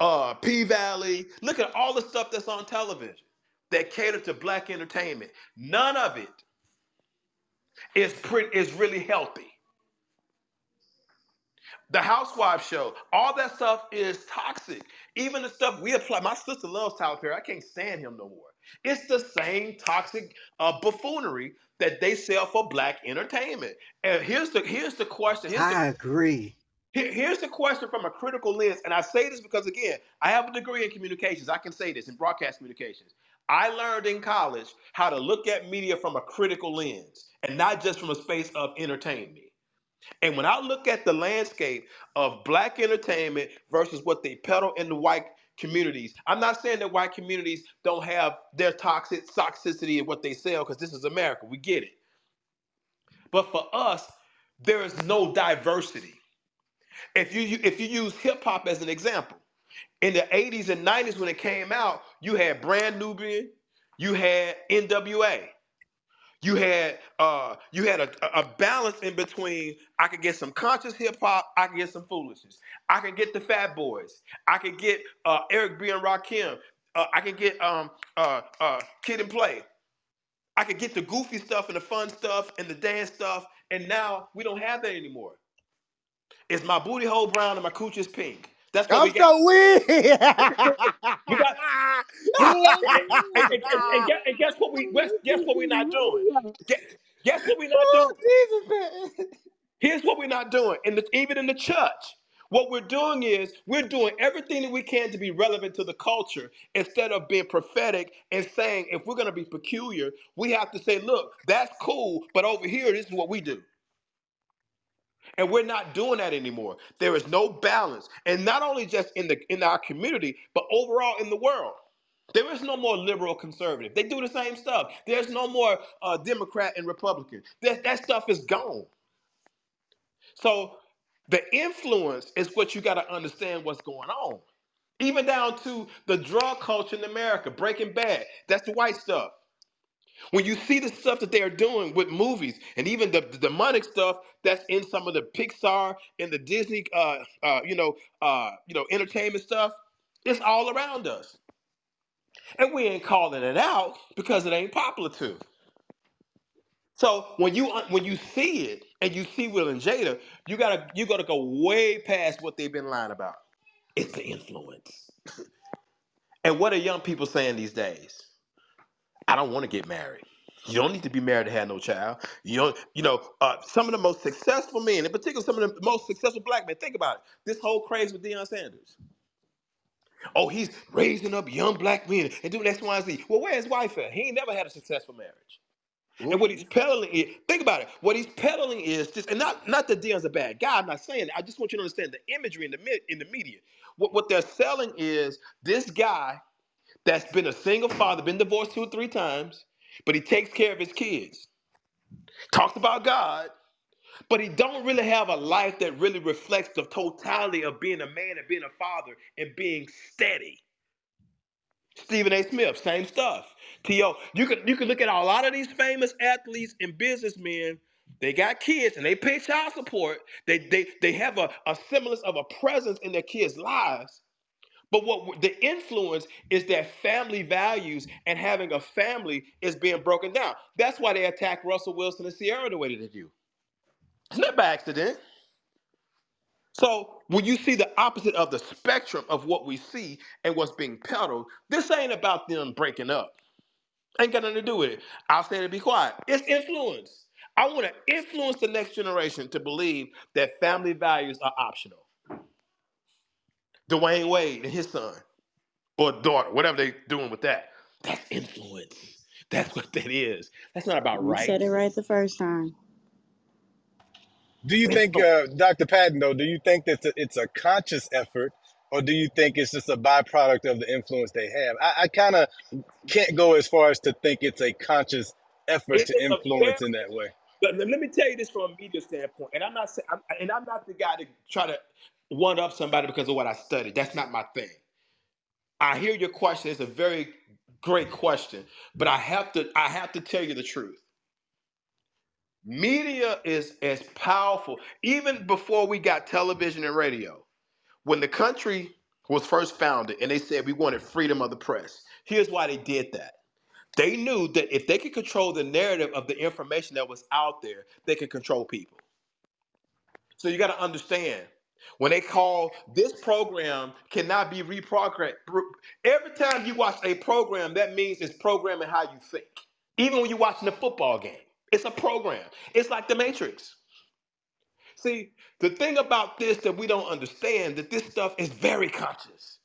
uh, P Valley, look at all the stuff that's on television that cater to black entertainment. None of it is pretty is really healthy. The Housewives show, all that stuff is toxic. Even the stuff we apply. My sister loves Tyler Perry. I can't stand him no more. It's the same toxic uh, buffoonery that they sell for black entertainment. And here's the here's the question. Here's the, I agree. here- here's the question from a critical lens. And I say this because again, I have a degree in communications. I can say this in broadcast communications. I learned in college how to look at media from a critical lens and not just from a space of entertain me. And when I look at the landscape of black entertainment versus what they peddle in the white communities, I'm not saying that white communities don't have their toxic toxicity in what they sell because this is America. We get it. But for us, there is no diversity. If you if you use hip hop as an example, in the 80s and 90s when it came out, you had Brand Nubian, you had NWA. You had uh you had a, a balance in between I could get some conscious hip hop, I could get some foolishness. I could get the Fat Boys. I could get uh Eric B and Rakim. Uh, I could get um uh uh Kid and Play. I could get the goofy stuff and the fun stuff and the dance stuff, and now we don't have that anymore. It's my booty hole brown and my cooch is pink. That's what I'm we got. so weird. We got and, and, and, and, and guess, what we guess, guess what we're not doing? Guess, guess what we're not oh, doing? Jesus, man. Here's what we're not doing, in the, even in the church. What we're doing is we're doing everything that we can to be relevant to the culture instead of being prophetic and saying if we're going to be peculiar, we have to say, look, that's cool, but over here, this is what we do. And we're not doing that anymore. There is no balance. And not only just in the in our community, but overall in the world. There is no more liberal conservative. They do the same stuff. There's no more uh, Democrat and Republican. That, that stuff is gone. So the influence is what you got to understand what's going on. Even down to the drug culture in America, Breaking Bad. That's the white stuff. When you see the stuff that they are doing with movies and even the, the demonic stuff that's in some of the Pixar and the Disney, uh, uh, you know, uh, you know, entertainment stuff, it's all around us, and we ain't calling it out because it ain't popular to. So when you when you see it and you see Will and Jada, you gotta you gotta go way past what they've been lying about. It's the influence. And what are young people saying these days? I don't want to get married. You don't need to be married to have no child. You don't, you know, uh, some of the most successful men, in particular, some of the most successful black men. Think about it. This whole craze with Deion Sanders. Oh, he's raising up young black men and doing X, Y, and Z. Well, where's his wife at? He ain't never had a successful marriage. And what he's peddling is, think about it. What he's peddling is just, and not not that Deion's a bad guy. I'm not saying that. I just want you to understand the imagery in the in the media. What what they're selling is this guy that's been a single father, been divorced two or three times, but he takes care of his kids. Talks about God, but he don't really have a life that really reflects the totality of being a man and being a father and being steady. Stephen A. Smith, same stuff. T.O. You could you could look at a lot of these famous athletes and businessmen. They got kids and they pay child support. They they they have a, a semblance of a presence in their kids' lives. But what the influence is that family values and having a family is being broken down. That's why they attack Russell Wilson and Ciara the way they do. It's not by accident. So when you see the opposite of the spectrum of what we see and what's being peddled, this ain't about them breaking up. Ain't got nothing to do with it. I'll say to be quiet. It's influence. I want to influence the next generation to believe that family values are optional. Dwyane Wade and his son or daughter, whatever they're doing with that, that's influence. That's what that is. That's not about right. You said it right the first time. Do you think, uh, Dr. Patton, though, do you think that it's a, conscious effort or do you think it's just a byproduct of the influence they have? I, I kind of can't go as far as to think it's a conscious effort It to influence in that way. But let let me tell you this from a media standpoint, and I'm not saying, I'm, and I'm not the guy to try to one up somebody because of what I studied. That's not my thing. I hear your question; it's a very great question, but I have to, I have to tell you the truth. Media is as powerful, even before we got television and radio. When the country was first founded, and they said we wanted freedom of the press. Here's why they did that. They knew that if they could control the narrative of the information that was out there, they could control people. So you got to understand when they call this program cannot be reprogrammed. Every time you watch a program, that means it's programming how you think. Even when you're watching a football game, it's a program. It's like the Matrix. See, the thing about this that we don't understand that this stuff is very conscious.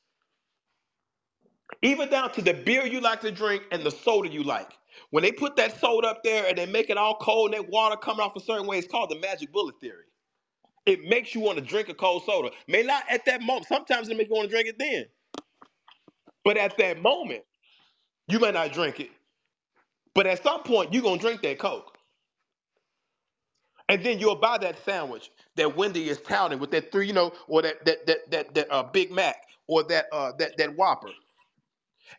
Even down to the beer you like to drink and the soda you like. When they put that soda up there and they make it all cold and that water coming off a certain way, it's called the magic bullet theory. It makes you want to drink a cold soda. May not at that moment. Sometimes it makes you want to drink it then. But at that moment, you may not drink it. But at some point, you're gonna drink that Coke. And then you'll buy that sandwich that Wendy is touting with that three, you know, or that that that that, that uh, Big Mac or that uh that that Whopper.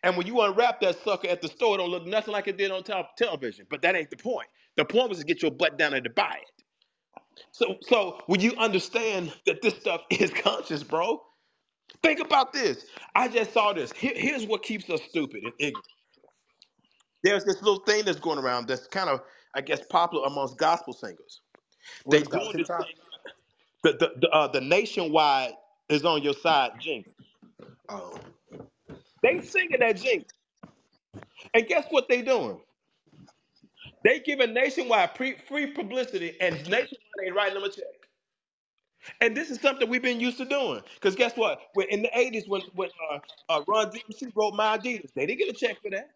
And when you unwrap that sucker at the store, it don't look nothing like it did on tel- television. But that ain't the point. The point was to get your butt down there to buy it. So so when you understand that this stuff is conscious, bro, think about this. I just saw this. Here- here's what keeps us stupid and ignorant. There's this little thing that's going around that's kind of, I guess, popular amongst gospel singers. They What's doing this TikTok? thing. The the the, uh, the nationwide is on your side jingle. Oh, They singing that jingle, and guess what they doing? They giving nationwide pre, free publicity, and nationwide and writing them a check. And this is something we've been used to doing. Because guess what? When in the 80s, when when uh, uh, Run DMC wrote My Adidas, they didn't get a check for that.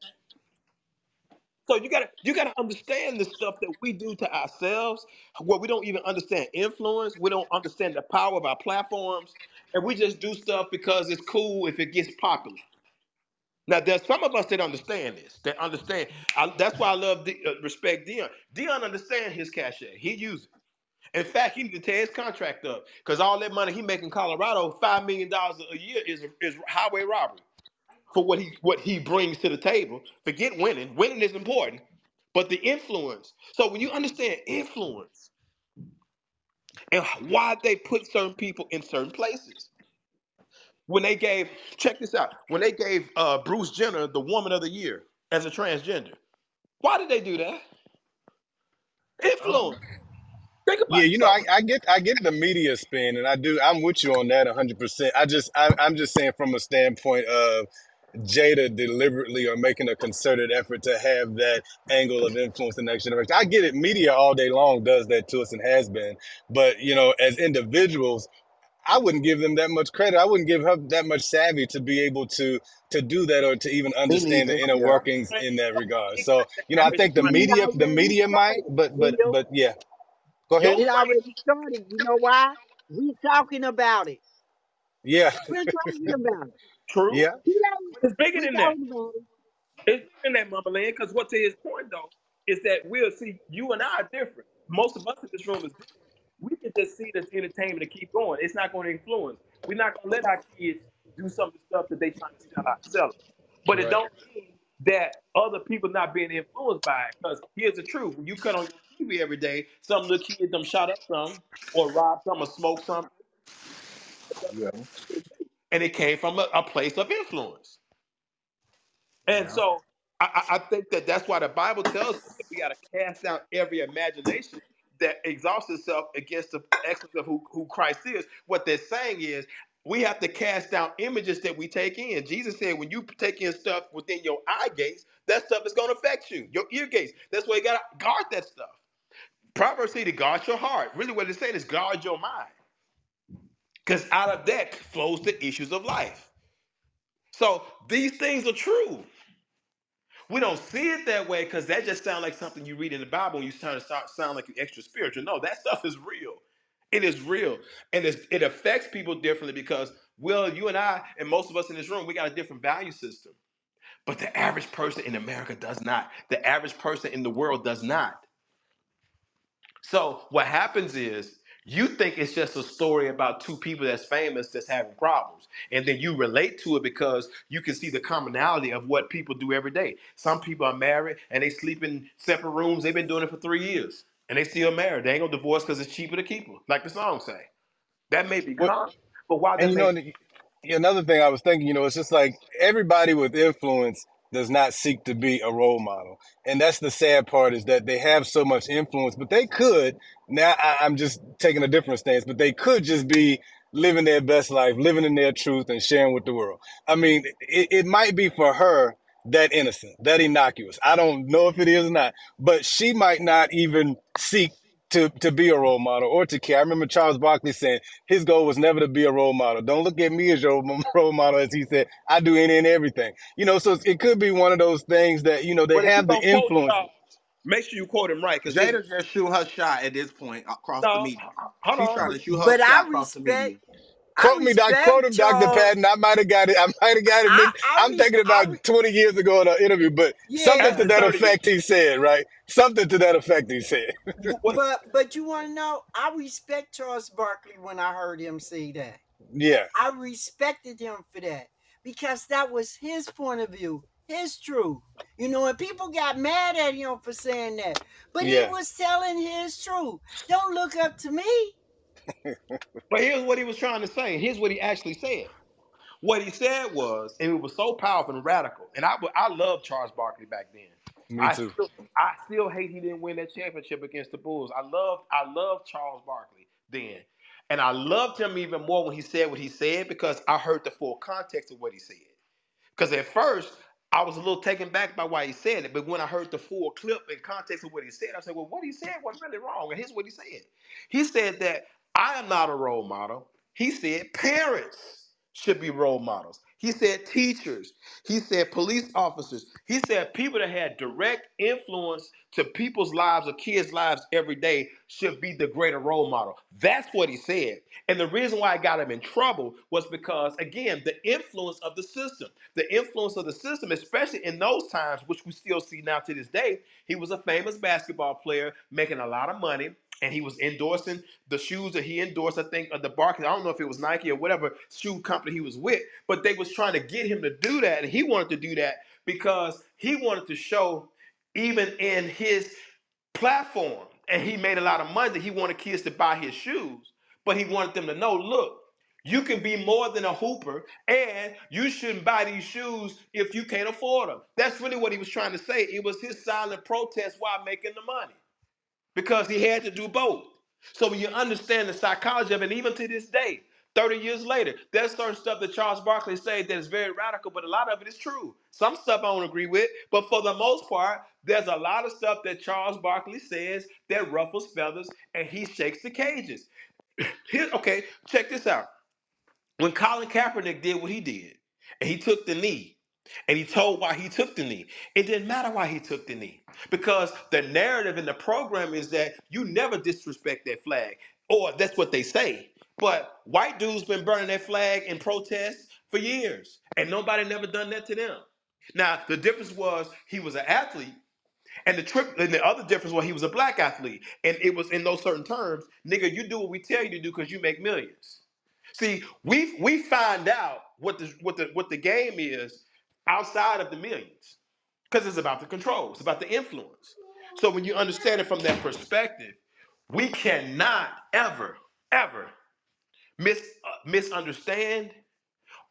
So you gotta you gotta understand the stuff that we do to ourselves, where we don't even understand influence, we don't understand the power of our platforms, and we just do stuff because it's cool if it gets popular. Now, there's some of us that understand this. That understand. I, that's why I love uh, respect Deion. Deion understand his cachet. He use it. In fact, he need to tear his contract up because all that money he make in Colorado, five million dollars a year, is is highway robbery for what he what he brings to the table. Forget winning. Winning is important, but the influence. So when you understand influence and why they put certain people in certain places, when they gave check this out, when they gave uh, Bruce Jenner the Woman of the Year as a transgender, why did they do that? Influence. Think Yeah, about it. you know, I, I get I get the media spin, and I do. I'm with you on that 100. percent I just I, I'm just saying from a standpoint of Jada deliberately or making a concerted effort to have that angle of influence the next generation. I get it. Media all day long does that to us and has been, but you know, as individuals, I wouldn't give them that much credit. I wouldn't give her that much savvy to be able to to do that or to even understand the inner Yeah. workings in that regard. So, you know, I think the But person. it media the media might, but but but yeah. Go ahead. It already started. You know why? We talking about it. Yeah. We're talking about it. true, Yeah. He ain't. but it's bigger than that. talking about. It's bigger than that, Mama Land. Because what to his point though is that we'll see you and I are different. Most of us in this room is different. We can just see this entertainment and keep going. It's not going to influence. We're not going to let our kids do some of the stuff that they trying to sell ourselves. But it don't mean that other people not being influenced by it. Because here's the truth: when you cut on your TV every day, some of the kids them shot up some, or robbed some, or smoked something, Yeah. and it came from a, a place of influence. And Yeah. so I, I think that that's why the Bible tells us that we got to cast down every imagination that exhausts itself against the excellence of who, who Christ is. What they're saying is we have to cast down images that we take in. Jesus said, when you take in stuff within your eye gates, that stuff is going to affect you, your ear gates. That's why you got to guard that stuff. Proverbs say to guard your heart. Really, what it's saying is guard your mind. Because out of that flows the issues of life. So these things are true. We don't see it that way because that just sounds like something you read in the Bible and you start to start sound like you're extra spiritual. No, that stuff is real. It is real. And it's, it affects people differently because, Will, you and I, and most of us in this room, we got a different value system. But the average person in America does not. The average person in the world does not. So what happens is you think it's just a story about two people that's famous that's having problems. And then you relate to it because you can see the commonality of what people do every day. Some people are married and they sleep in separate rooms. They've been doing it for three years. And they still married. They ain't gonna divorce because it's cheaper to keep them, like the song say. That may be common, but why and that you may know Another thing I was thinking, you know, it's just like everybody with influence does not seek to be a role model. And that's the sad part is that they have so much influence, but they could, now I, I'm just taking a different stance, but they could just be living their best life, living in their truth and sharing with the world. I mean, it, it might be for her that innocent, that innocuous. I don't know if it is or not, but she might not even seek to, to be a role model or to care. I remember Charles Barkley saying, his goal was never to be a role model. Don't look at me as your role model, as he said. I do any and everything. You know, so it could be one of those things that you know they But have the influence. Charles, make sure you quote him right, because his Jada just shoot her shot at this point across the media. hold She's trying to shoot her But I shot across the media. I Quote me, doc. Quote him, Doctor Patton. I might have got it. I might have got it. I, I, I'm re, thinking I about re, 20 years ago in an interview, but something to that 30 years. effect he said, right? Something to that effect he said. But but you want to know? I respect Charles Barkley when I heard him say that. Yeah, I respected him for that because that was his point of view, his truth. You know, and people got mad at him for saying that, but he was telling his truth. Don't look up to me. But here's what he was trying to say. Here's what he actually said. What he said was, and it was so powerful and radical. And I I loved Charles Barkley back then. Me I too. still I still hate he didn't win that championship against the Bulls. I loved I loved Charles Barkley then. And I loved him even more when he said what he said because I heard the full context of what he said. Because at first, I was a little taken back by why he said it, but when I heard the full clip in context of what he said, I said, "Well, what he said was really wrong." And here's what he said: He said that I am not a role model. He said parents should be role models. He said teachers. He said police officers. He said people that had direct influence to people's lives or kids' lives every day should be the greater role model. That's what he said. And the reason why I got him in trouble was because, again, the influence of the system. The influence of the system, especially in those times, which we still see now to this day. He was a famous basketball player making a lot of money and he was endorsing the shoes that he endorsed. I think of the Barclays. I don't know if it was Nike or whatever shoe company he was with, but they was trying to get him to do that, and he wanted to do that because he wanted to show, even in his platform, and he made a lot of money. He wanted kids to buy his shoes, but he wanted them to know, look. You can be more than a hooper, and you shouldn't buy these shoes if you can't afford them. That's really what he was trying to say. It was his silent protest while making the money because he had to do both. So when you understand the psychology of it, even to this day, 30 years later, there's certain stuff that Charles Barkley said that is very radical, but a lot of it is true. Some stuff I don't agree with, but for the most part, there's a lot of stuff that Charles Barkley says that ruffles feathers and he shakes the cages. Here, okay, check this out. When Colin Kaepernick did what he did, and he took the knee, and he told why he took the knee. It didn't matter why he took the knee because the narrative in the program is that you never disrespect that flag, or that's what they say. But white dudes been burning that flag in protest for years, and nobody never done that to them. Now the difference was he was an athlete, and the trip and the other difference was he was a black athlete, and it was in those certain terms, nigga. You do what we tell you to do because you make millions. See, we we find out what the what the what the game is outside of the millions because it's about the control, it's about the influence. So when you understand it from that perspective, we cannot ever ever mis uh, misunderstand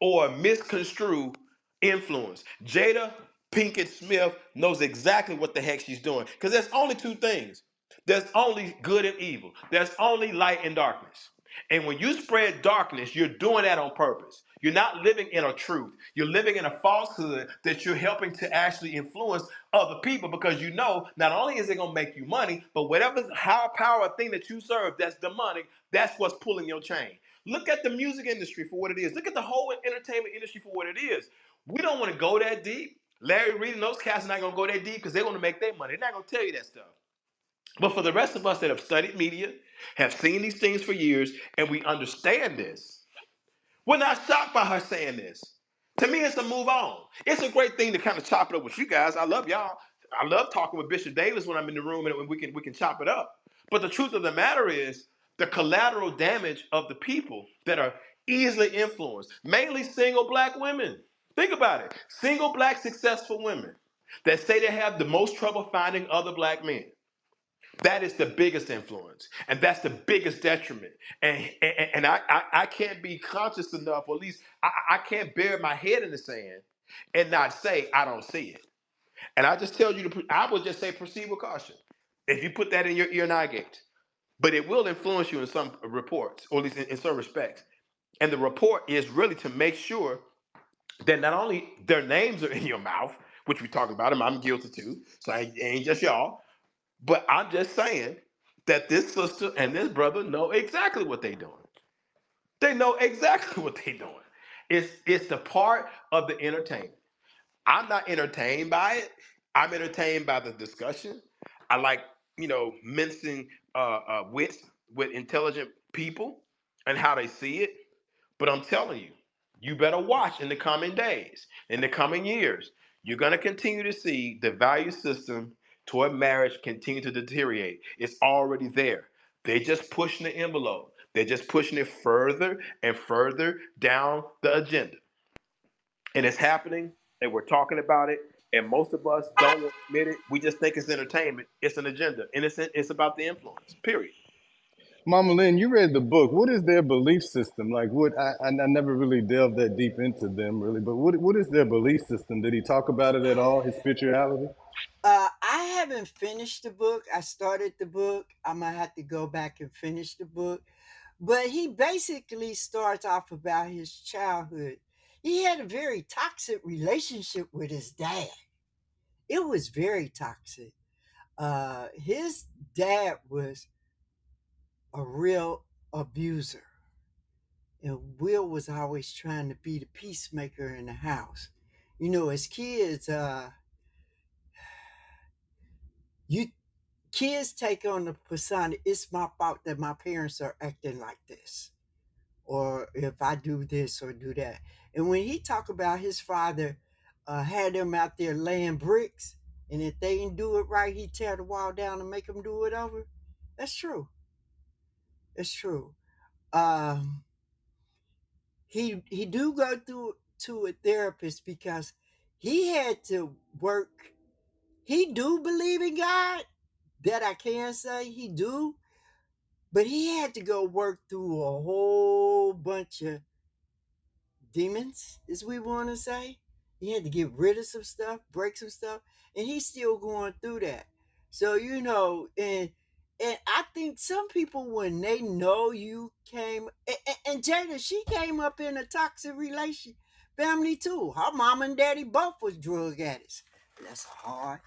or misconstrue influence. Jada Pinkett Smith knows exactly what the heck she's doing because there's only two things there's only good and evil, there's only light and darkness. And when you spread darkness, you're doing that on purpose. You're not living in a truth. You're living in a falsehood that you're helping to actually influence other people because you know not only is it going to make you money, but whatever higher power thing that you serve that's demonic, that's what's pulling your chain. Look at the music industry for what it is. Look at the whole entertainment industry for what it is. We don't want to go that deep. Larry Reid and those cats are not going to go that deep because they're going to make their money. They're not going to tell you that stuff. But for the rest of us that have studied media, have seen these things for years, and we understand this, we're not shocked by her saying this. To me, it's a move on. It's a great thing to kind of chop it up with you guys. I love y'all. I love talking with Bishop Davis when I'm in the room and when we can we can chop it up. But the truth of the matter is the collateral damage of the people that are easily influenced, mainly single black women. Think about it. Single black successful women that say they have the most trouble finding other black men. That is the biggest influence, and that's the biggest detriment. And and, and I, I I can't be conscious enough, or at least I, I can't bury my head in the sand and not say I don't see it. And I just tell you to, I would just say proceed with caution. If you put that in your ear and eye gate, but it will influence you in some reports, or at least in, in some respects. And the report is really to make sure that not only their names are in your mouth, which we talk about them, I'm guilty too. So it ain't just y'all but I'm just saying that this sister and this brother know exactly what they're doing. They know exactly what they're doing. It's it's the part of the entertainment. I'm not entertained by it. I'm entertained by the discussion. I like, you know, mincing uh, uh, wits with intelligent people and how they see it. But I'm telling you, you better watch in the coming days, in the coming years. You're going to continue to see the value system toward marriage continue to deteriorate. It's already there. They're just pushing the envelope. They're just pushing it further and further down the agenda. And it's happening, and we're talking about it. And most of us don't admit it. We just think it's entertainment. It's an agenda, and it's it's about the influence. Period. Mama Lynn, you read the book. What is their belief system? Like, what I, I I never really delved that deep into them, really. But what what is their belief system? Did he talk about it at all? His spirituality? Uh, I haven't finished the book. I started the book. I might have to go back and finish the book. But he basically starts off about his childhood. he had a very toxic relationship with his dad. It was very toxic. Uh, his dad was a real abuser. And Will was always trying to be the peacemaker in the house. You know, as kids, uh, you kids take on the persona, it's my fault that my parents are acting like this. Or if I do this or do that. And when he talk about his father uh, had them out there laying bricks, and if they didn't do it right, he tear the wall down and make them do it over. That's true. It's true. Um, he he do go through to a therapist because he had to work. He do believe in God. That I can say he do, but he had to go work through a whole bunch of demons, as we want to say. He had to get rid of some stuff, break some stuff, and he's still going through that. So you know, and and I think some people when they know you came and, and Jada, she came up in a toxic relation family too. Her mom and daddy both was drug addicts. That's hard.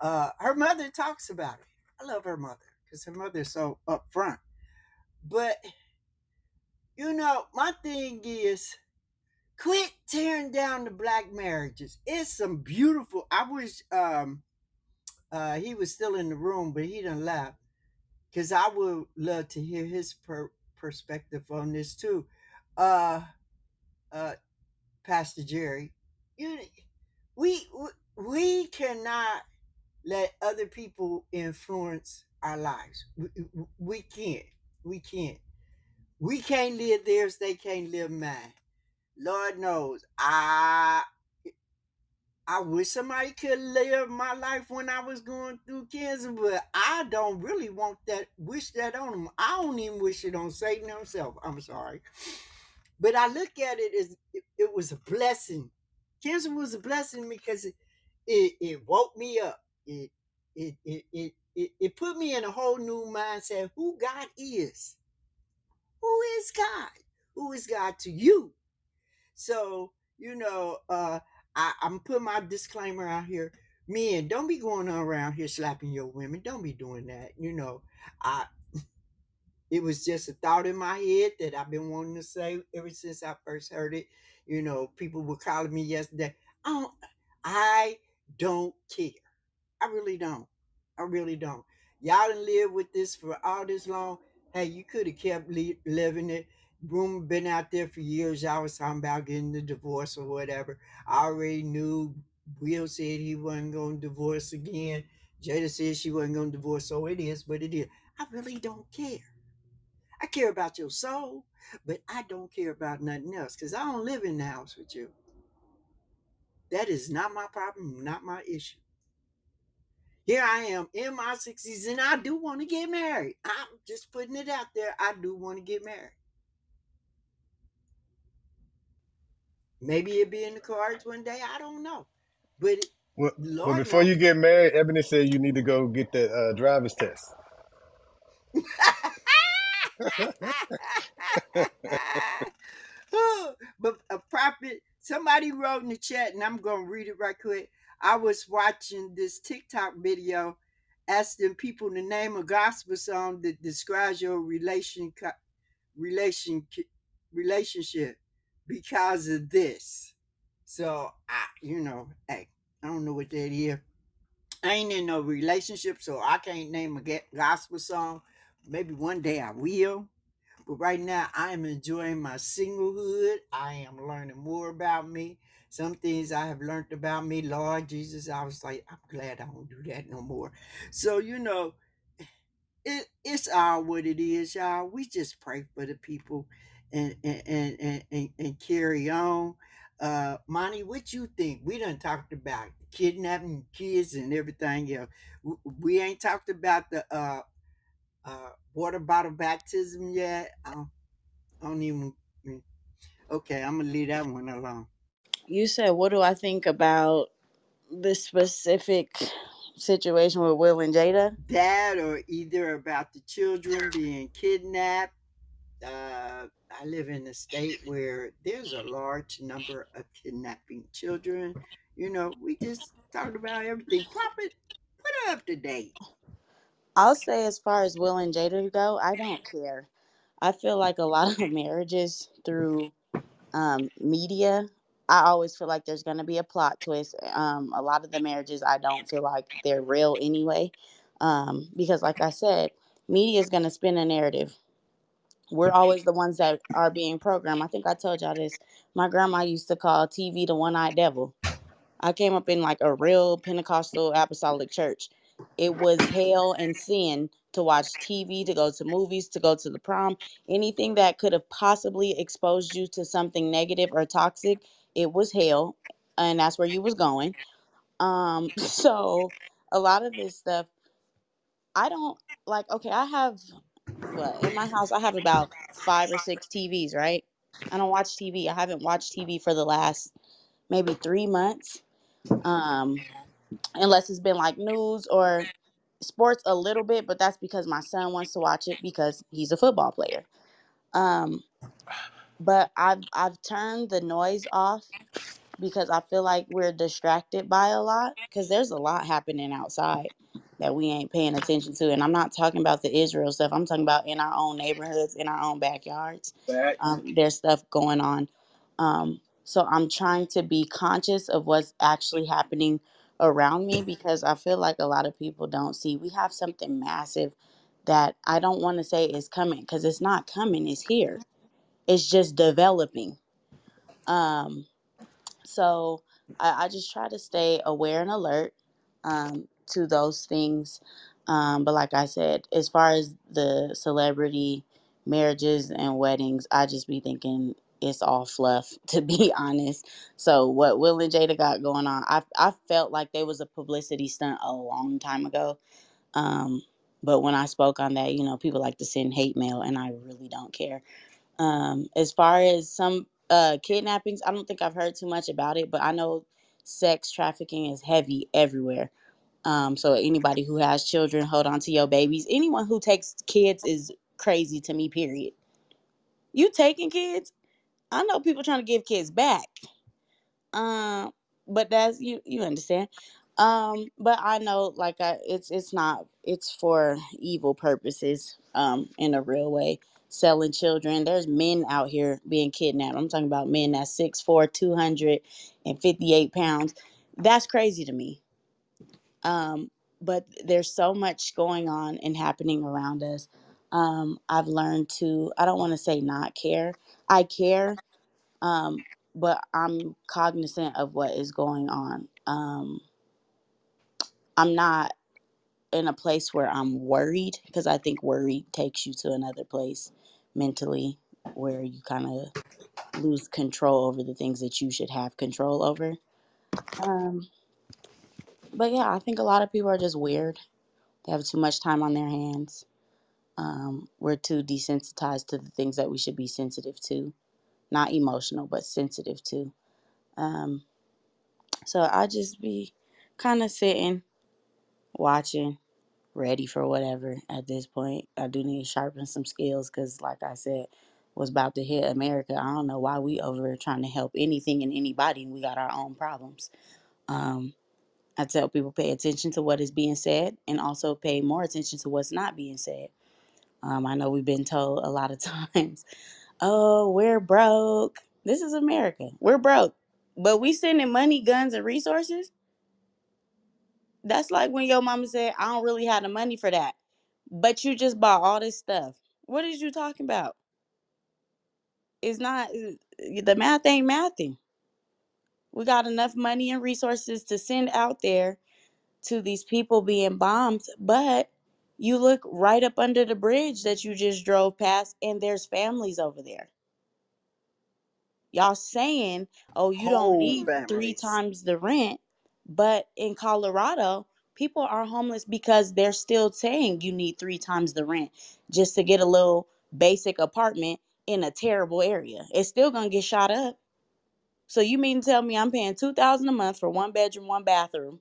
Uh, her mother talks about it. I love her mother because her mother's so upfront. But you know, my thing is quit tearing down the black marriages. It's some beautiful. I wish um uh he was still in the room, but he done left. Cause I would love to hear his per- perspective on this too. Uh uh Pastor Jerry, you we we, we cannot let other people influence our lives. We, we can't. We can't. We can't live theirs. They can't live mine. Lord knows. I I wish somebody could live my life when I was going through cancer, but I don't really want that. Wish that on them. I don't even wish it on Satan himself. I'm sorry, but I look at it as it, it was a blessing. Cancer was a blessing because it, it, it woke me up it it it it it, it put me in a whole new mindset who God is. Who is God? Who is God to you? So, you know, uh I, I'm putting my disclaimer out here. Men, don't be going around here slapping your women. Don't be doing that. You know, I it was just a thought in my head that I've been wanting to say ever since I first heard it. You know, people were calling me yesterday. I don't, I don't care. I really don't. I really don't. Y'all done live with this for all this long. Hey, you could have kept li- living it. Rumor been out there for years. Y'all was talking about getting the divorce or whatever. I already knew. Will said he wasn't going to divorce again. Jada said she wasn't going to divorce. So it is, but it is. I really don't care. I care about your soul, but I don't care about nothing else because I don't live in the house with you. That is not my problem, not my issue. Here I am in my 60s and I do want to get married. I'm just putting it out there. I do want to get married. Maybe it'll be in the cards one day. I don't know. But Well, well, before you get married, Ebony said you need to go get the uh, driver's test. but a prophet, somebody wrote in the chat, and I'm going to read it right quick. I was watching this TikTok video asking people to name a gospel song that describes your relation, relation, relationship because of this. So, I, you know, hey, I don't know what that is. I ain't in no relationship, so I can't name a gospel song. Maybe one day I will. But right now, I am enjoying my singlehood. I am learning more about me. Some things I have learned about me, Lord Jesus, I was like, I'm glad I don't do that no more. So, you know, it, it's all what it is, y'all. We just pray for the people and and and and, and, carry on. Uh Monty, what you think? We done talked about kidnapping kids and everything else. We ain't talked about the uh uh water bottle baptism yet. I don't, I don't even mm, okay, I'm gonna leave that one alone. You said, what do I think about this specific situation with Will and Jada? That or either about the children being kidnapped uh, I live in a state where there's a large number of kidnapping children. You know, we just talked about everything. Prophet, put her up to date. I'll say as far as Will and Jada go, I don't care. I feel like a lot of marriages through um, media, I always feel like there's going to be a plot twist. Um, a lot of the marriages, I don't feel like they're real anyway. Um, because, like I said, media is going to spin a narrative. We're always the ones that are being programmed. I think I told y'all this. My grandma used to call TV the one eyed devil. I came up in like a real Pentecostal apostolic church. It was hell and sin to watch TV, to go to movies, to go to the prom, anything that could have possibly exposed you to something negative or toxic. It was hell, and that's where you was going. Um, so a lot of this stuff, I don't like. Okay, I have what in my house. I have about five or six TVs. Right? I don't watch TV. I haven't watched TV for the last maybe three months. Um, unless it's been like news or sports a little bit, but that's because my son wants to watch it because he's a football player. Um, but I've I've turned the noise off because I feel like we're distracted by a lot because there's a lot happening outside that we ain't paying attention to. And I'm not talking about the Israel stuff. I'm talking about in our own neighborhoods, in our own backyards. Um, there's stuff going on. Um, so I'm trying to be conscious of what's actually happening around me because I feel like a lot of people don't see. We have something massive that I don't want to say is coming because it's not coming, it's here. It's just developing. Um, so I, I just try to stay aware and alert um, to those things. Um, but like I said, as far as the celebrity marriages and weddings, I just be thinking it's all fluff, to be honest. So what Will and Jada got going on, I I felt like there was a publicity stunt a long time ago. Um, but when I spoke on that, you know, people like to send hate mail, and I really don't care. Um, as far as some uh, kidnappings, I don't think I've heard too much about it, but I know sex trafficking is heavy everywhere. Um, so anybody who has children, hold on to your babies. Anyone who takes kids is crazy to me. Period. You taking kids? I know people trying to give kids back. Um, but that's you you understand. Um, but I know like I it's it's not it's for evil purposes, um, in a real way. Selling children. There's men out here being kidnapped. I'm talking about men that's 6'4, 258 pounds. That's crazy to me. Um, but there's so much going on and happening around us. Um, I've learned to I don't want to say not care. I care, um, but I'm cognizant of what is going on. Um, I'm not in a place where I'm worried because I think worry takes you to another place mentally where you kind of lose control over the things that you should have control over. Um, but yeah, I think a lot of people are just weird. They have too much time on their hands. Um, we're too desensitized to the things that we should be sensitive to, not emotional, but sensitive to. Um, So I just be kind of sitting, watching, ready for whatever at this point. I do need to sharpen some skills because, like I said, was about to hit America. I don't know why we over trying to help anything and anybody and we got our own problems. Um, I tell people pay attention to what is being said and also pay more attention to what's not being said. Um, I know we've been told a lot of times, oh, we're broke. This is America. We're broke. But we sending money, guns, and resources That's like when your mama said, I don't really have the money for that. But you just bought all this stuff. What is you talking about? It's not the math ain't mathing. We got enough money and resources to send out there to these people being bombed, but you look right up under the bridge that you just drove past and there's families over there. y'all saying, oh, you don't need three times the rent. But in Colorado, people are homeless because they're still saying you need three times the rent just to get a little basic apartment in a terrible area. It's still gonna get shot up. So you mean to tell me I'm paying two thousand a month for one bedroom, one bathroom,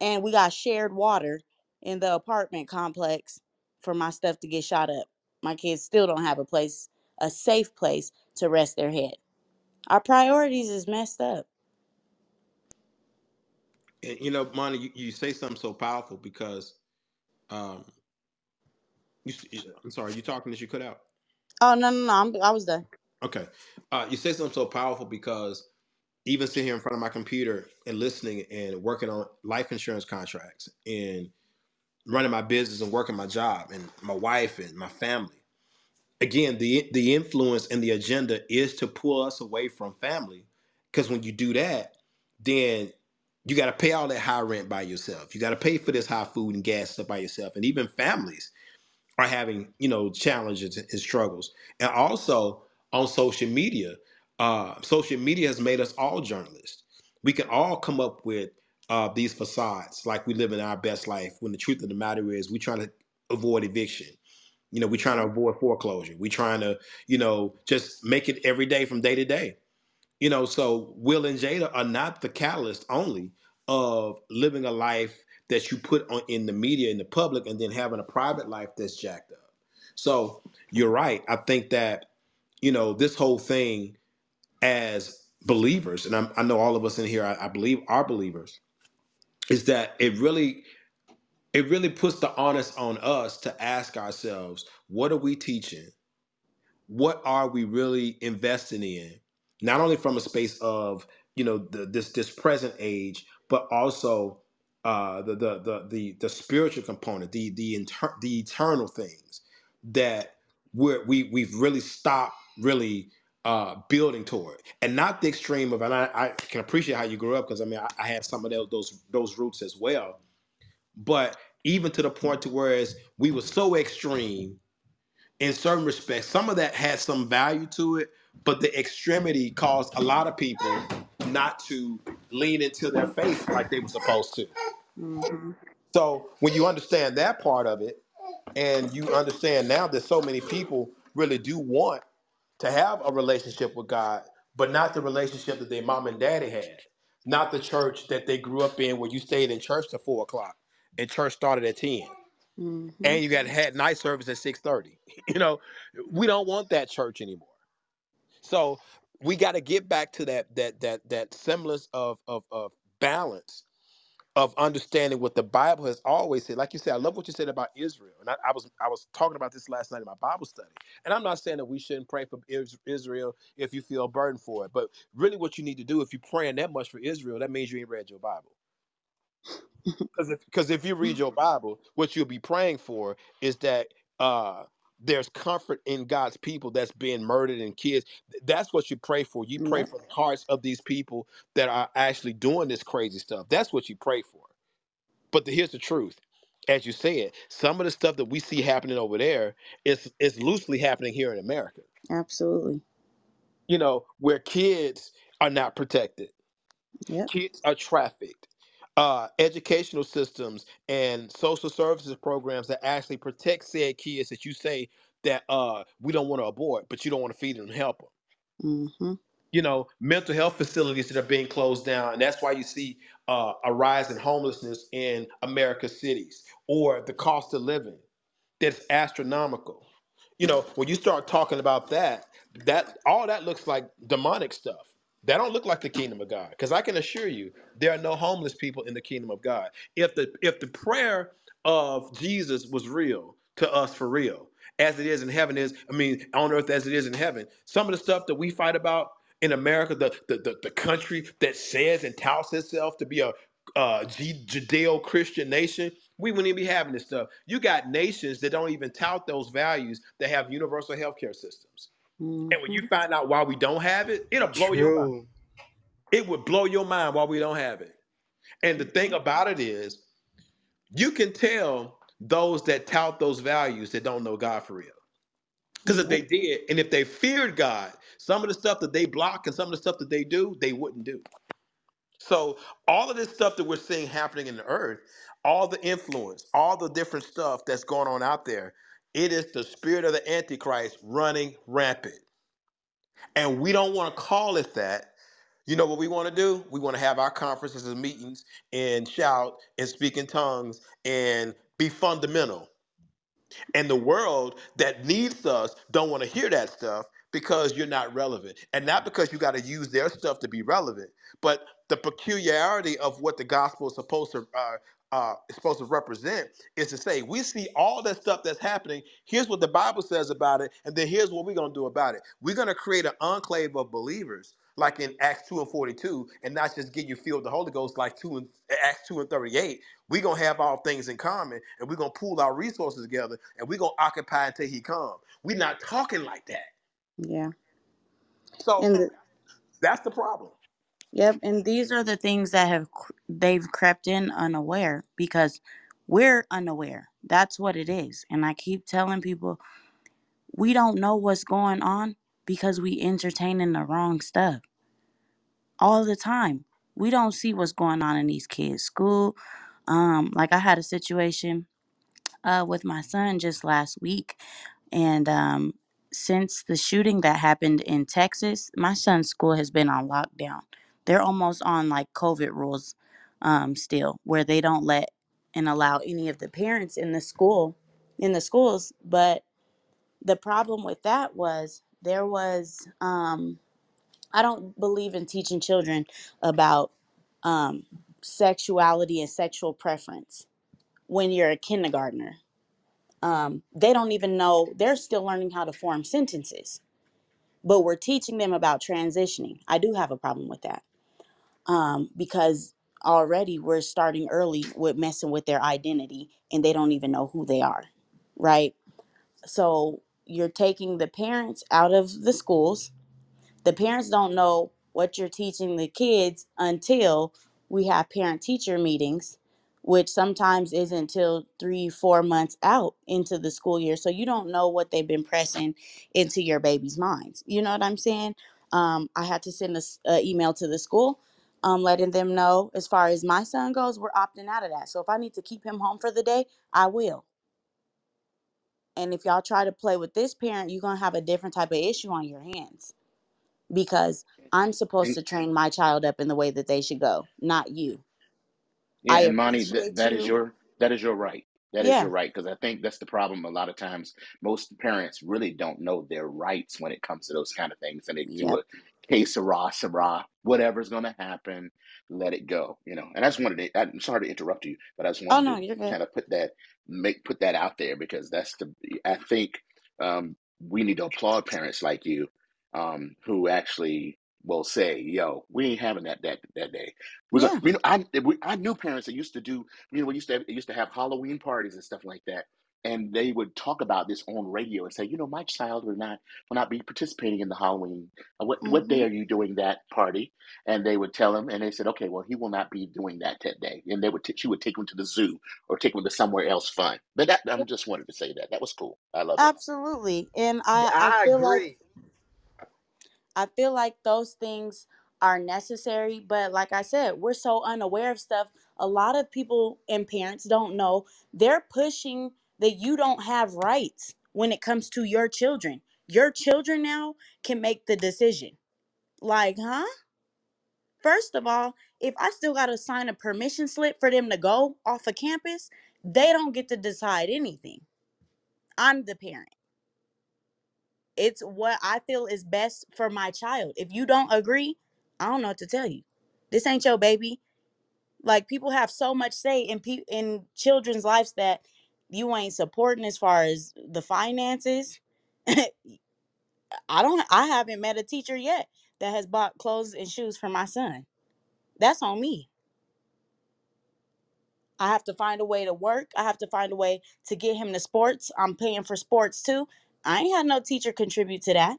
and we got shared water in the apartment complex for my stuff to get shot up? My kids still don't have a place, a safe place to rest their head. Our priorities is messed up. And you know, Monty, you, you say something so powerful because um, you, I'm sorry, you talking as you cut out. Oh no, no, no! I'm, I was done. Okay, uh, you say something so powerful because even sitting here in front of my computer and listening and working on life insurance contracts and running my business and working my job and my wife and my family. Again, the the influence and the agenda is to pull us away from family. Because when you do that, then you got to pay all that high rent by yourself. You got to pay for this high food and gas stuff by yourself. And even families are having, you know, challenges and struggles. And also on social media, uh, social media has made us all journalists. We can all come up with uh, these facades like we live in our best life when the truth of the matter is we're trying to avoid eviction. You know, we're trying to avoid foreclosure. We're trying to, you know, just make it every day from day to day. You know, so Will and Jada are not the catalyst only of living a life that you put on in the media in the public and then having a private life that's jacked up. So you're right. I think that, you know, this whole thing as believers, and I'm, I know all of us in here, I, I believe are believers, is that it really it really puts the onus on us to ask ourselves, what are we teaching? what are we really investing in not only from a space of you know the, this this present age but also uh the the the the, the spiritual component the the inter- the eternal things that we're we we've really stopped really uh building toward and not the extreme of and i, I can appreciate how you grew up because i mean I, I had some of those, those those roots as well but even to the point to whereas we were so extreme in certain respects. Some of that had some value to it, but the extremity caused a lot of people not to lean into their faith like they were supposed to. hmm So when you understand that part of it, and you understand now that so many people really do want to have a relationship with God, but not the relationship that their mom and daddy had, not the church that they grew up in, where you stayed in church till four o'clock, and church started at ten hmm and you got had night service at 6:30. You know, we don't want that church anymore. So we got to get back to that that that that semblance of of of balance of understanding what the Bible has always said. Like you said, I love what you said about Israel, and I, I was I was talking about this last night in my Bible study. And I'm not saying that we shouldn't pray for Is- Israel if you feel a burden for it, but really, what you need to do if you're praying that much for Israel, that means you ain't read your Bible. Because if, 'cause if you read your Bible, what you'll be praying for is that uh, there's comfort in God's people that's being murdered and kids. That's what you pray for. You pray for the hearts of these people that are actually doing this crazy stuff. That's what you pray for. But the, here's the truth. As you said, some of the stuff that we see happening over there is is loosely happening here in America. Absolutely. You know, where kids are not protected Yep. kids are trafficked uh, educational systems and social services programs that actually protect said kids that you say that uh, we don't want to abort but you don't want to feed them and help them hmm you know mental health facilities that are being closed down and that's why you see uh, a rise in homelessness in america's cities or the cost of living that's astronomical. You know, when you start talking about that, that all that looks like demonic stuff. That don't look like the kingdom of God. Because I can assure you, there are no homeless people in the kingdom of God. If the if the prayer of Jesus was real to us for real, as it is in heaven is, I mean, on earth as it is in heaven, some of the stuff that we fight about in America, the the the, the country that says and touts itself to be a uh, Judeo-Christian nation, we wouldn't even be having this stuff. You got nations that don't even tout those values that have universal healthcare systems. Hmm And when you find out why we don't have it, it'll blow your mind. It would blow your mind why we don't have it. And the thing about it is, you can tell those that tout those values that don't know God for real. Because if they did, and if they feared God, some of the stuff that they block and some of the stuff that they do, they wouldn't do. So all of this stuff that we're seeing happening in the earth, all the influence, all the different stuff that's going on out there, it is the spirit of the Antichrist running rampant. And we don't want to call it that. You know what we want to do? We want to have our conferences and meetings and shout and speak in tongues and be fundamental. And the world that needs us don't want to hear that stuff because you're not relevant. And not because you got to use their stuff to be relevant, but the peculiarity of what the gospel is supposed to uh, uh, is supposed to represent is to say we see all that stuff that's happening. Here's what the Bible says about it, and then here's what we're gonna do about it. We're gonna create an enclave of believers, like in Acts two and forty two, and not just get you filled with the Holy Ghost like two and Acts two and thirty eight we're gonna have all things in common and we're gonna pool our resources together and we're gonna occupy until he comes. We're not talking like that. Yeah. So And the, that's the problem. Yep, and these are the things that have they've crept in unaware because we're unaware. That's what it is. And I keep telling people we don't know what's going on because we entertaining the wrong stuff all the time. We don't see what's going on in these kids' school. Um, like I had a situation uh, with my son just last week, and um, since the shooting that happened in Texas, my son's school has been on lockdown. They're almost on like COVID rules um, still, where they don't let and allow any of the parents in the school in the schools. But the problem with that was there was um, I don't believe in teaching children about um, sexuality and sexual preference when you're a kindergartner. Um, they don't even know, they're still learning how to form sentences, but we're teaching them about transitioning. I do have a problem with that um, because already we're starting early with messing with their identity and they don't even know who they are, right? So you're taking the parents out of the schools. The parents don't know what you're teaching the kids until we have parent teacher meetings which sometimes isn't until three four months out into the school year. So you don't know what they've been pressing into your baby's minds. You know what i'm saying? Um, i had to send an email to the school um, letting them know as far as my son goes we're opting out of that so if i need to keep him home for the day i will and if y'all try to play with this parent you're going to have a different type of issue on your hands because I'm supposed And to train my child up in the way that they should go, not you. yeah, I and Monty, that, appreciate that is you. your that is your right. That is Yeah. your right because I think that's the problem. A lot of times, most parents really don't know their rights when it comes to those kind of things, and they do Yep. a case sarah sarah. Whatever's going to happen, let it go. You know. And I just wanted to. I'm sorry to interrupt you, but I just Oh wanted no, to kind of put that make put that out there because that's the. I think um, we need to applaud parents like you um, who actually will say, "Yo, we ain't having that that that day." We're gonna, you know, I we, I knew parents that used to do, you know, we used to have, used to have Halloween parties and stuff like that, and they would talk about this on radio and say, you know, my child will not will not be participating in the Halloween. uh, What what day Mhm. are you doing that party? And they would tell him, and they said, okay, well, he will not be doing that that day. And they would t- she would take him to the zoo or take him to somewhere else fun. But that I just wanted to say that that was cool. I love it. Absolutely. And Yeah, I I I feel like. I feel like those things are necessary, but like I said, we're so unaware of stuff. A lot of people and parents don't know they're pushing that you don't have rights when it comes to your children. Your children now can make the decision. Like, huh? First of all, if I still got to sign a permission slip for them to go off of campus, they don't get to decide anything. I'm the parent. It's what I feel is best for my child. If you don't agree, I don't know what to tell you. This ain't your baby. Like people have so much say in pe- in children's lives that you ain't supporting as far as the finances. I don't I haven't met a teacher yet that has bought clothes and shoes for my son. That's on me. I have to find a way to work. I have to find a way to get him to sports. I'm paying for sports too. I ain't had no teacher contribute to that.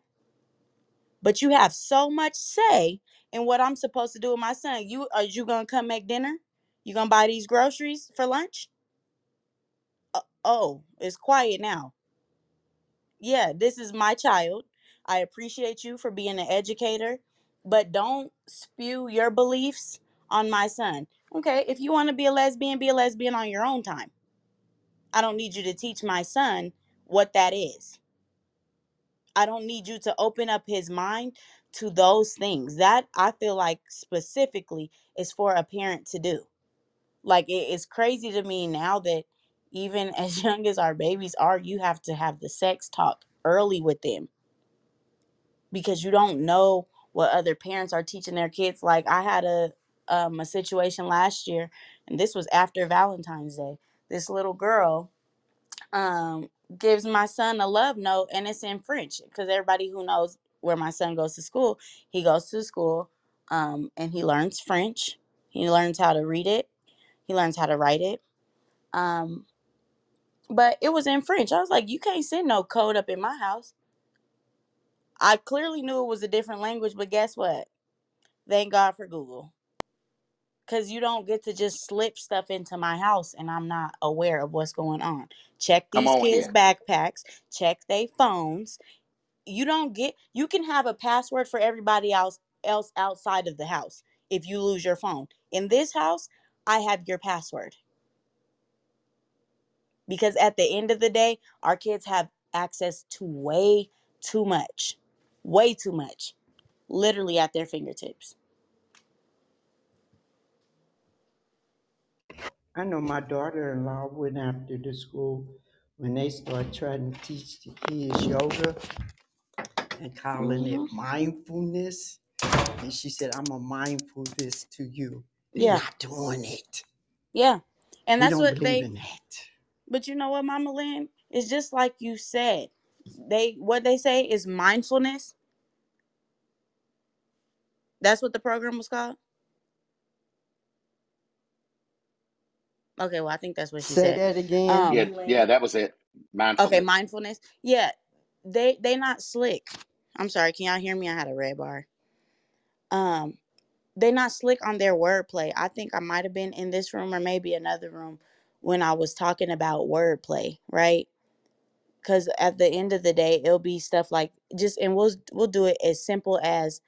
But you have so much say in what I'm supposed to do with my son. You are you gonna come make dinner? You gonna buy these groceries for lunch? Oh, it's quiet now. Yeah, this is my child. I appreciate you for being an educator, but don't spew your beliefs on my son. Okay, if you want to be a lesbian, be a lesbian on your own time. I don't need you to teach my son what that is. I don't need you to open up his mind to those things. That I feel like specifically is for a parent to do. Like it is crazy to me now that even as young as our babies are, you have to have the sex talk early with them because you don't know what other parents are teaching their kids. Like I had a um, a situation last year, and this was after Valentine's Day. This little girl um, gives my son a love note, and it's in French because everybody who knows where my son goes to school, he goes to school um, and he learns French. He learns how to read it. He learns how to write it. Um, but it was in French. I was like, you can't send no code up in my house. I clearly knew it was a different language, but guess what? Thank God for Google. Because you don't get to just slip stuff into my house and I'm not aware of what's going on. Check these on kids' here. backpacks, check their phones. You don't get, you can have a password for everybody else, else outside of the house if you lose your phone. In this house, I have your password. Because at the end of the day, our kids have access to way too much. Way too much. Literally at their fingertips. I know my daughter-in-law went after the school when they started trying to teach the kids yoga and calling it mm-hmm. mindfulness. And she said, I'm a mindfulness to you. They're Yeah. not doing it. Yeah. And We that's don't what believe they in that. But you know what, Mama Lynn? It's just like you said. They what they say is mindfulness. That's what the program was called. Okay, well I think that's what she Say said. that again. Um Yeah, yeah, that was it. Mindfulness. okay, Mindfulness. mindfulness. Yeah. They they not slick. I'm sorry, can y'all hear me? I had a red bar. Um they not slick on their wordplay. I think I might have been in this room or maybe another room when I was talking about wordplay, right? Because at the end of the day, it'll be stuff like just and we'll we'll do it as simple as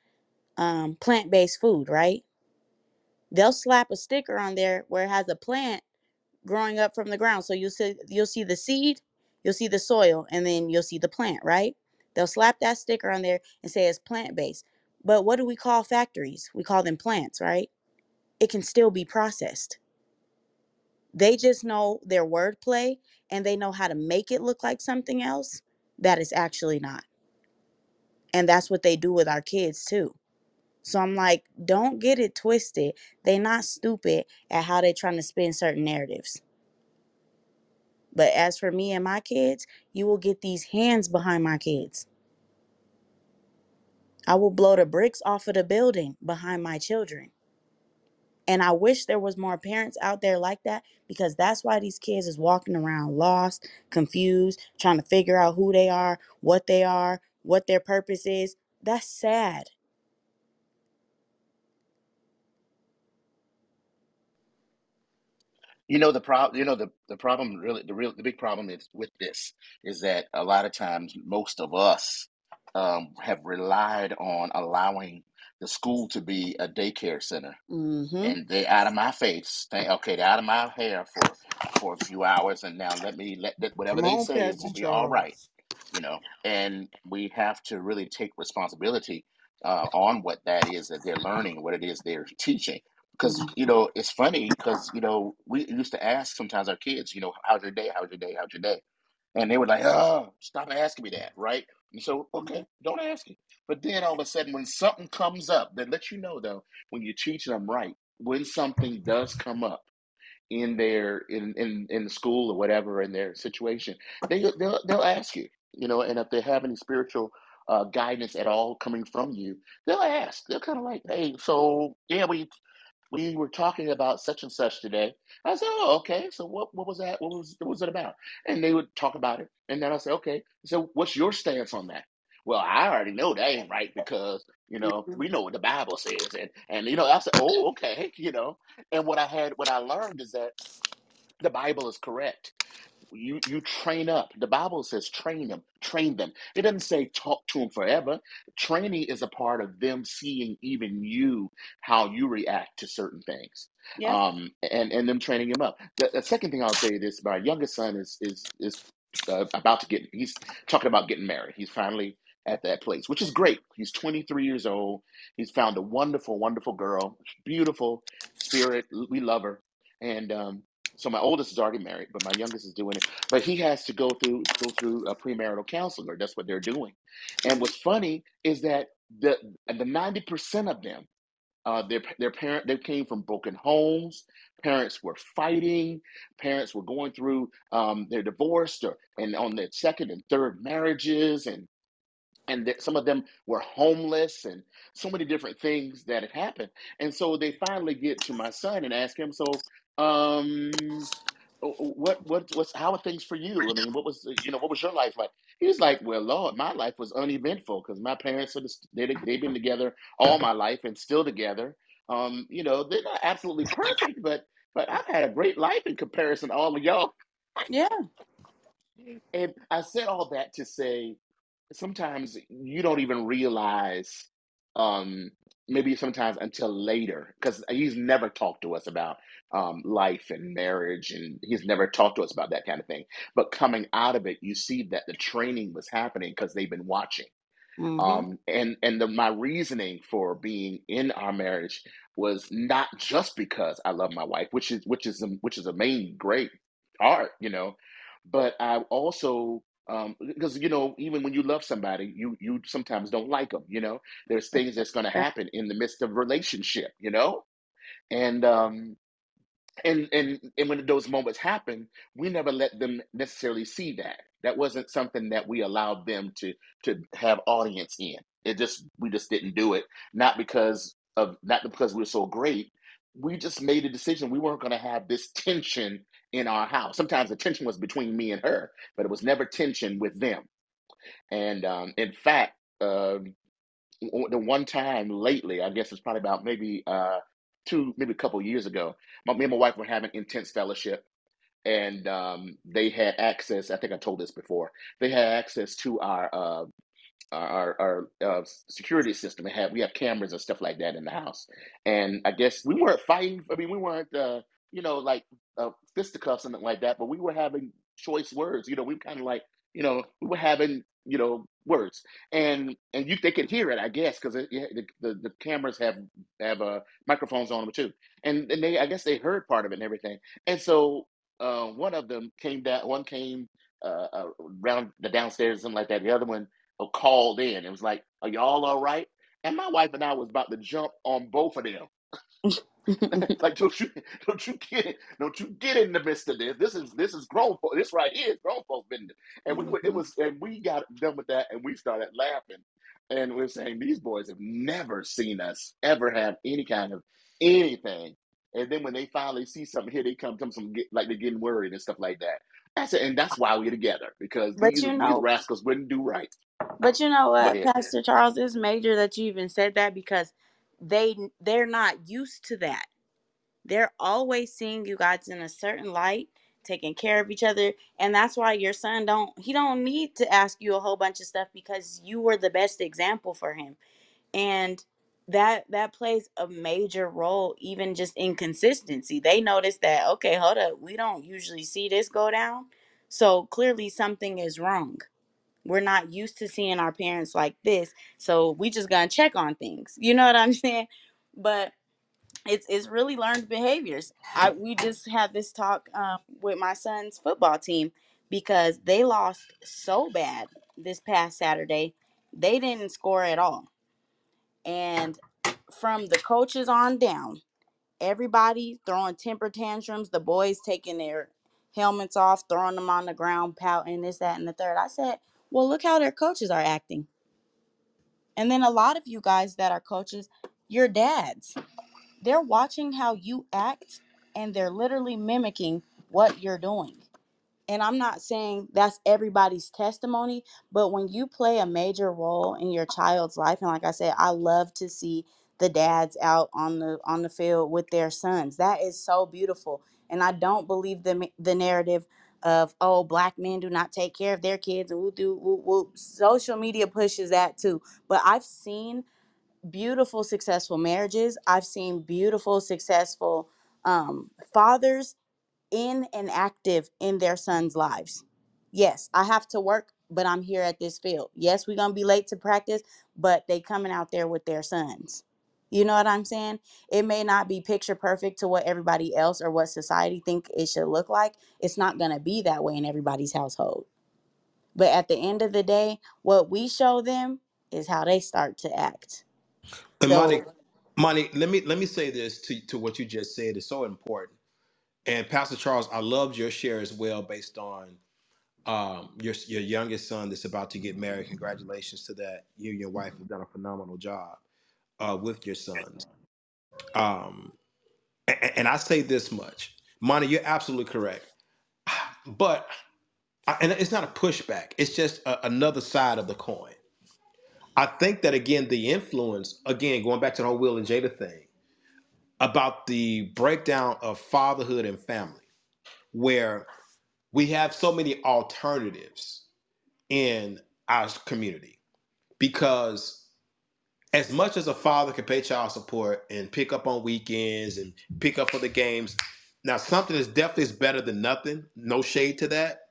um, plant based food, right? They'll slap a sticker on there where it has a plant growing up from the ground. So you'll see you'll see the seed, you'll see the soil, and then you'll see the plant, right? They'll slap that sticker on there and say it's plant based. But what do we call factories? We call them plants, right? It can still be processed. They just know their wordplay and they know how to make it look like something else that is actually not. And that's what they do with our kids too. So I'm like, don't get it twisted. They not stupid at how they're trying to spin certain narratives. But as for me and my kids, you will get these hands behind my kids. I will blow the bricks off of the building behind my children. And I wish there was more parents out there like that because that's why these kids is walking around lost, confused, trying to figure out who they are, what they are, what their purpose is. That's sad. You know the problem. You know the the problem. Really, the real the big problem is with this is that a lot of times most of us um, have relied on allowing the school to be a daycare center, Mm-hmm. and they out of my face. Think, okay, they're out of my hair for for a few hours, and now let me let that whatever Come they on, say Pastor will be all right. You know, and we have to really take responsibility uh, on what that is that they're learning, what it is they're teaching. Because you know it's funny because you know we used to ask sometimes our kids you know how's your day? How's your day? How's your day? And they were like oh stop asking me that right? And so okay don't ask it but then all of a sudden when something comes up that lets you know though when you teach them right when something does come up in their in in, in school or whatever in their situation they they'll, they'll ask you you know and if they have any spiritual uh, guidance at all coming from you they'll ask they're kind of like hey so yeah we we were talking about such and such today. I said, oh, okay. So what, what was that? What was, what was it about? And they would talk about it. And then I said, okay. So what's your stance on that? Well, I already know that ain't right because, you know, we know what the Bible says. And, and, you know, I said, oh, okay. You know, and what I had, what I learned is that the Bible is correct you you train up the bible says train them train them it doesn't say talk to them forever training is a part of them seeing even you how you react to certain things Yeah. um and and them training him up the, the second thing i'll say is my youngest son is is is uh, about to get he's talking about getting married he's finally at that place which is great he's 23 years old he's found a wonderful wonderful girl beautiful spirit we love her and um So my oldest is already married, but my youngest is doing it. But he has to go through go through a premarital counselor. That's what they're doing. And what's funny is that the the ninety percent of them, uh, their their parent they came from broken homes. Parents were fighting. Parents were going through um, they're divorced or and on their second and third marriages, and and that some of them were homeless and so many different things that had happened. And so they finally get to my son and ask him so um what what what's how are things for you? I mean what was you know what was your life like? He was like well lord my life was uneventful because my parents are just, they, they've been together all my life and still together. Um you know they're not absolutely perfect but but i've had a great life in comparison to all of y'all. Yeah. and i said all that to say sometimes you don't even realize um maybe sometimes until later because he's never talked to us about um life and marriage and he's never talked to us about that kind of thing but coming out of it you see that the training was happening because they've been watching Mm-hmm. um and and the, my reasoning for being in our marriage was not just because I love my wife which is which is which is a main great art, you know but I also um because you know even when you love somebody you you sometimes don't like them you know? There's things that's going to happen in the midst of relationship you know? And um and and and when those moments happen we never let them necessarily see that. That wasn't something that we allowed them to to have audience in. It just we just didn't do it not because of not because we were so great. We just made a decision we weren't going to have this tension in our house sometimes the tension was between me and her but it was never tension with them and um, in fact um, the one time lately, I guess it's probably about maybe uh two, maybe a couple years ago, my, me and my wife were having intense fellowship, and um, they had access. I think I told this before. They had access to our uh, our our uh, security system. We have we have cameras and stuff like that in the house, and I guess we weren't fighting. I mean, we weren't uh, you know like uh, fisticuffs something like that, but we were having choice words. You know, we kind of like you know we were having you know words, and and you they could hear it, I guess, because the, the the cameras have have uh, microphones on them too, and and they I guess they heard part of it and everything, and so uh, one of them came down, one came uh, uh, around the downstairs, something like that. The other one or called in. It was like, "Are y'all all right?" And my wife and I was about to jump on both of them. like, don't you, don't you get, don't you get in the midst of this? This is this is grown. fo- This right here is grown folks business. And we it mm-hmm. was, and we got done with that, and we started laughing, and we are saying these boys have never seen us ever have any kind of anything. And then when they finally see something here, they come come some get like they're getting worried and stuff like that. That's it, and that's why we're together because But these you these rascals wouldn't do right. but you know what, ahead. Pastor Charles, it's major that you even said that because they they're not used to that. They're always seeing you guys in a certain light, taking care of each other, and that's why your son don't he don't need to ask you a whole bunch of stuff because you were the best example for him. And that that plays a major role even just in consistency. They notice that okay, hold up, we don't usually see this go down. So clearly something is wrong we're not used to seeing our parents like this so we just gonna check on things you know what i'm saying? But it's it's really learned behaviors. I we just had this talk um, with my son's football team because they lost so bad this past saturday they didn't score at all. And from the coaches on down everybody throwing temper tantrums the boys taking their helmets off throwing them on the ground pouting this that and the third. I said well look how their coaches are acting And then a lot of you guys that are coaches, your dads, they're watching how you act and they're literally mimicking what you're doing. And I'm not saying that's everybody's testimony, but when you play a major role in your child's life, and like I said, I love to see the dads out on the on the field with their sons. That is so beautiful. And I don't believe the the narrative of oh black men do not take care of their kids and we'll do we'll. social media pushes that too. But I've seen beautiful successful marriages. I've seen beautiful successful um, fathers in and active in their sons' lives. Yes, I have to work, but I'm here at this field. Yes, we're gonna be late to practice, but they coming out there with their sons. You know what I'm saying? It may not be picture perfect to what everybody else or what society think it should look like. It's not going to be that way in everybody's household. But at the end of the day, what we show them is how they start to act. And Monty, So, Monty, let me let me say this to to what you just said is so important. And Pastor Charles, I loved your share as well, based on um, your your youngest son that's about to get married. Congratulations to that. You and your wife have done a phenomenal job uh, with your sons. Um, and, and I say this much, Monty, you're absolutely correct. But and it's not a pushback; it's just a, another side of the coin. I think that again, the influence, again, going back to the whole Will and Jada thing about the breakdown of fatherhood and family, where we have so many alternatives in our community because as much as a father can pay child support and pick up on weekends and pick up for the games now something is definitely is better than nothing no shade to that.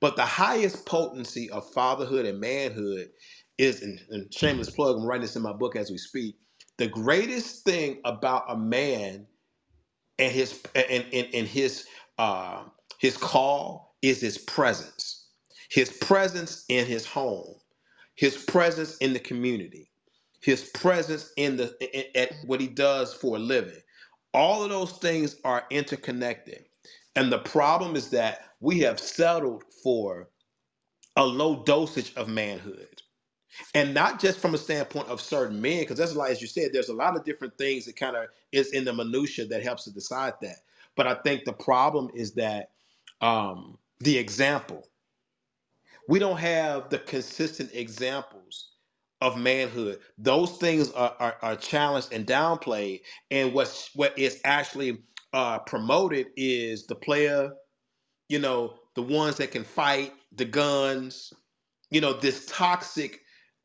But the highest potency of fatherhood and manhood is and, and shameless plug i'm writing this in my book as we speak the greatest thing about a man and his and, and, and his uh, his call is his presence. His presence in his home. His presence in the community his presence in the in, at what he does for a living. All of those things are interconnected. And the problem is that we have settled for a low dosage of manhood. And not just from a standpoint of certain men, because that's like as you said, there's a lot of different things that kind of is in the minutia that helps to decide that. But I think the problem is that um, the example. We don't have the consistent examples of manhood. Those things are, are, are challenged and downplayed, and what's what is actually uh, promoted is the player, you know, the ones that can fight, the guns, you know this toxic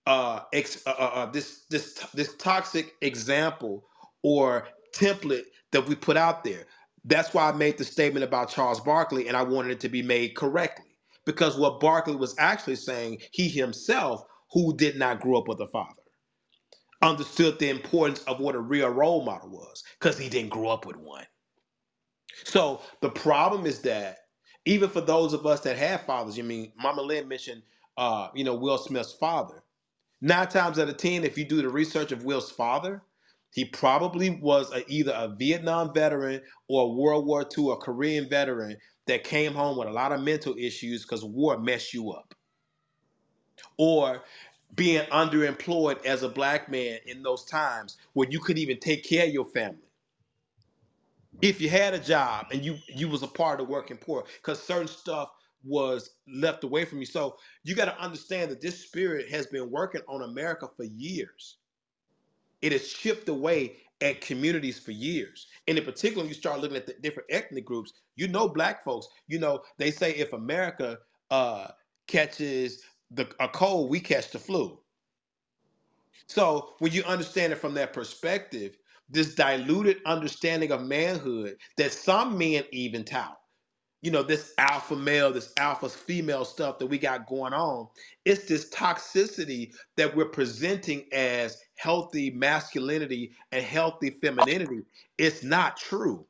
uh, ex, uh, uh uh, this this this toxic example or template that we put out there. That's why i made the statement about charles barkley and i wanted it to be made correctly. Because what barkley was actually saying he himself who did not grow up with a father understood the importance of what a real role model was because he didn't grow up with one so the problem is that even for those of us that have fathers, I mean, Mama Lynn mentioned, uh, you know, Will Smith's father. Nine times out of ten, if you do the research of Will's father, he probably was a, either a Vietnam veteran or a World War II or Korean veteran that came home with a lot of mental issues because war messed you up, or being underemployed as a black man in those times where you couldn't even take care of your family. If you had a job and you you was a part of the working poor because certain stuff was left away from you. So you got to understand that this spirit has been working on america for years. It has chipped away at communities for years. And in particular when you start looking at the different ethnic groups you know black folks. You know they say if america uh catches the a cold we catch the flu so when you understand it from that perspective, this diluted understanding of manhood that some men even tout, you know, this alpha male, this alpha female stuff that we got going on, it's this toxicity that we're presenting as healthy masculinity and healthy femininity. It's not true.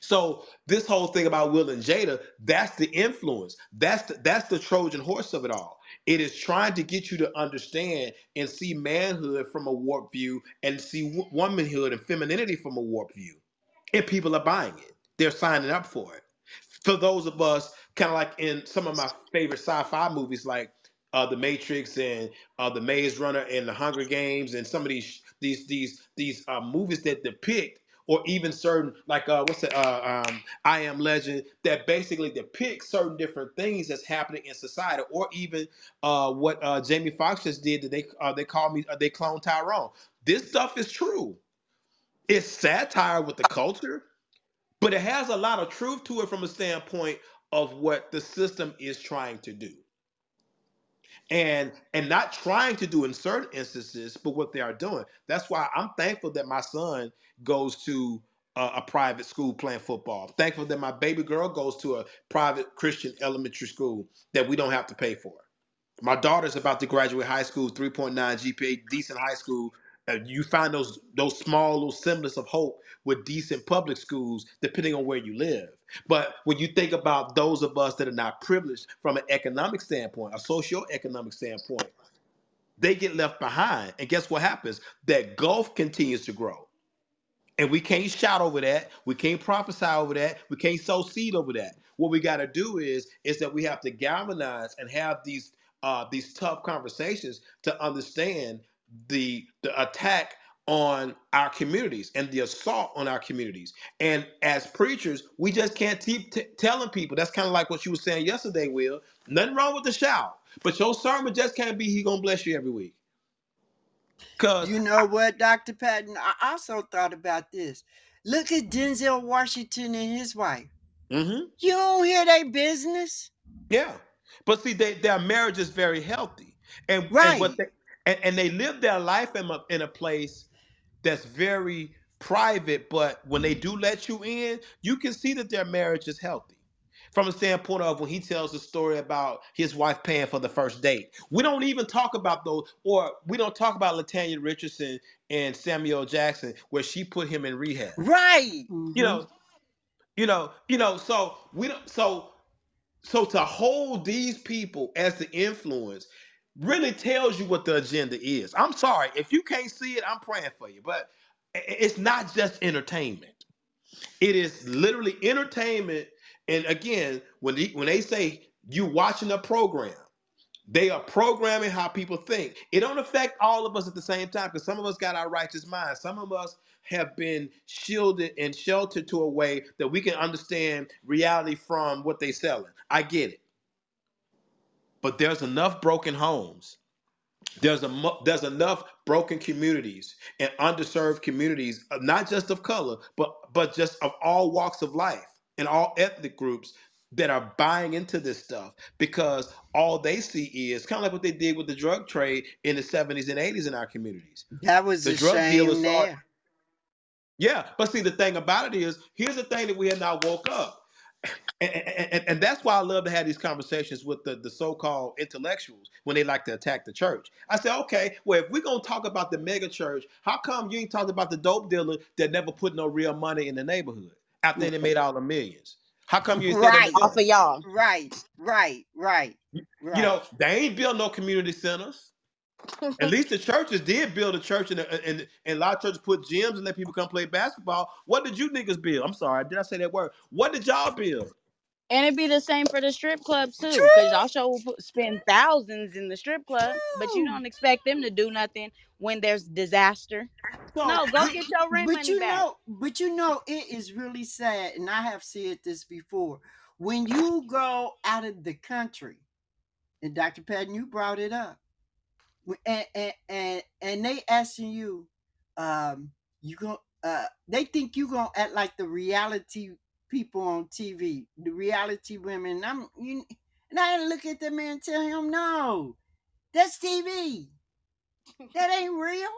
So this whole thing about Will and Jada, that's the influence. That's the, that's the Trojan horse of it all. It is trying to get you to understand and see manhood from a warped view and see wo- womanhood and femininity from a warped view. And people are buying it. They're signing up for it for those of us kind of like in some of my favorite sci-fi movies like uh, the Matrix and uh, the Maze Runner and the Hunger Games and some of these these these these uh, movies that depict or even certain like uh, what's the uh, um, I Am Legend that basically depict certain different things that's happening in society or even uh, what uh, Jamie Foxx just did that they uh, they call me uh, they clone Tyrone. This stuff is true. It's satire with the culture but it has a lot of truth to it from a standpoint of what the system is trying to do and and not trying to do in certain instances but what they are doing. That's why i'm thankful that my son goes to a, a private school playing football. Thankful that my baby girl goes to a private christian elementary school that we don't have to pay for. My daughter's about to graduate high school 3.9 gpa decent high school Uh, you find those those small little semblance of hope with decent public schools, depending on where you live. But when you think about those of us that are not privileged from an economic standpoint, a socio-economic standpoint, they get left behind. And guess what happens? That gulf continues to grow. And we can't shout over that. We can't prophesy over that. We can't sow seed over that. What we got to do is is that we have to galvanize and have these uh, these tough conversations to understand the the attack on our communities and the assault on our communities. And as preachers, we just can't keep t- telling people. That's kind of like what you were saying yesterday, Will. Nothing wrong with the shout, but your sermon just can't be "He gonna bless you every week." Cause You know what, Dr. Patton? I also thought about this. Look at Denzel Washington and his wife. Mhm. You don't hear their business. Yeah, but see, they, their marriage is very healthy, and and Right. what they and, and they live their life in a, in a place that's very private. But when they do let you in, you can see that their marriage is healthy. From a standpoint of when he tells the story about his wife paying for the first date, we don't even talk about those, or we don't talk about Latanya Richardson and Samuel Jackson, where she put him in rehab Right. hmm you know you know you know so we don't so so to hold these people as the influence really tells you what the agenda is i'm sorry if you can't see it i'm praying for you but it's not just entertainment it is literally entertainment and again when they, when they say you watching a program they are programming how people think. It don't affect all of us at the same time because some of us got our righteous minds. Some of us have been shielded and sheltered to a way that we can understand reality from what they're selling. I get it. But there's enough broken homes. There's a mu- there's enough broken communities and underserved communities, uh, not just of color, but but just of all walks of life and all ethnic groups that are buying into this stuff because all they see is kind of like what they did with the drug trade in the 70s and 80s in our communities. That was The drug dealers shame saw it. there. Yeah, but see, the thing about it is, here's the thing that we have not woke up. And, and, and- and that's why I love to have these conversations with the, the so-called intellectuals when they like to attack the church. I say, okay, well, if we're gonna talk about the mega church, how come you ain't talking about the dope dealer that never put no real money in the neighborhood after they made all the millions? How come you ain't Right. that Off of y'all. Right. Right. Right. Right. You know, they ain't built no community centers. At least the churches did build a church, and, and, and a lot of churches put gyms and let people come play basketball. What did you niggas build? I'm sorry, did I say that word? What did y'all build? And it'd be the same for the strip clubs too, because y'all show spend thousands in the strip club, but you don't expect them to do nothing when there's disaster. So, No, go get your rent But money you back. know, but you know, it is really sad, and I have said this before. When you go out of the country, and Dr. Patton, you brought it up, and and and, and they asking you, um, you go, uh, they think you gonna act like the reality people on TV, the reality women. I'm you, and I look at the man and tell him, no, that's TV. That ain't real.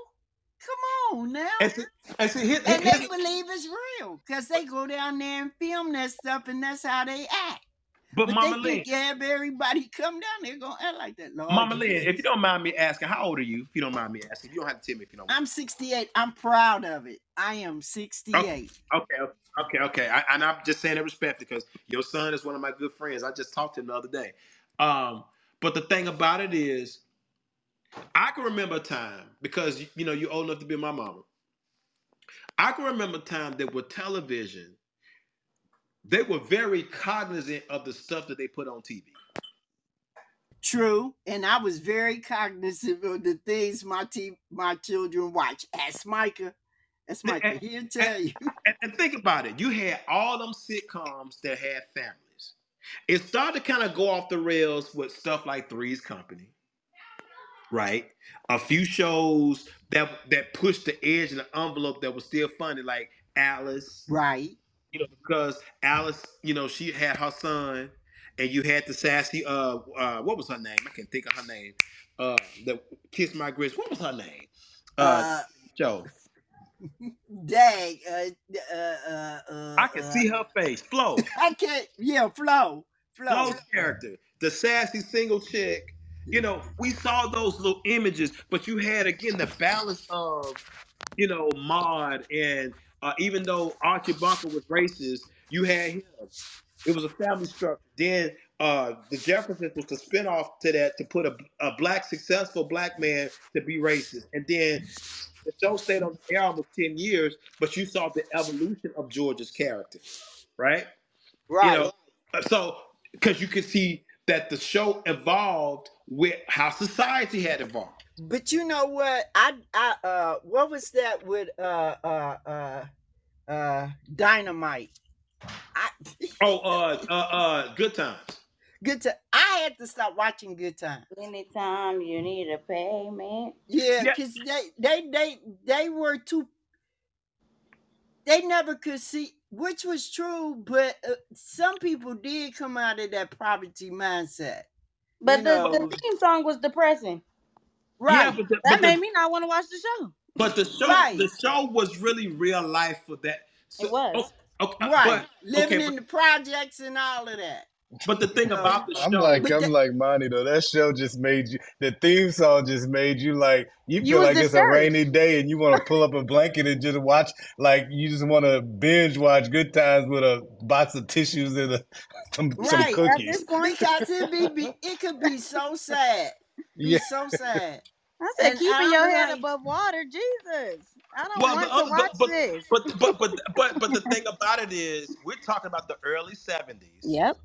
Come on now. and see, and see here, And here- they believe it's real because they go down there and film that stuff, and that's how they act. But But Mama they Lynn, think yeah, everybody come down there gonna act like that. Lord Mama Lynn, if you don't mind me asking, how old are you? If you don't mind me asking, you don't have to tell me if you don't. Mind. I'm 68. I'm proud of it. I am 68. Okay, okay, okay. I, and I'm just saying it respect because your son is one of my good friends. I just talked to him the other day. Um, but the thing about it is, I can remember a time because you know you're old enough to be my mama. I can remember a time that with television, they were very cognizant of the stuff that they put on TV. True, and I was very cognizant of the things my te- my children watch. Ask Micah. Ask And, Micah. He'll tell you. and, and think about it. You had all them sitcoms that had families. It started to kind of go off the rails with stuff like Three's Company, right? A few shows that that pushed the edge and the envelope that was still funny, like Alice, Right. You know, because Alice, you know, she had her son, and you had the sassy, uh, uh, what was her name? I can't think of her name. Uh, the Kiss My Grits. What was her name? Uh, Uh, Joe. Dang. Uh, uh, uh, uh, I can uh, see her face. Flo. I can't. Yeah, Flo. Flo. Flo's character, the sassy single chick, You know, we saw those little images, but you had again the balance of, you know, Maude and uh, even though Archie Bunker was racist, you had him. It was a family structure. Then uh, the Jeffersons was the spinoff to that to put a, a black successful black man to be racist, and then the show stayed on the air almost ten years, but you saw the evolution of George's character, right? Right. You know, uh, so because you could see that the show evolved with how society had evolved. But you know what? I I uh what was that with uh uh uh uh dynamite? I Oh, uh, uh, uh, good times. good to I had to stop watching Good Time. Anytime you need a payment. Yeah, Yeah. because they they they they were too they never could see which was true, but uh, some people did come out of that poverty mindset. But the, the theme song was depressing. Right? Yeah, but the, That but made the, me not want to watch the show. but the show, Right. the show was really real life for that. So, It was. oh, okay, uh, right. but Living okay, in but, the projects and all of that. but the thing about the show, I'm like I'm that, like Monty though. That show just made you. The theme song just made you like you You feel was like it's a rainy day and you want to pull up a blanket and just watch. Like you just want to binge watch Good Times with a box of tissues and a, some some right? At cookies. this point, Because it be, be it could be so sad, be Yeah, so sad. I said, And keeping your I'm head like, above water, Jesus. I don't well, want the, to watch but, but this. but but but but but the thing about it is, we're talking about the early '70s, Yep.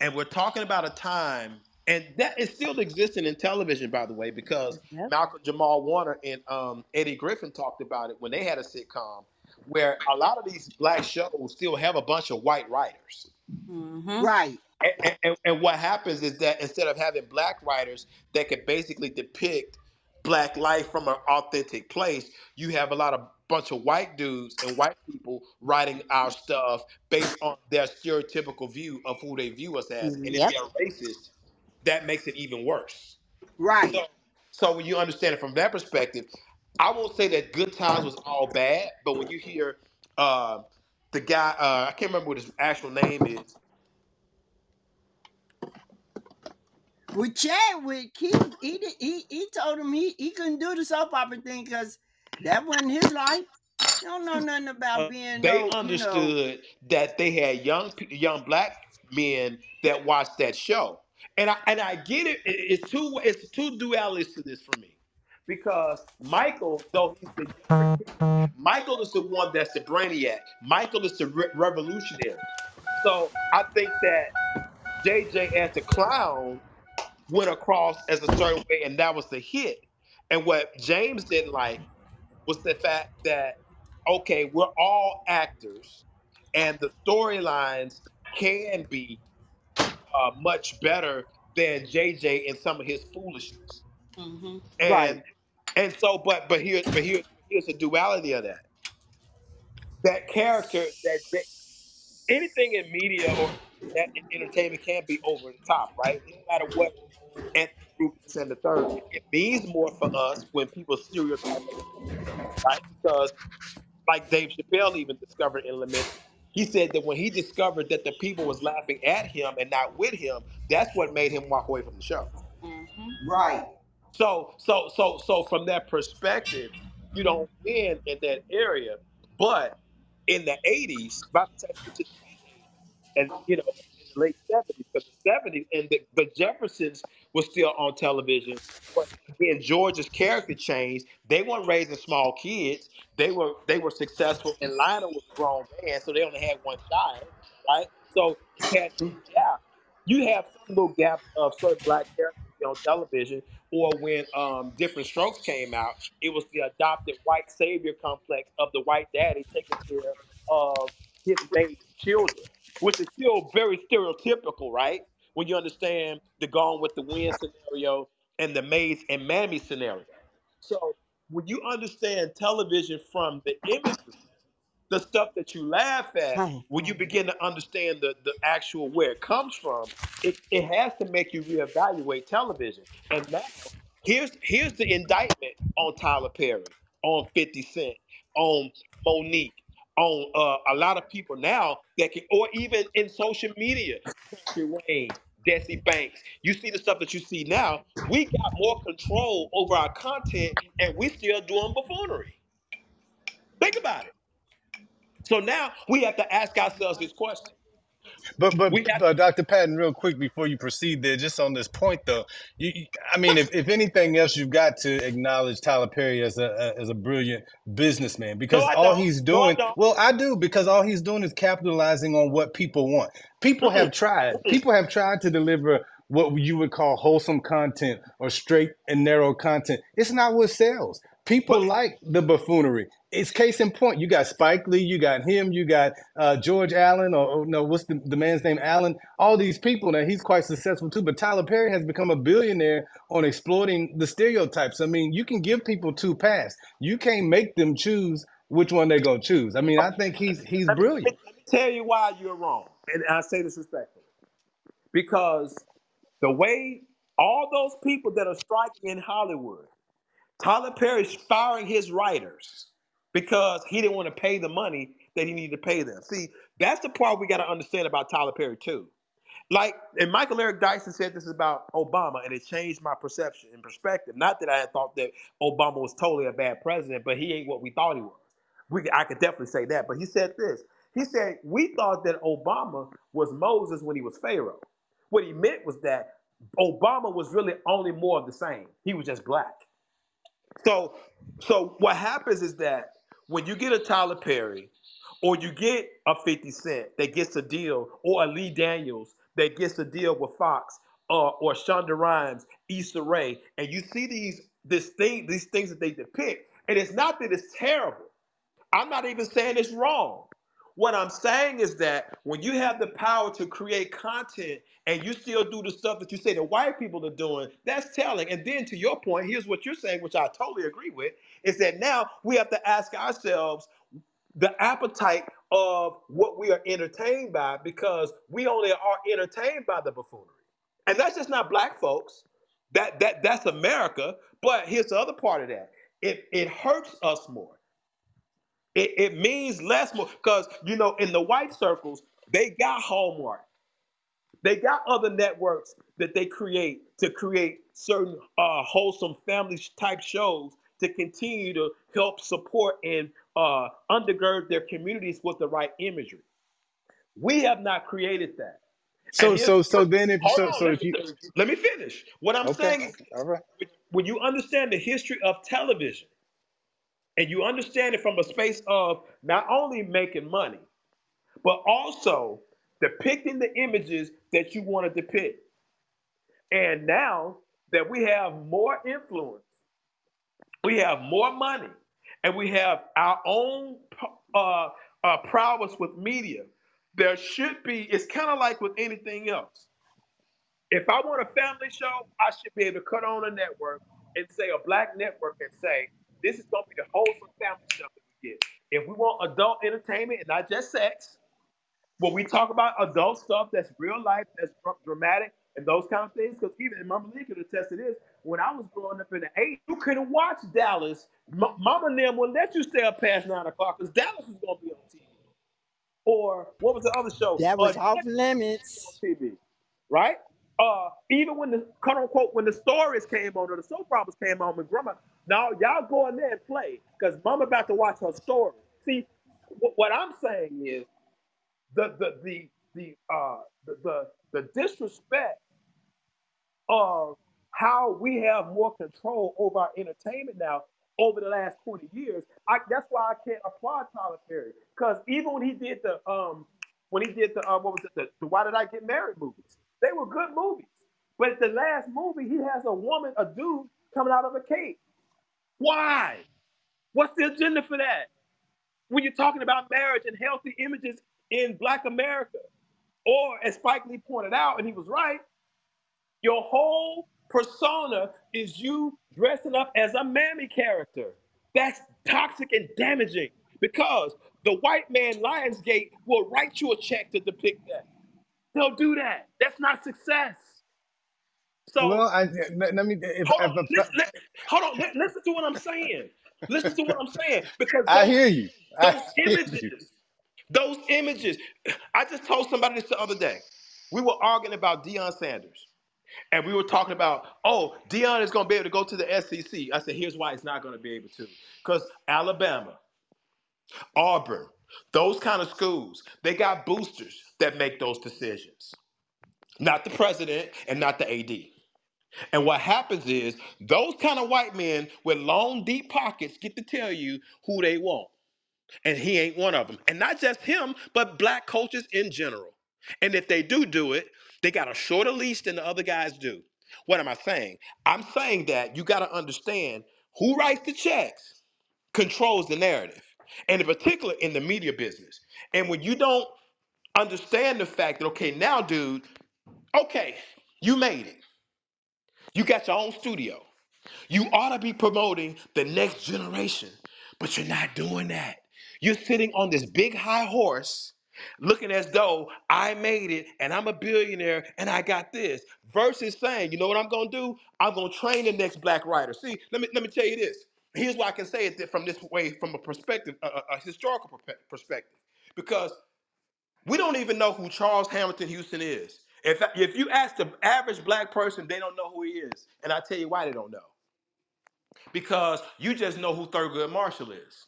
and we're talking about a time, and that is still existing in television, by the way, because Yep. Malcolm Jamal Warner and um, Eddie Griffin talked about it when they had a sitcom, where a lot of these black shows still have a bunch of white writers. Mm-hmm. right, And, and, and what happens is that instead of having black writers that could basically depict black life from an authentic place, you have a lot of bunch of white dudes and white people writing our stuff based on their stereotypical view of who they view us as. And if they're racist, that makes it even worse. right. So, so when you understand it from that perspective, I won't say that Good Times was all bad, but when you hear uh, the guy, uh, I can't remember what his actual name is. With Chadwick, he he he he told him he, he couldn't do the soap opera thing because that wasn't his life. He don't know nothing about being they no, you know. understood that they had young young black men that watched that show, and I and I get it. It- It's two it's two dualities to this for me, because Michael, though he's the Michael is the one that's the brainiac. Michael is the re- revolutionary. So I think that JJ as the clown went across as a certain way, and that was the hit. And what James didn't like was the fact that okay, we're all actors, and the storylines can be uh, much better than JJ and some of his foolishness. Mm-hmm. And Right. and so, but but here but here here's the duality of that. That character that, that anything in media or that in entertainment can be over the top, right? No matter what ethnic group is in the third, it means more for us when people stereotype right? Because like Dave Chappelle even discovered in Lament, he said that when he discovered that the people was laughing at him and not with him, that's what made him walk away from the show. Mm-hmm. Right. So, so, so, so from that perspective, you don't win in that area. But in the '80s, by the time you to and you know, in the late '70s, because the '70s and the, the Jeffersons was still on television, but again, George's character changed. They weren't raising small kids. They were they were successful, and Lionel was a grown man, so they only had one child, right? So you had. You have some little gap of certain black characters on television, or when um, Diff'rent Strokes came out, it was the adopted white savior complex of the white daddy taking care of his baby children, which is still very stereotypical, right? When you understand the Gone with the Wind scenario and the Maze and Mammy scenario. So when you understand television from the imagery, the stuff that you laugh at, when you begin to understand the, the actual where it comes from, it, it has to make you reevaluate television. And now here's here's the indictment on Tyler Perry, on 50 Cent, on Mo'Nique, on uh, a lot of people now that can, or even in social media, Wayne, Jesse Banks. You see the stuff that you see now. We got more control over our content, and we still doing buffoonery. Think about it. So now we have to ask ourselves this question. But but We have uh, Dr. Patton, real quick before you proceed there, just on this point though, you, I mean, if, if anything else, you've got to acknowledge Tyler Perry as a, a as a brilliant businessman because I all he's No, I doing, well, I do because all he's doing is capitalizing on what people want. People have tried. People have tried to deliver what you would call wholesome content or straight and narrow content. It's not what sells. People But like the buffoonery. It's case in point. You got Spike Lee, you got him, you got uh, George Allen, or, or no, what's the, the man's name? Allen. All these people, now he's quite successful too. But Tyler Perry has become a billionaire on exploiting the stereotypes. I mean, you can give people two paths. You can't make them choose which one they're gonna choose. I mean, I think he's he's let me brilliant. let me tell you why you're wrong, and I say this respectfully because the way all those people that are striking in Hollywood, Tyler Perry's firing his writers because he didn't want to pay the money that he needed to pay them. See, that's the part we got to understand about Tyler Perry too. Like, and Michael Eric Dyson said this about Obama, and it changed my perception and perspective. Not that I had thought that Obama was totally a bad president, but he ain't what we thought he was. We, I could definitely say that. But he said this. He said we thought that Obama was Moses when he was Pharaoh. What he meant was that Obama was really only more of the same. He was just black. So, so what happens is that when you get a Tyler Perry, or you get a 50 Cent that gets a deal, or a Lee Daniels that gets a deal with Fox, uh, or Shonda Rhimes, Issa Rae, and you see these this thing, these things that they depict, and it's not that it's terrible. I'm not even saying it's wrong. What I'm saying is that when you have the power to create content and you still do the stuff that you say the white people are doing, that's telling. And then to your point, here's what you're saying, which I totally agree with, is that now we have to ask ourselves the appetite of what we are entertained by because we only are entertained by the buffoonery. And that's just not black folks. That that that's America. But here's the other part of that. It it hurts us more. It, it means less more because you know in the white circles they got Hallmark, they got other networks that they create to create certain uh, wholesome family type shows to continue to help support and uh, undergird their communities with the right imagery. We have not created that. So here's so so then if so on, so if you let me finish. What I'm okay, saying is okay all right. when you understand the history of television and you understand it from a space of not only making money, but also depicting the images that you want to depict. And now that we have more influence, we have more money, and we have our own uh, uh, prowess with media, there should be, it's kind of like with anything else. If I want a family show, I should be able to cut on a network and say a black network and say, this is going to be the wholesome family stuff that we get. If we want adult entertainment and not just sex, when we talk about adult stuff that's real life, that's dr- dramatic, and those kind of things, because even Mama Lee could attest to this. When I was growing up in the 80s, you couldn't watch Dallas. M- Mama and them wouldn't let you stay up past 9 o'clock because Dallas was going to be on TV. Or what was the other show? That Uh, was off limits. TV, right? Uh, even when the quote unquote when the stories came on or the soap operas came on with grandma, now y'all go in there and play because mama about to watch her story. See, wh- what I'm saying is the the the the uh the the, the disrespect of how we have more control over our entertainment now over the last 20 years. I, that's why I can't applaud Tyler Perry because even when he did the um when he did the uh, what was it the, the Why Did I Get Married movies, they were good movies. But the last movie, he has a woman, a dude coming out of a cave. Why? What's the agenda for that? When you're talking about marriage and healthy images in Black America, or as Spike Lee pointed out, and he was right, your whole persona is you dressing up as a mammy character. That's toxic and damaging because the white man Lionsgate will write you a check to depict that. They'll do that. That's not success. So Well, I let, let me if, hold if on, listen, li- hold on, li- listen to what I'm saying. Listen to what I'm saying because I hear you. I those hear you. images, those images. I just told somebody this the other day. We were arguing about Deion Sanders. And we were talking about, oh, Deion is going to be able to go to the SEC. I said, here's why he's not going to be able to. Because Alabama, Auburn, those kind of schools, they got boosters that make those decisions, not the president and not the AD. And what happens is those kind of white men with long, deep pockets get to tell you who they want. And he ain't one of them. And not just him, but black coaches in general. And if they do do it, they got a shorter leash than the other guys do. What am I saying? I'm saying that you got to understand who writes the checks controls the narrative. And in particular in the media business. And when you don't understand the fact that, okay, now, dude, okay, you made it. You got your own studio. You ought to be promoting the next generation, but you're not doing that. You're sitting on this big high horse, looking as though I made it and I'm a billionaire and I got this, versus saying, you know what I'm gonna do? I'm gonna train the next black writer. See, let me let me tell you this. Here's why I can say it from this way, from a perspective, a, a historical perspective, because we don't even know who Charles Hamilton Houston is. If if you ask the average black person, they don't know who he is, and I tell you why they don't know because you just know who Thurgood Marshall is.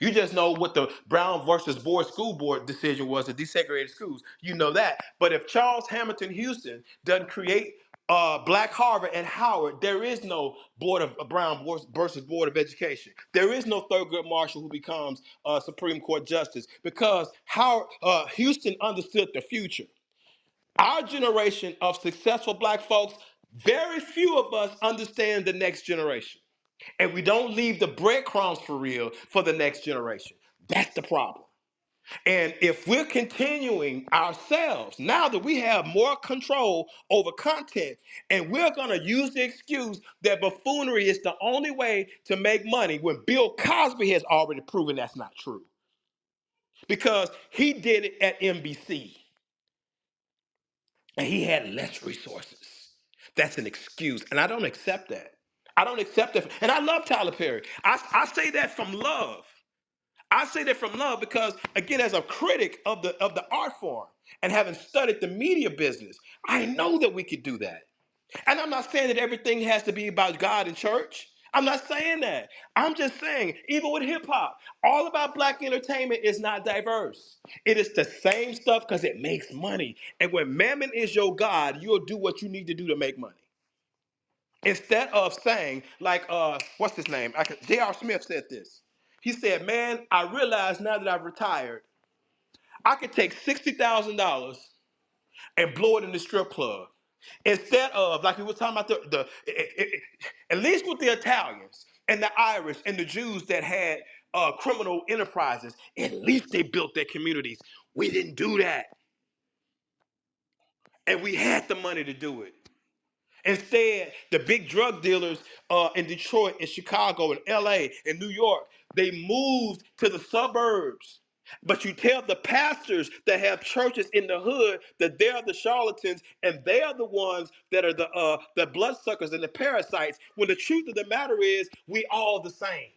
You just know what the Brown versus Board school board decision was to desegregate schools. You know that. But if Charles Hamilton Houston doesn't create uh, Black Harvard and Howard, there is no Board of uh, Brown versus Board of Education. There is no Thurgood Marshall who becomes uh, Supreme Court Justice because Howard uh, Houston understood the future. Our generation of successful Black folks, very few of us understand the next generation and we don't leave the breadcrumbs for real for the next generation. That's the problem. And if we're continuing ourselves, now that we have more control over content, and we're going to use the excuse that buffoonery is the only way to make money, when Bill Cosby has already proven that's not true, because he did it at NBC and he had less resources. That's an excuse, and I don't accept that. I don't accept that. And I love Tyler Perry. I, I say that from love. I say that from love because, again, as a critic of the of the art form and having studied the media business, I know that we could do that. And I'm not saying that everything has to be about God and church. I'm not saying that. I'm just saying, even with hip hop, all about black entertainment is not diverse. It is the same stuff because it makes money. And when mammon is your God, you'll do what you need to do to make money. Instead of saying, like, uh, what's his name? I could, J.R. Smith said this. He said, Man, I realize now that I've retired, I could take $60,000 and blow it in the strip club. Instead of, like we were talking about, the, the it- it- it- at least with the Italians and the Irish and the Jews that had uh, criminal enterprises, at least they built their communities. We didn't do that. And we had the money to do it. Instead, the big drug dealers uh, in Detroit, in Chicago, in LA, in New York, they moved to the suburbs. But you tell the pastors that have churches in the hood that they're the charlatans and they're the ones that are the uh, the bloodsuckers and the parasites. When the truth of the matter is, we all the same.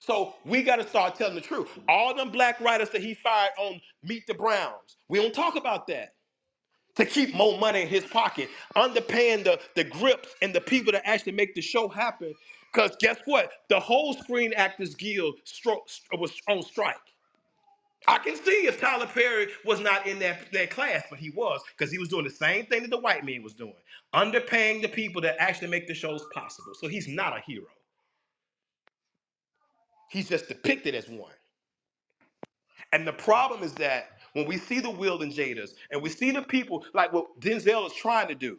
So we got to start telling the truth. All them black writers that he fired on Meet the Browns, we don't talk about that. to keep more money in his pocket, underpaying the, the grips and the people that actually make the show happen. Because guess what? The whole Screen Actors Guild stro- was on strike. I can see if Tyler Perry was not in that, that class, but he was, because he was doing the same thing that the white man was doing, underpaying the people that actually make the shows possible. So he's not a hero. He's just depicted as one. And the problem is that when we see the Will and Jadas and we see the people like what Denzel is trying to do,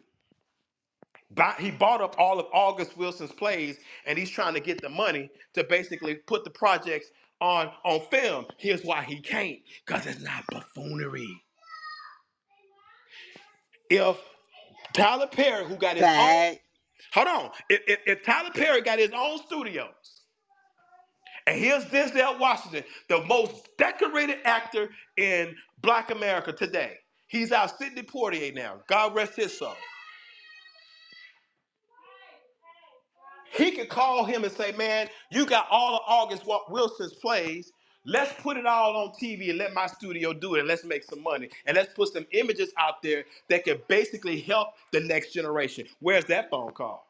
buy, he bought up all of August Wilson's plays and he's trying to get the money to basically put the projects on on film. Here's why he can't because it's not buffoonery. If Tyler Perry, who got his own, Fact. hold on, if, if, if Tyler Perry got his own studios, and here's Denzel Washington, the most decorated actor in Black America today. He's out Sidney Poitier now. God rest his soul. He could call him and say, "Man, you got all of August Wa- Wilson's plays. Let's put it all on TV and let my studio do it and let's make some money. And let's put some images out there that can basically help the next generation. Where's that phone call?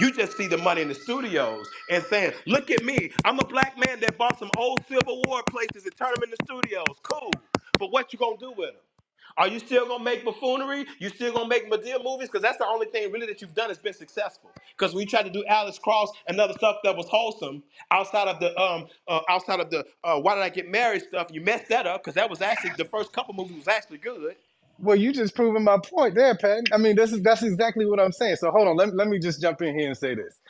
You just see the money in the studios and saying, look at me. I'm a black man that bought some old Civil War places and turned them into studios. Cool. But what you gonna do with them? Are you still gonna make buffoonery? You still gonna make Madea movies? Because that's the only thing really that you've done has been successful. Because you tried to do Alex Cross and other stuff that was wholesome outside of the um uh, outside of the uh, Why Did I Get Married stuff, you messed that up because that was actually the first couple movies was actually good. Well, you just proving my point there, Pat. I mean, this is that's exactly what I'm saying. So hold on, let, let me just jump in here and say this.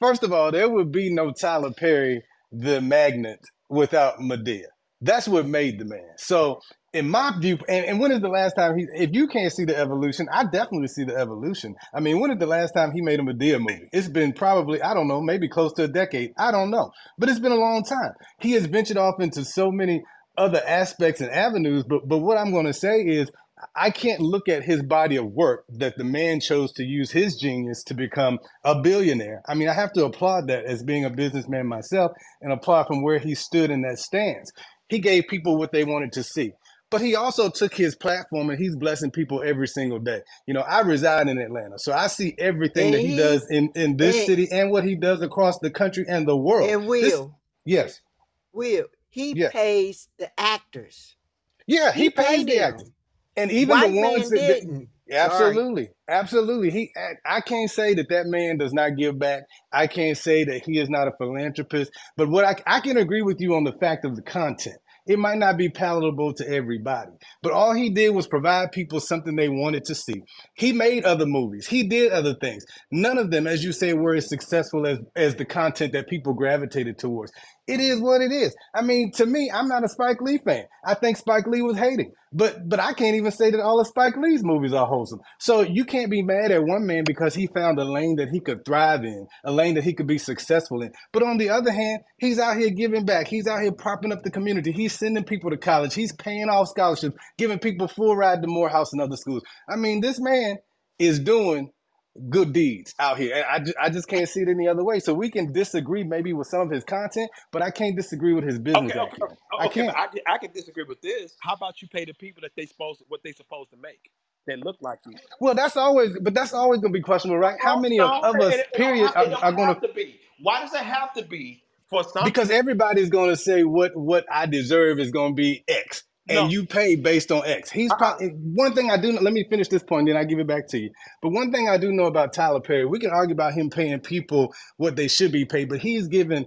First of all, there would be no Tyler Perry, the magnet, without Madea. That's what made the man. So, in my view, and, and when is the last time he? If you can't see the evolution, I definitely see the evolution. I mean, when is the last time he made a Madea movie? It's been probably I don't know, maybe close to a decade. I don't know, but it's been a long time. He has ventured off into so many other aspects and avenues. But but what I'm going to say is I can't look at his body of work that the man chose to use his genius to become a billionaire. I mean, I have to applaud that as being a businessman myself and applaud from where he stood in that stance. He gave people what they wanted to see. But he also took his platform and he's blessing people every single day. You know, I reside in Atlanta, so I see everything And that he he does in, in this and, city and what he does across the country and the world. and This, Will, yes, Will, he pays the actors. yeah, He he pays paid the actors. And even the ones that, didn't. Sorry. Absolutely, absolutely. He, I I can't say that that man does not give back. I can't say that he is not a philanthropist. But what I, I can agree with you on the fact of the content. It might not be palatable to everybody, but all he did was provide people something they wanted to see. He made other movies. He did other things. None of them, as you say, were as successful as as the content that people gravitated towards. It is what it is. I mean, to me, I'm not a Spike Lee fan. I think Spike Lee was hating. But but I can't even say that all of Spike Lee's movies are wholesome. So you can't be mad at one man because he found a lane that he could thrive in, a lane that he could be successful in. But on the other hand, he's out here giving back. He's out here propping up the community. He's sending people to college. He's paying off scholarships, giving people full ride to Morehouse and other schools. I mean, this man is doing good deeds out here. And I, ju- I just can't see it any other way. So we can disagree maybe with some of his content, but I can't disagree with his business Okay, okay, acumen. I can't. I, can- I can disagree with this. How about you pay the people that they supposed what they supposed to make that look like you? Well, that's always, but that's always going to be questionable, right? How many of, of us, it it don't period, have it are, don't are going to be. Why does it have to be for some because everybody's going to say what what I deserve is going to be X, No, and you pay based on X. He's uh-uh. probably one thing I do. Let me finish this point, then I give it back to you. But one thing I do know about Tyler Perry, we can argue about him paying people what they should be paid, but he's given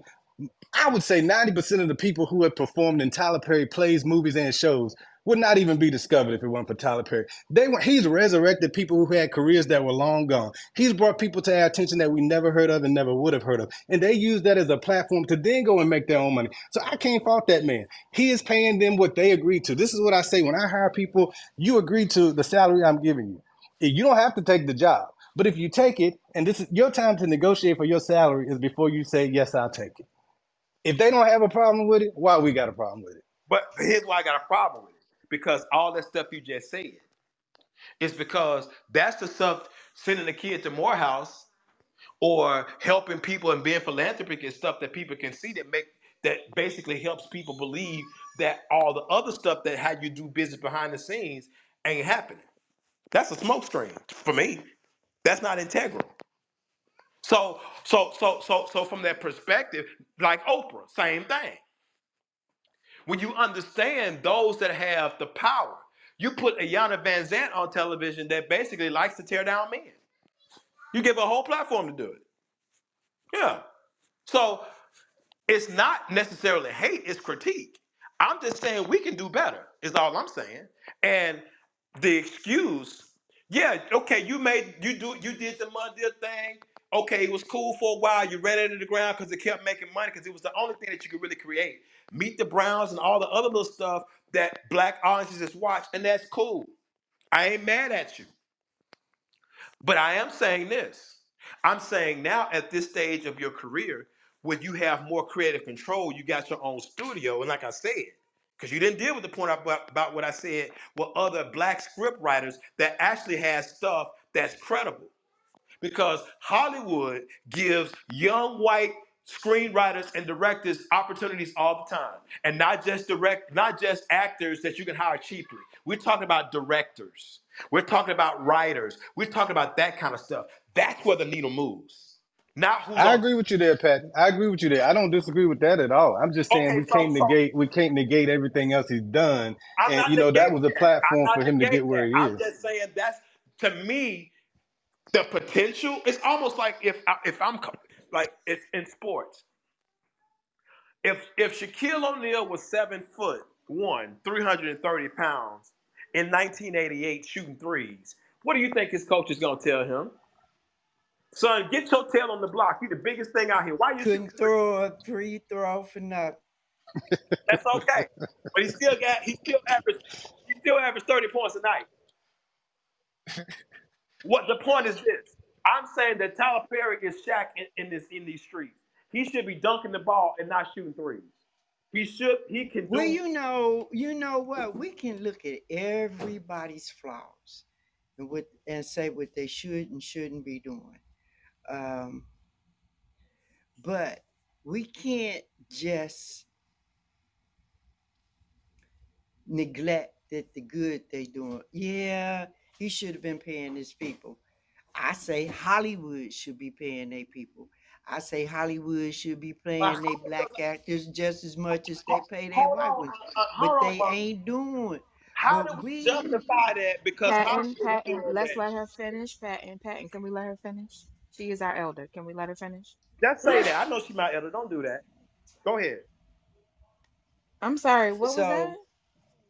I would say 90% of the people who have performed in Tyler Perry plays, movies, and shows would not even be discovered if it weren't for Tyler Perry. They were, he's resurrected people who had careers that were long gone. He's brought people to our attention that we never heard of and never would have heard of. And they use that as a platform to then go and make their own money. So I can't fault that man. He is paying them what they agreed to. This is what I say when I hire people, you agree to the salary I'm giving you. You don't have to take the job. But if you take it, and this is your time to negotiate for your salary is before you say, yes, I'll take it. If they don't have a problem with it, why we got a problem with it? But here's why I got a problem with it. Because all that stuff you just said is because that's the stuff sending a kid to Morehouse or helping people and being philanthropic is stuff that people can see that make that basically helps people believe that all the other stuff that how you do business behind the scenes ain't happening. That's a smoke screen for me. That's not integral. So so so so so from that perspective, like Oprah, same thing. When you understand those that have the power, you put Iyanla Vanzant on television that basically likes to tear down men. You give a whole platform to do it. Yeah. So it's not necessarily hate, it's critique. I'm just saying we can do better, is all I'm saying. And the excuse, yeah, okay, you made you do you did the money thing. Okay, it was cool for a while. You ran it into the ground because it kept making money because it was the only thing that you could really create. Meet the Browns and all the other little stuff that black audiences just watch, and that's cool. I ain't mad at you. But I am saying this. I'm saying now at this stage of your career, when you have more creative control, you got your own studio. And like I said, because you didn't deal with the point about, about what I said with other black script writers that actually has stuff that's credible. Because Hollywood gives young white screenwriters and directors opportunities all the time and not just direct not just actors that you can hire cheaply we're talking about directors we're talking about writers we're talking about that kind of stuff that's where the needle moves not who's I agree with you there, Pat. I agree with you there. I don't disagree with that at all. I'm just saying okay we so can't so negate we can't negate everything else he's done. i'm And you know that was a platform for him to get where that he i'm is. just saying that's to me the potential. It's almost like if I, if i'm co- like it's in sports If if Shaquille O'Neal was seven foot one, 330 pounds in 1988 shooting threes, what do you think his coach is gonna tell him? Son, get your tail on the block. You the biggest thing out here. Why you shooting Couldn't threes? throw a free throw for nothing. That's okay. But he still got he still averaged he still averaged 30 points a night. What the point is this? I'm saying that Tyler Perry is Shaq in, in this in these streets. He should be dunking the ball and not shooting threes. He should he can Well, you know, you know what? We can look at everybody's flaws and what and say what they should and shouldn't be doing. Um, but we can't just neglect that the good they doing. Yeah, he should have been paying his people. I say Hollywood should be paying their people. I say Hollywood should be paying their black actors just as much as they pay their white ones. uh, But hold on, they ain't doing. How But do we we justify that? Because Patton, Patton, let's that. let her finish. Patton, Patton, can we let her finish? She is our elder. Can we let her finish? Just say that. I know she my elder. Don't do that. Go ahead. I'm sorry, what was that?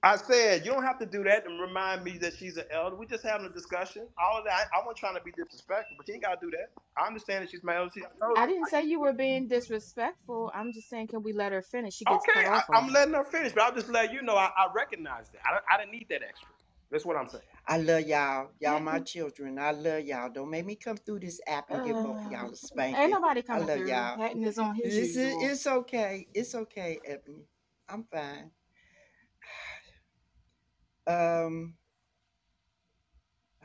So I said you don't have to do that and remind me that she's an elder. We're just having a discussion. All of that. I, I wasn't trying to be disrespectful, but you ain't gotta do that. I understand that she's my elder. She, I I didn't say you were being disrespectful. I'm just saying, can we let her finish? She gets Okay, cut I, off a I'm letting her finish, but I'll just let you know I, I recognize that. I, I didn't need that extra. That's what I'm saying. I love y'all. Y'all my mm-hmm. children. I love y'all. Don't make me come through this app and give both of y'all uh, a ain't spanking. nobody I coming love through. y'all. Patton is on his This is usual. it's okay. It's okay, Ebony. I'm fine. Um,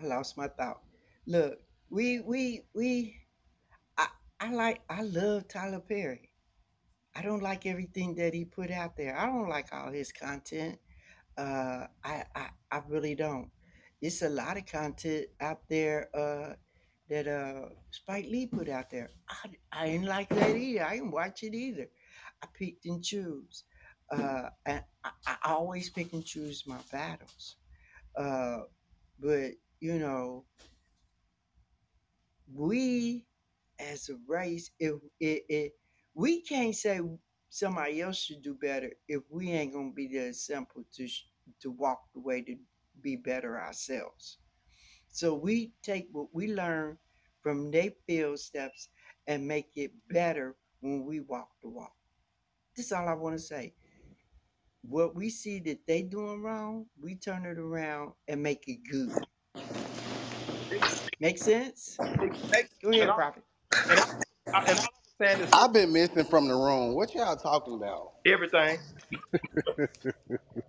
I lost my thought. Look, we we we I I like I love Tyler Perry. I don't like everything that he put out there. I don't like all his content. Uh I I, I really don't. It's a lot of content out there uh that uh Spike Lee put out there. I I didn't like that either. I didn't watch it either. I picked and choose. Uh I, I always pick and choose my battles. Uh but you know, we as a race, if it we can't say somebody else should do better if we ain't gonna be the example to to walk the way to be better ourselves. So we take what we learn from their field steps and make it better when we walk the walk. That's all I want to say. What we see that they doing wrong, we turn it around and make it good. Make sense? It makes- Go ahead, I, Prophet. and, I, and all I'm saying is this, I've been missing from the room. What y'all talking about? everything,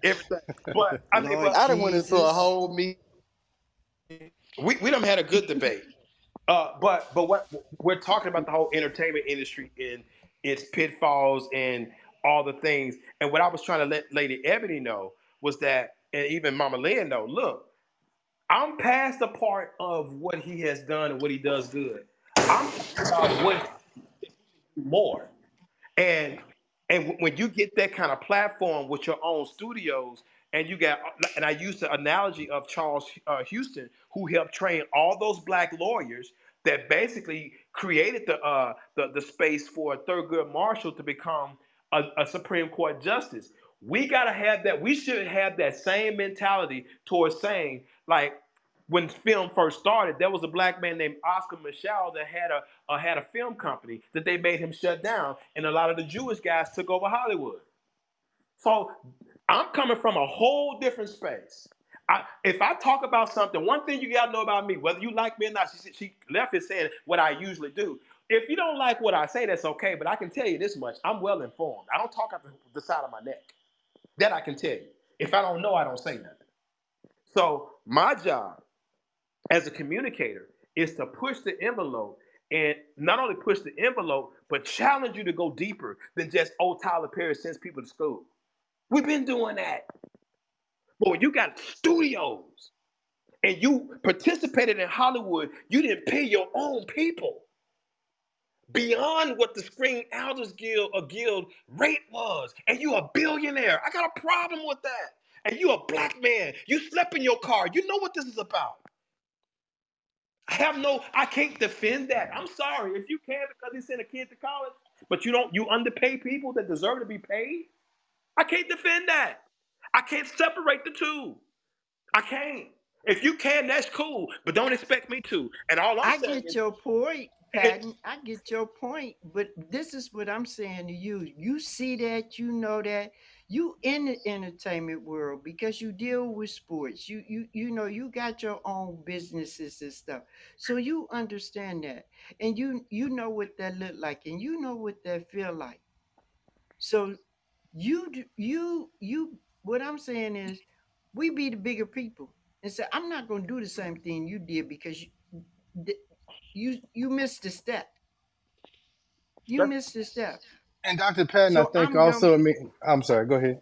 everything. But I mean, Lord but I done went into a whole meet. we we done had a good debate. Uh, but but what we're talking about the whole entertainment industry and its pitfalls and all the things. And what I was trying to let Lady Ebony know was that, and even Mama Lynn know. Look, I'm past the part of what he has done and what he does good. I'm about what more. And and when you get that kind of platform with your own studios, and you got, and I use the analogy of Charles uh, Houston, who helped train all those black lawyers that basically created the uh, the, the space for Thurgood Marshall to become a, a Supreme Court justice. We gotta have that. We should have that same mentality towards saying, like, when film first started, there was a black man named Oscar Micheaux that had a had a film company that they made him shut down, and a lot of the Jewish guys took over Hollywood. So I'm coming from a whole different space. I, if I talk about something, one thing you gotta know about me, whether you like me or not, she, she left it saying what I usually do. If you don't like what I say, that's okay. But I can tell you this much: I'm well informed. I don't talk out the, the side of my neck. That I can tell you. If I don't know, I don't say nothing. So my job as a communicator is to push the envelope and not only push the envelope, but challenge you to go deeper than just, oh, Tyler Perry sends people to school. We've been doing that. When you got studios and you participated in Hollywood, you didn't pay your own people beyond what the Screen Elders Guild or Guild rate was, and you a billionaire. I got a problem with that. And you a black man. You slept in your car. You know what this is about. I have no, I can't defend that. I'm sorry. If you can because he sent a kid to college, but you don't, you underpay people that deserve to be paid. I can't defend that. I can't separate the two. I can't. If you can, that's cool, but don't expect me to. And all I'm I get is, your point, Patton. I get your point, but this is what I'm saying to you. You see that, you know that, you in the entertainment world because you deal with sports. You you you know you got your own businesses and stuff, so you understand that, and you you know what that look like, and you know what that feel like. So you you you what I'm saying is we be the bigger people and say I'm not going to do the same thing you did because you you you missed a step. You that's, missed a step. And Dr. Patton, I think I'm gonna also, I mean, I'm sorry, go ahead.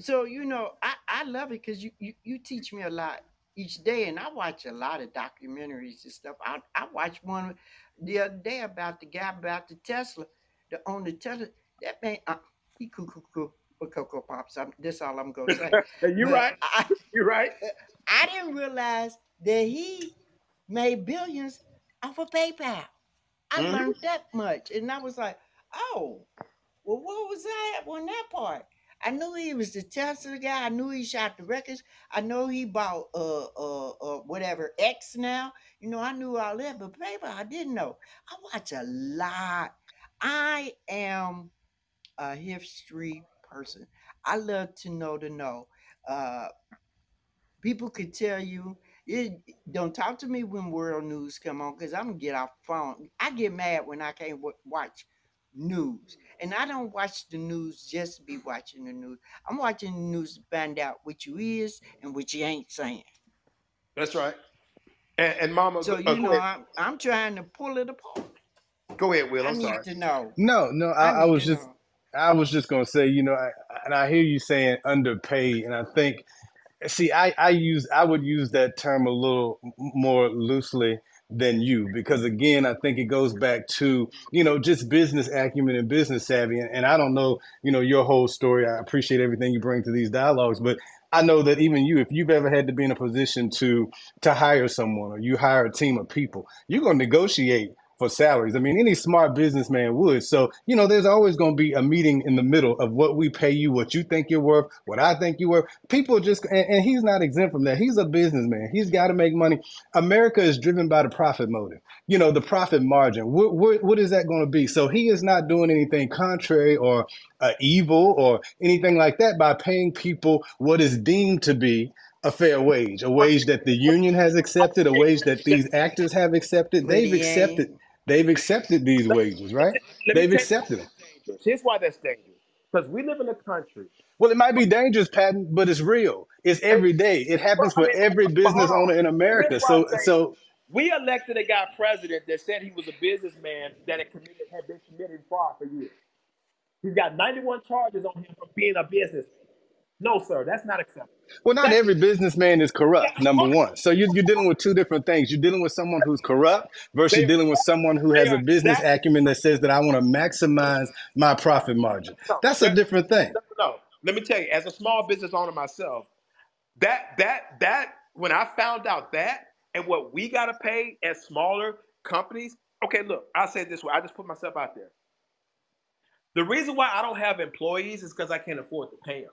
so you know I I love it because you, you you teach me a lot each day, and I watch a lot of documentaries and stuff. I I watched one the other day about the guy about the Tesla, the on the Tesla. That man, uh, he cuckoo cuckoo cool. But Cocoa Pops, I'm, that's all I'm gonna say. you're right. I You're right. I didn't realize that he made billions off of PayPal. I Mhm. learned that much, and I was like, oh, well, what was that on that part? I knew he was the Tesla guy. I knew he shot the records. I know he bought uh uh uh whatever X now. You know, I knew all that, but PayPal I didn't know. I watch a lot. I am a history person. I love to know to know. Uh, people could tell you it, don't talk to me when world news come on because i'm gonna get off phone. I get mad when i can't w- watch news. And i don't watch the news just to be watching the news. I'm watching the news to find out what you is and what you ain't saying. That's right. And, and Mama, so go, uh, you know i'm, I'm trying to pull it apart. Go ahead, Will. i I'm need sorry. to know. No, no, I, i I was just, know. I was just gonna say, you know, I, and I hear you saying underpaid, and I think See, I, I use I would use that term a little more loosely than you because again, I think it goes back to you know just business acumen and business savvy. And, and I don't know you know your whole story. I appreciate everything you bring to these dialogues, but I know that even you, if you've ever had to be in a position to to hire someone or you hire a team of people, you're gonna negotiate for salaries. I mean, any smart businessman would. So, you know, there's always going to be a meeting in the middle of what we pay you, what you think you're worth, what I think you're worth. People just and, and he's not exempt from that. He's a businessman. He's got to make money. America is driven by the profit motive you know the profit margin. What, what, what is that going to be? So he is not doing anything contrary or uh, evil or anything like that by paying people what is deemed to be a fair wage a wage that the union has accepted a wage that these actors have accepted. They've accepted they've accepted these wages right they've tell you why accepted them. Here's why that's dangerous. Because we live in a country. Well, it might be dangerous, Patton, but it's real. It's every day. It happens for every but, but hold business owner in America. So, so We elected a guy president that said he was a businessman that had committed had been committing fraud for years. He's got 91 charges on him for being a businessman. No, sir, that's not acceptable. Well, not every businessman is corrupt. Number one. So you, you're dealing with two different things. You're dealing with someone who's corrupt versus dealing with someone who has a business acumen that says that I want to maximize my profit margin. That's a different thing. no. Let me tell you, as a small business owner myself, that that that when I found out that and what we gotta pay as smaller companies. Okay, look, I'll say it this way. I just put myself out there. The reason why I don't have employees is because I can't afford to pay them.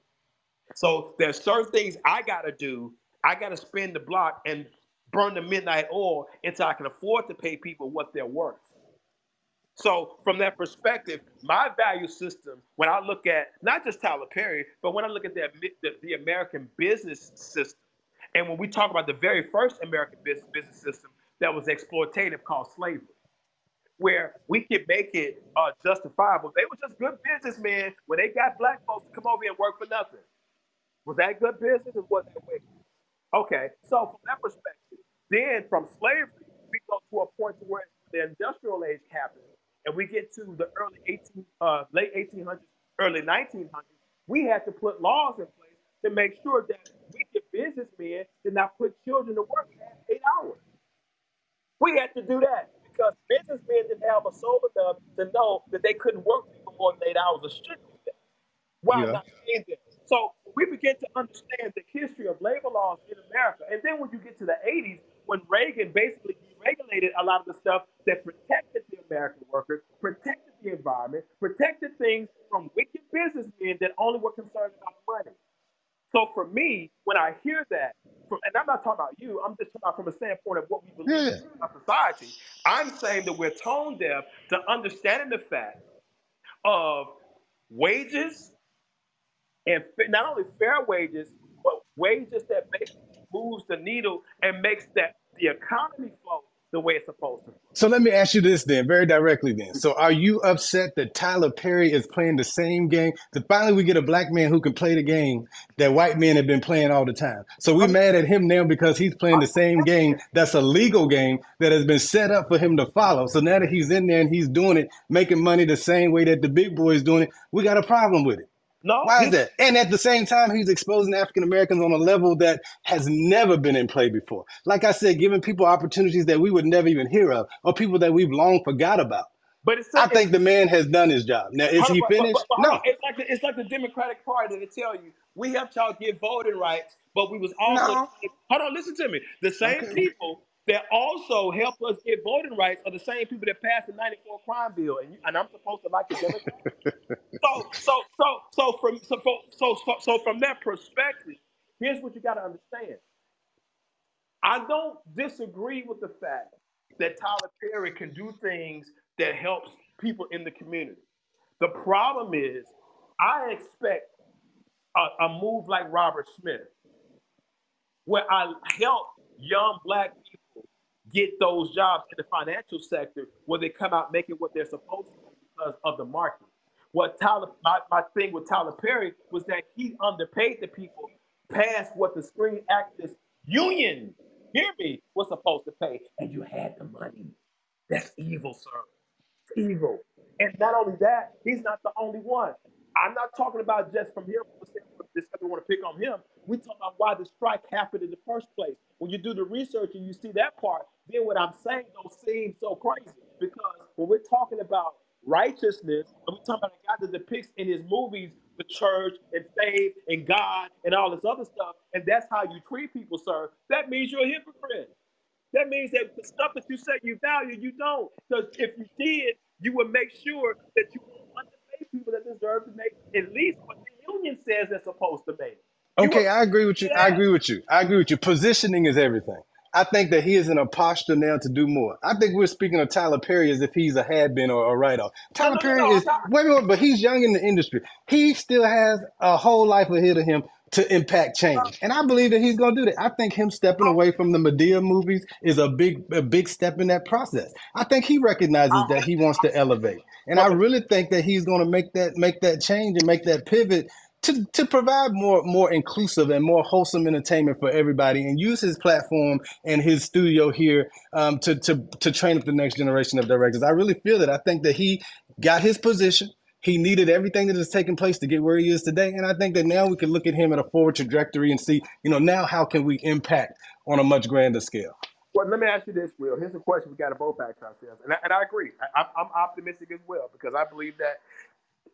So there's certain things I gotta do. I gotta spin the block and burn the midnight oil until I can afford to pay people what they're worth. So from that perspective, my value system, when I look at not just Tyler Perry, but when I look at the, the, the American business system, and when we talk about the very first American business, business system that was exploitative called slavery, where we could make it uh, justifiable. They were just good businessmen when they got black folks to come over here and work for nothing. Was that good business or was that wicked? Okay, so from that perspective, then from slavery, we go to a point to where the industrial age happens and we get to the early 18, uh, late 1800s, early 1900s, we had to put laws in place to make sure that wicked businessmen did not put children to work past eight hours. We had to do that because businessmen didn't have a soul enough to know that they couldn't work people more than eight hours of while Yeah. not paying them. So we begin to understand the history of labor laws in America. And then when you get to the 80s, when Reagan basically deregulated a lot of the stuff that protected the American worker, protected the environment, protected things from wicked businessmen that only were concerned about money. So for me, when I hear that, from, and I'm not talking about you, I'm just talking about from a standpoint of what we believe Yeah. in our society. I'm saying that we're tone deaf to understanding the fact of wages and not only fair wages, but wages that basically moves the needle and makes that the economy flow the way it's supposed to. So let me ask you this then, very directly then. So are you upset that Tyler Perry is playing the same game? That finally we get a black man who can play the game that white men have been playing all the time. So we're mad at him now because he's playing the same game that's a legal game that has been set up for him to follow. So now that he's in there and he's doing it, making money the same way that the big boys doing it, we got a problem with it. No, Why is that? And at the same time, he's exposing African Americans on a level that has never been in play before. Like I said, giving people opportunities that we would never even hear of, or people that we've long forgot about. But it's I think the man has done his job. Now, is he but- but- finished? but- but No. It's like the, it's like the Democratic Party to tell you we helped y'all get voting rights, but we was also No. hold on. Listen to me. The same Okay. people that also helped us get voting rights are the same people that passed the '94 crime bill, and you, and I'm supposed to like the Democrats. so so so so from so so so, so, from that perspective, here's what you got to understand. I don't disagree with the fact that Tyler Perry can do things that helps people in the community. The problem is, I expect a, a move like Robert Smith, where I help young black get those jobs in the financial sector, where they come out making what they're supposed to because of the market. What Tyler, my, my thing with Tyler Perry was that he underpaid the people past what the Screen Actors Union, hear me, was supposed to pay, and you had the money. That's evil, sir evil. And not only that, he's not the only one. I'm not talking about just from here, this I want to pick on him. We talk about why the strike happened in the first place. When you do the research and you see that part, then what I'm saying don't seem so crazy. Because when we're talking about righteousness, and we're talking about a guy that depicts in his movies the church and faith and God and all this other stuff, and that's how you treat people, sir, that means you're a hypocrite. That means that the stuff that you say you value, you don't. Because if you did, you would make sure that you won't underpay people that deserve to make at least what the union says they're supposed to make. You Okay, I agree with you. I agree with you. I agree with you. Positioning is everything. I think that he is in a posture now to do more. I think we're speaking of Tyler Perry as if he's a had been or a write off. Tyler no, no, Perry no, is I'm wait, wait, wait, but he's young in the industry. He still has a whole life ahead of him to impact change, and I believe that he's going to do that. I think him stepping away from the Madea movies is a big, a big step in that process. I think he recognizes that uh, he wants to elevate, and I really think that he's going to make that make that change and make that pivot to, to provide more more inclusive and more wholesome entertainment for everybody and use his platform and his studio here um, to, to to train up the next generation of directors. I really feel that. I think that he got his position. He needed everything that has taken place to get where he is today. And I think that now we can look at him at a forward trajectory and see, you know, now how can we impact on a much grander scale? Well, let me ask you this, Will. Here's a question we got to both ask ourselves, and I, and I agree. I, I'm, I'm optimistic as well because I believe that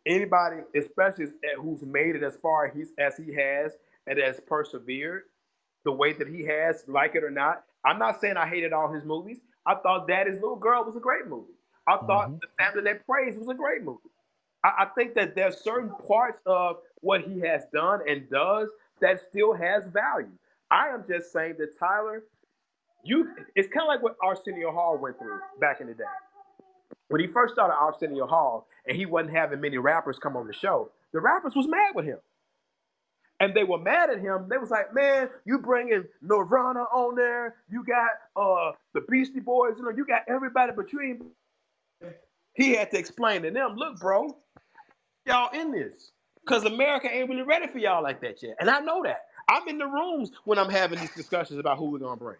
anybody, especially who's made it as far as, he's, as he has and has persevered the way that he has, like it or not. I'm not saying I hated all his movies. I thought Daddy's Little Girl was a great movie. I thought Mhm. The Family That Prays was a great movie. I, I think that there's certain parts of what he has done and does that still has value. I am just saying that Tyler, you it's kind of like what Arsenio Hall went through back in the day. When he first started Arsenio Hall and he wasn't having many rappers come on the show, the rappers was mad with him. And they were mad at him. They was like, man, you bringing Nirvana on there. You got uh the Beastie Boys, you know, you got everybody, but you ain't. He had to explain to them, look, bro, y'all in this. Because America ain't really ready for y'all like that yet. And I know that. I'm in the rooms when I'm having these discussions about who we're gonna bring.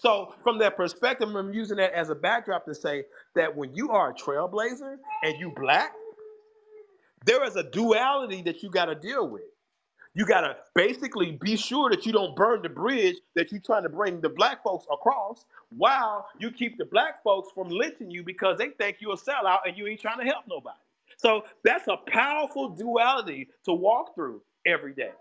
So from that perspective, I'm using that as a backdrop to say that when you are a trailblazer and you black, there is a duality that you got to deal with. You got to basically be sure that you don't burn the bridge that you're trying to bring the black folks across while you keep the black folks from lynching you because they think you're a sellout and you ain't trying to help nobody. So that's a powerful duality to walk through every day.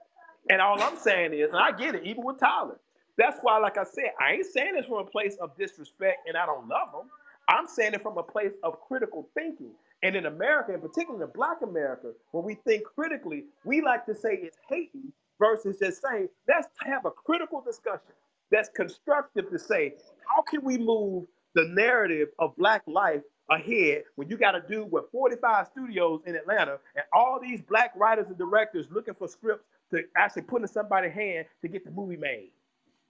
And all I'm saying is, and I get it, even with Tyler. That's why, like I said, I ain't saying this from a place of disrespect and I don't love them. I'm saying it from a place of critical thinking. And in America, and particularly in Black America, when we think critically, we like to say it's hating versus just saying, let's have a critical discussion that's constructive to say, how can we move the narrative of Black life ahead when you got to do with 45 studios in Atlanta and all these Black writers and directors looking for scripts to actually put in somebody's hand to get the movie made?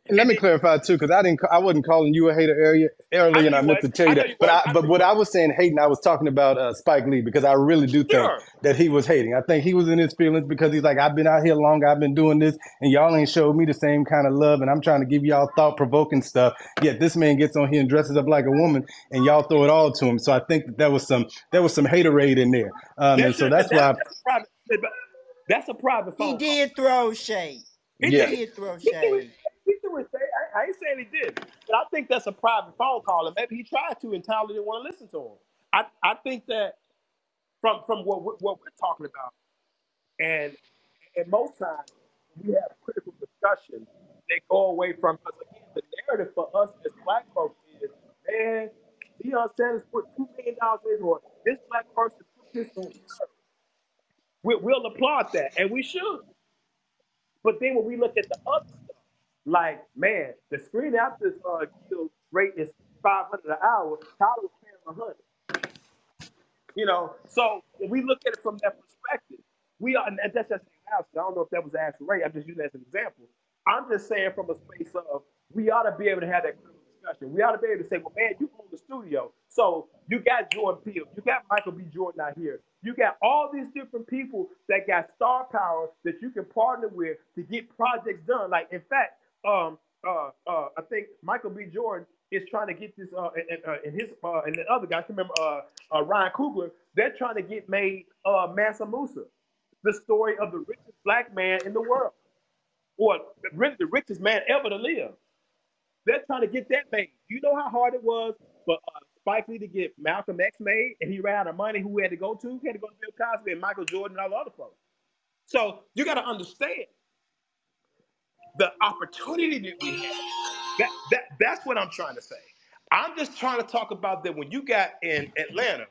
And let me clarify too, because I didn't, I wasn't calling you a hater earlier, I earlier, and I meant to tell you know that. you But I, I but what I was. was saying hating, I was talking about uh, Spike Lee because I really do think Sure. that he was hating. I think he was in his feelings because he's like, I've been out here long, I've been doing this, and y'all ain't showed me the same kind of love, and I'm trying to give y'all thought provoking stuff. Yet this man gets on here and dresses up like a woman, and y'all throw it all to him. So I think that there was some, there was some haterade in there, um, and so that's that's why, that's a private that's a private He phone call. did throw shade. He He yeah. did. did throw He threw it. shade. I, I ain't saying he did, but I think that's a private phone call, and maybe he tried to, and Tyler didn't want to listen to him. I, I think that from from what we're, what we're talking about, and and most times we have critical discussions. They go away from us again. The narrative for us as black folks is, man, Deion Sanders put two million dollars in, or this black person put this on. We, we'll applaud that, and we should. But then when we look at the other like man, the screen actors uh guild rate is five hundred an hour. Tyler was paying hundred. You know, so if we look at it from that perspective, we are, and that's just an. I don't know if that was asked Ray. I'm just using that as an example. I'm just saying from a space of we ought to be able to have that discussion. We ought to be able to say, well, man, you own the studio, so you got Jordan Peele, you got Michael B. Jordan out here, you got all these different people that got star power that you can partner with to get projects done. Like, in fact, um, uh, uh, I think Michael B. Jordan is trying to get this, uh, and, uh, and his, uh, and the other guys. Remember, uh, uh, Ryan Coogler, they're trying to get made uh, Musa, the story of the richest black man in the world, or really the richest man ever to live. They're trying to get that made. You know how hard it was for uh, Spike Lee to get Malcolm X made, and he ran out of money. Who had to go to? He had to go to Bill Cosby and Michael Jordan and all the other folks. So you got to understand the opportunity that we have. That, that that's what I'm trying to say. I'm just trying to talk about that when you got in Atlanta,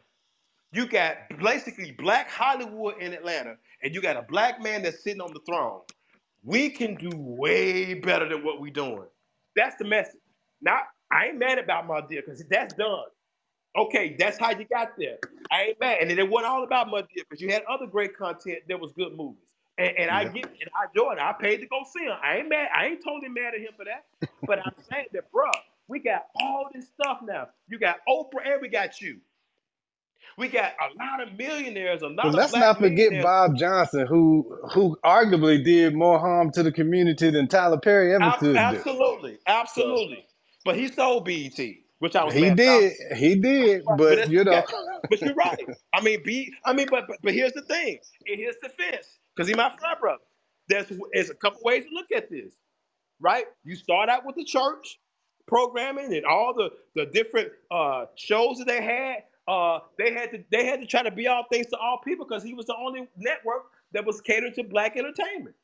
you got basically black Hollywood in Atlanta, and you got a black man that's sitting on the throne. We can do way better than what we're doing. That's the message. Now, I ain't mad about Madea because that's done. Okay, that's how you got there. I ain't mad. And it wasn't all about Madea because you had other great content that was good movies. And, and I Yeah. get and I joined. I paid to go see him. I ain't mad. I ain't totally mad at him for that. But I'm saying that, bro, we got all this stuff now. You got Oprah and we got you. We got a lot of millionaires, a lot of let's not forget. Bob Johnson, who who arguably did more harm to the community than Tyler Perry ever Ab- could absolutely, So absolutely. But he sold BET, which I was he did, he did, but but you know. But you're right. I mean, be I mean, but but, but here's the thing. In his defense, because he my frat brother, there's there's a couple ways to look at this, right? You start out with the church programming and all the the different uh, shows that they had. Uh, they had to they had to try to be all things to all people because he was the only network that was catered to black entertainment.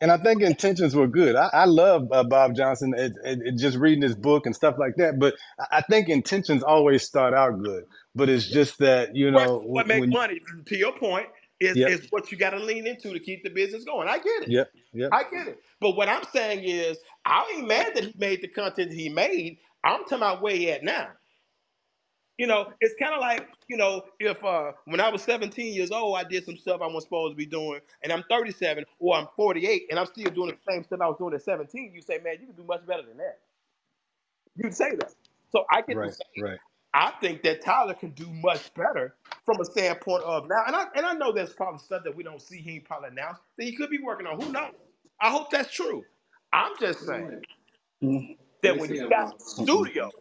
and I think intentions were good. I, I love uh, Bob Johnson, it, it, it- just reading his book and stuff like that. But I think intentions always start out good. But it's just that you know what when, makes money, to your point, is yep, is what you got to lean into to keep the business going. I get it. yep, yep. I get it. But what I'm saying is, I ain't mad that he made the content he made. I'm talking about where he at now. You know, it's kind of like, you know, if uh when I was 17 years old, I did some stuff I wasn't supposed to be doing, and I'm 37 or I'm 48 and I'm still doing the same stuff I was doing at 17, you say, man, you can do much better than that. You'd say that. So I get to Right, say, right. I think that Tyler can do much better from a standpoint of now, and I and I know there's probably stuff that we don't see he probably announced that he could be working on. Who knows? I hope that's true. I'm just saying that when you got Mm-mm. studios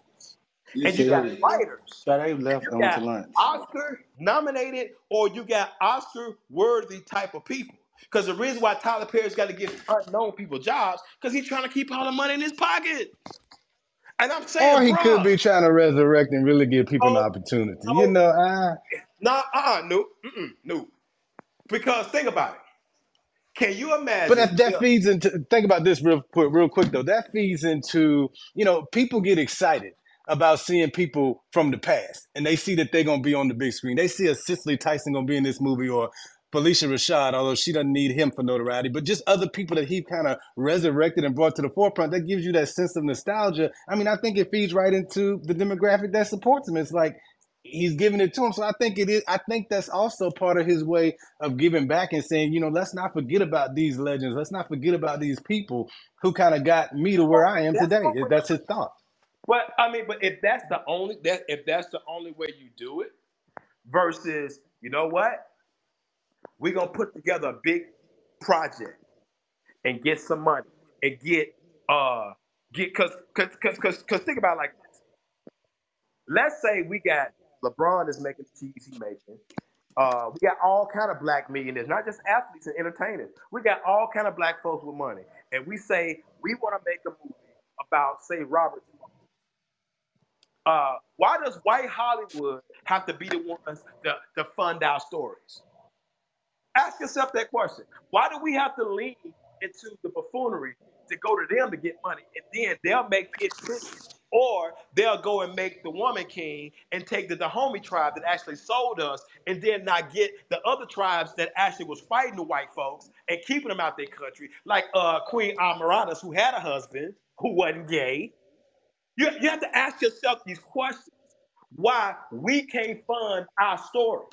and you see, got writers Sade and left you and went to got lunch. Oscar nominated or you got Oscar worthy type of people. Because the reason why Tyler Perry's got to give unknown people jobs, because he's trying to keep all the money in his pocket. And I'm saying, Or he could be trying to resurrect and really give people an no, opportunity. You know, uh, no, uh-uh, no, mm-mm, no. Because think about it. Can you imagine? but that that feeds into think about this real quick, real quick though. That feeds into you know people get excited about seeing people from the past, and they see that they're gonna be on the big screen. They see a Cicely Tyson gonna be in this movie, or Phylicia Rashad, although she doesn't need him for notoriety, but just other people that he kind of resurrected and brought to the forefront. That gives you that sense of nostalgia. I mean, I think it feeds right into the demographic that supports him. It's like he's giving it to him. So I think it is. I think that's also part of his way of giving back and saying, you know, let's not forget about these legends. Let's not forget about these people who kind of got me to where I am that's today. what That's his thought. But I mean, but if that's the only that if that's the only way you do it, versus you know what, we're gonna put together a big project and get some money and get uh get cause cause cause cause, cause think about it like this. Let's say we got LeBron is making the cheese he making. Uh, we got all kind of black millionaires, not just athletes and entertainers. We got all kind of black folks with money, and we say we want to make a movie about, say, Robert uh, why does white Hollywood have to be the ones to, to fund our stories? Ask yourself that question. Why do we have to lean into the buffoonery to go to them to get money, and then they'll make it pretty, or they'll go and make the woman king and take the Dahomey tribe that actually sold us, and then not get the other tribes that actually was fighting the white folks and keeping them out their country, like uh, Queen Amaratus, who had a husband who wasn't gay. You, you have to ask yourself these questions. Why we can't fund our story.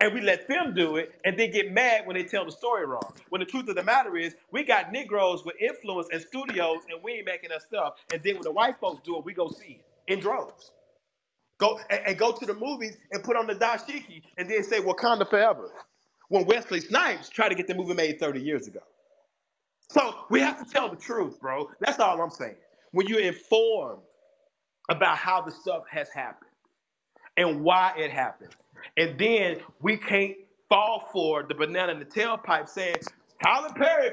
And we let them do it and then get mad when they tell the story wrong. When the truth of the matter is, we got Negroes with influence and studios and we ain't making that stuff. And then when the white folks do it, we go see it in droves. Go and, and go to the movies and put on the dashiki and then say Wakanda forever. When Wesley Snipes tried to get the movie made 30 years ago. So we have to tell the truth, bro. That's all I'm saying. When you're informed about how the stuff has happened and why it happened, and then we can't fall for the banana in the tailpipe saying Tyler Perry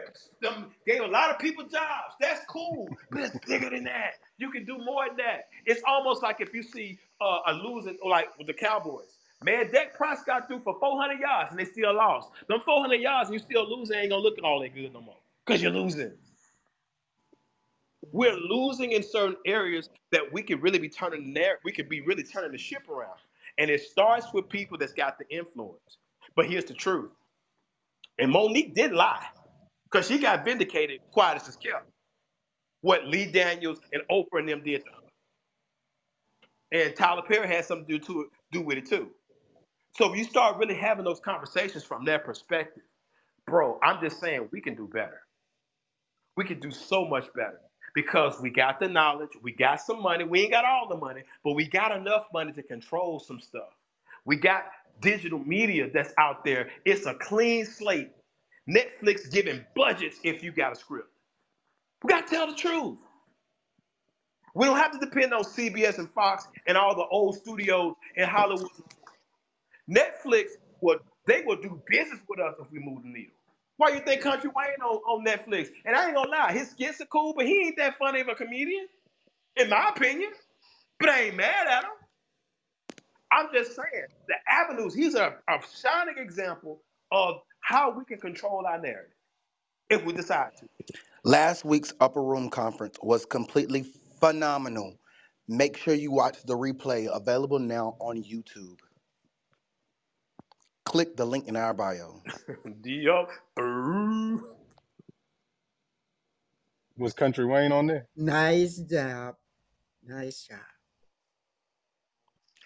gave a lot of people jobs. That's cool, but it's bigger than that. You can do more than that. It's almost like if you see uh, a losing, like with the Cowboys. Man, Dak Prescott threw for 400 yards and they still lost. Them 400 yards and you still losing ain't gonna look all that good no more because you're losing. We're losing in certain areas that we could really be turning there. We could be really turning the ship around. And it starts with people that's got the influence. But here's the truth. And Mo'Nique did lie because she got vindicated, quiet as kept. What Lee Daniels and Oprah and them did to her. And Tyler Perry had something to do, to do with it too. So if you start really having those conversations from that perspective, bro, I'm just saying we can do better. We can do so much better because we got the knowledge, we got some money. We ain't got all the money, but we got enough money to control some stuff. We got digital media that's out there. It's a clean slate. Netflix giving budgets if you got a script. We got to tell the truth. We don't have to depend on CBS and Fox and all the old studios in Hollywood. Netflix will they will do business with us if we move the needle. Why you think Country Wayne on, on Netflix? And I ain't gonna lie, his skits are cool, but he ain't that funny of a comedian, in my opinion. But I ain't mad at him. I'm just saying the avenues. He's a, a shining example of how we can control our narrative if we decide to. Last week's Upper Room Conference was completely phenomenal. Make sure you watch the replay available now on YouTube. Click the link in our bio. Dio, boo. Was Country Wayne on there? Nice job. Nice job.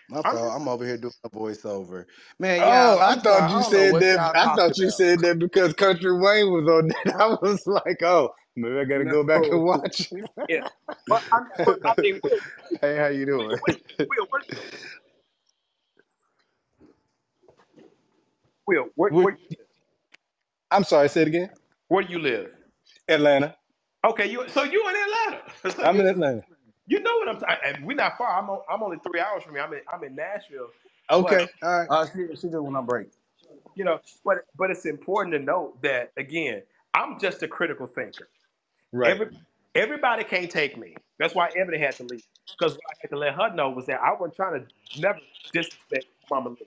My I'm I'm over here doing a voiceover. Man, yeah, Oh, I I'm thought you don't said that. I thought you about. said that because Country Wayne was on that. I was like, oh, maybe I got to go back and watch. Yeah. But I, but I mean, hey, how you Will, doing? where, Will, where, Will, where, Would- where, I'm sorry. Say it again. where do you live? Atlanta. Okay, you so you in Atlanta. So I'm you, in Atlanta. you know what I'm talking and we're not far. I'm on, I'm only three hours from here. I'm in I'm in Nashville. Okay, But all right, Uh, she, she just went on break. you know, but but it's important to note that again, I'm just a critical thinker. right. Every, everybody can't take me. That's why Ebony had to leave. Because what I had to let her know was that I wasn't trying to never disrespect Mama Lynn.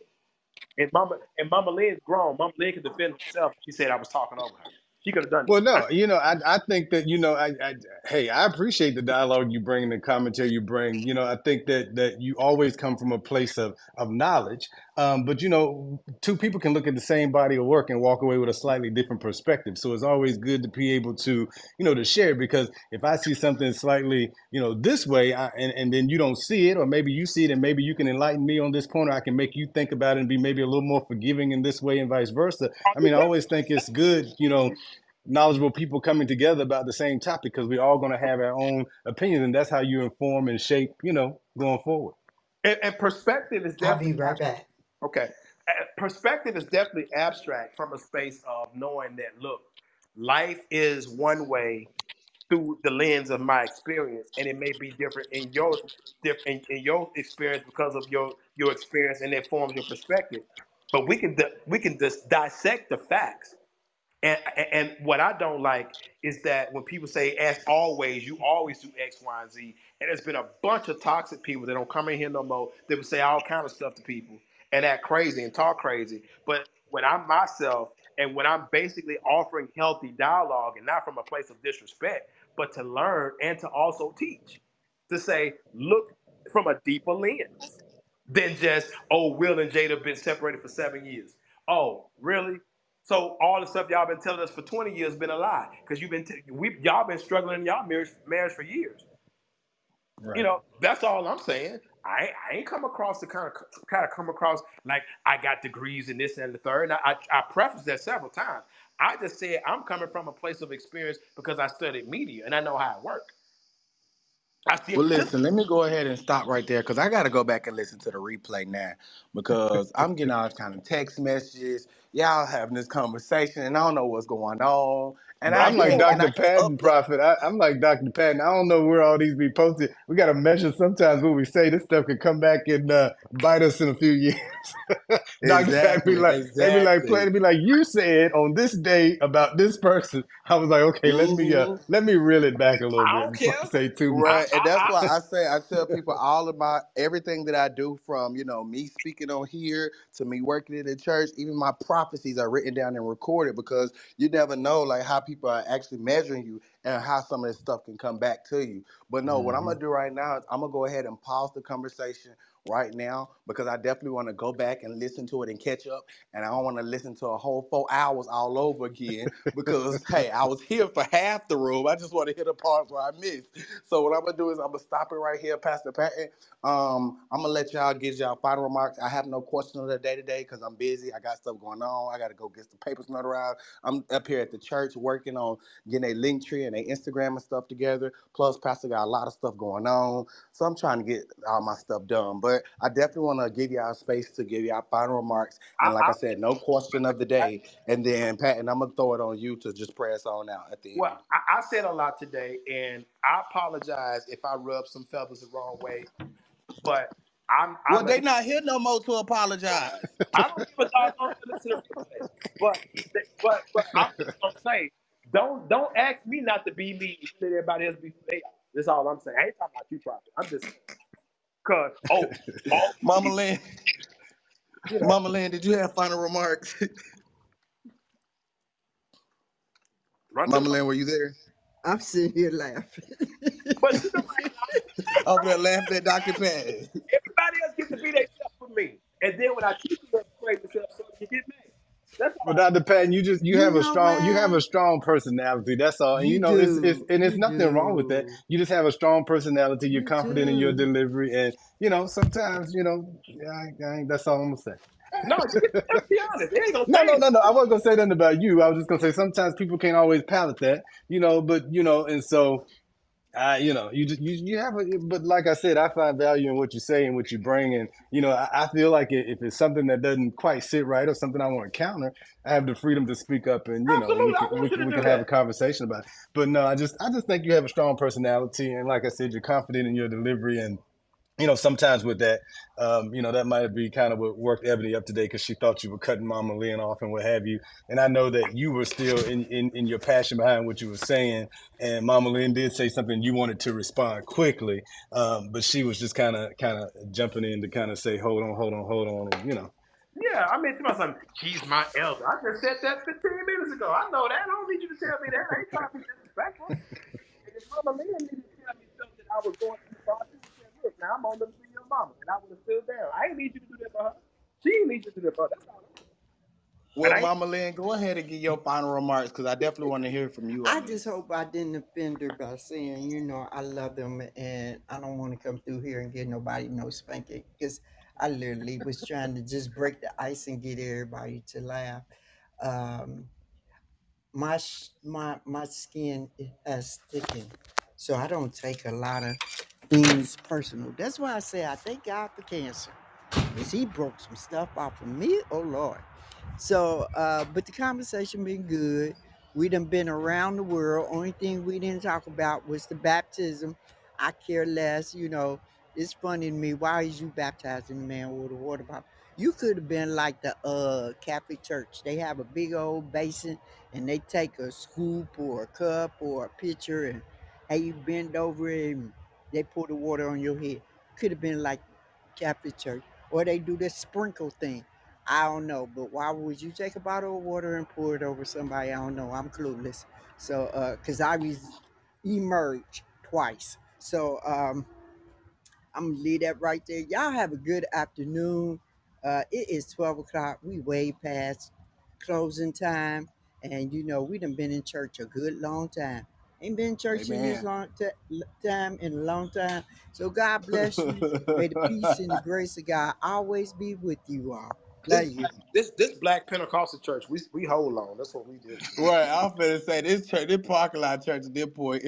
And Mama and Mama Lynn's grown. Mama Lynn can defend herself. She said I was talking over her. She could have done Well, no, you know, I I think that you know, I, I hey, I appreciate the dialogue you bring and the commentary you bring. You know, I think that that you always come from a place of of knowledge. Um, but you know, two people can look at the same body of work and walk away with a slightly different perspective. So it's always good to be able to, you know, to share because if I see something slightly, you know, this way, I, and and then you don't see it, or maybe you see it, and maybe you can enlighten me on this point, or I can make you think about it and be maybe a little more forgiving in this way, and vice versa. I mean, I always think it's good, you know knowledgeable people coming together about the same topic because we're all going to have our own opinions and that's how you inform and shape you know going forward and, and perspective is I'll be definitely right back. okay. Perspective is definitely abstract from a space of knowing that look, life is one way through the lens of my experience, and it may be different in your different in your experience because of your your experience, and it forms your perspective. But we can di- we can just dissect the facts And, and what I don't like is that when people say, as always, you always do X, Y, and Z. And there's been a bunch of toxic people that don't come in here no more that would say all kind of stuff to people and act crazy and talk crazy. But when I'm myself and when I'm basically offering healthy dialogue and not from a place of disrespect, but to learn and to also teach, to say, look from a deeper lens than just, oh, Will and Jada have been separated for seven years. Oh, really? So all the stuff y'all been telling us for 20 years been a lie because you've been t- we y'all been struggling in y'all marriage marriage for years. Right. You know, that's all I'm saying. I, ain't- I ain't come across the kind of kind of come across like I got degrees in this and the third. And I, I, I prefaced that several times. I just said I'm coming from a place of experience because I studied media and I know how it works. I see Well, listen, let me go ahead and stop right there because I got to go back and listen to the replay now because I'm getting all kind of text messages. Y'all having this conversation and I don't know what's going on. And No, I I'm like can't, I Dr. can't Patton upload. Prophet. I, I'm like Dr. Patton. I don't know where all these be posted. We got to measure sometimes what we say. This stuff could come back and uh, bite us in a few years. Dr. Patton be Exactly, like, they be like, exactly. play, be like, you said on this day about this person. I was like, okay, let me uh, hmm let me reel it back a little I bit don't before. I say too much. Right, and that's why I say I tell people all about everything that I do, from you know me speaking on here to me working in the church. Even my prophecies are written down and recorded because you never know like how people are actually measuring you and how some of this stuff can come back to you. But no, what I'm hmm gonna do right now is I'm gonna go ahead and pause the conversation right now because I definitely want to go back and listen to it and catch up, and I don't want to listen to a whole four hours all over again because hey, I was here for half the room. I just want to hit the parts where I missed. So what I'm gonna do is I'm gonna stop it right here, Pastor Patton. Um, I'm gonna let y'all get y'all final remarks. I have no question of the day today because I'm busy. I got stuff going on. I gotta go get the papers notarized. I'm up here at the church working on getting a link tree and a Instagram and stuff together. Plus, Pastor got a lot of stuff going on. So I'm trying to get all my stuff done. But I definitely want to give y'all space to give y'all final remarks. And like I, I said, no question of the day. And then Patton, I'm gonna throw it on you to just press on out at the well, end. I, I said a lot today, and I apologize if I rubbed some feathers the wrong way. But I'm Well, I'm a they not here no more to apologize. I don't doggone to listen to. But but but I'm just gonna say, don't don't ask me not to be me. and Let everybody else be who. That's all I'm saying. I ain't talking about you, prophet. I'm just saying. Cause oh oh Mama Lynn, you. Mama Lynn, did you have final remarks? Run Mama. Lynn, were you there? I'm sitting here laughing. But you know what? Over there laughing at Dr. Patton. Everybody else gets to be themselves for me. And then when I choose to praise myself, so you get mad. That's. Well, Dr. Patton, you just you You have a strong you have a strong personality. That's all. And you You know, it's it's and there's You nothing wrong with that. You just have a strong personality. You're You confident in your delivery, and you know sometimes you know yeah, I, I, that's all I'm gonna say. No, let's be honest. They ain't gonna No, no, no, no. I wasn't gonna say nothing about you. I was just gonna say sometimes people can't always palate that, you know. But you know, and so I, you know, you just you, you have a, but like I said, I find value in what you say and what you bring, and you know, I, I feel like if it's something that doesn't quite sit right or something I want to counter, I have the freedom to speak up, and you know, we can we we can have a conversation about it. But no, I just I just think you have a strong personality, and like I said, you're confident in your delivery, and you know, sometimes with that, um, you know, that might be kind of what worked Ebony up today because she thought you were cutting Mama Lynn off and what have you. And I know that you were still in, in, in your passion behind what you were saying. And Mama Lynn did say something you wanted to respond quickly, um, but she was just kind of kind of jumping in to kind of say, hold on, hold on, hold on, and you know. Yeah, I mean, to myself, she's my elder. I just said that 15 minutes ago. I know that. I don't need you to tell me that. I ain't trying to be disrespectful. And if Mama Lynn needed to tell me that I was going too far, she would say, look, now I'm on to be your mama. And I would have stood down. I ain't need you to do that for her. She ain't need you to do that for her. That's all. Well, And I ain't Mama Lynn, go ahead and give your final remarks because I definitely want to hear from you I just hope I didn't offend her by saying, you know, I love them and I don't want to come through here and get nobody no spanking because I literally was trying to just break the ice and get everybody to laugh. Um, my my my skin has thickened, so I don't take a lot of things personal. That's why I say I thank God for cancer, because He broke some stuff off of me. Oh Lord. So, uh, but the conversation been good. We done been around the world. Only thing we didn't talk about was the baptism. I care less. You know, it's funny to me. Why is you baptizing the man with a water bottle? You could have been like the uh Catholic Church. They have a big old basin and they take a scoop or a cup or a pitcher and hey, you bend over and they pour the water on your head. Could have been like Catholic Church. Or they do this sprinkle thing. I don't know, but why would you take a bottle of water and pour it over somebody? I don't know. I'm clueless. So, uh, cause I was emerged twice. So, um, I'm gonna leave that right there. Y'all have a good afternoon. Uh, it is 12 o'clock. We way past closing time, and you know we done been in church a good long time. Ain't been in church in this long t- time in a long time. So God bless you. May the peace and the grace of God always be with you all. Love this you. this this black Pentecostal church. We we hold on. That's what we do. right, I'm finna say this church, this parking lot church at this point.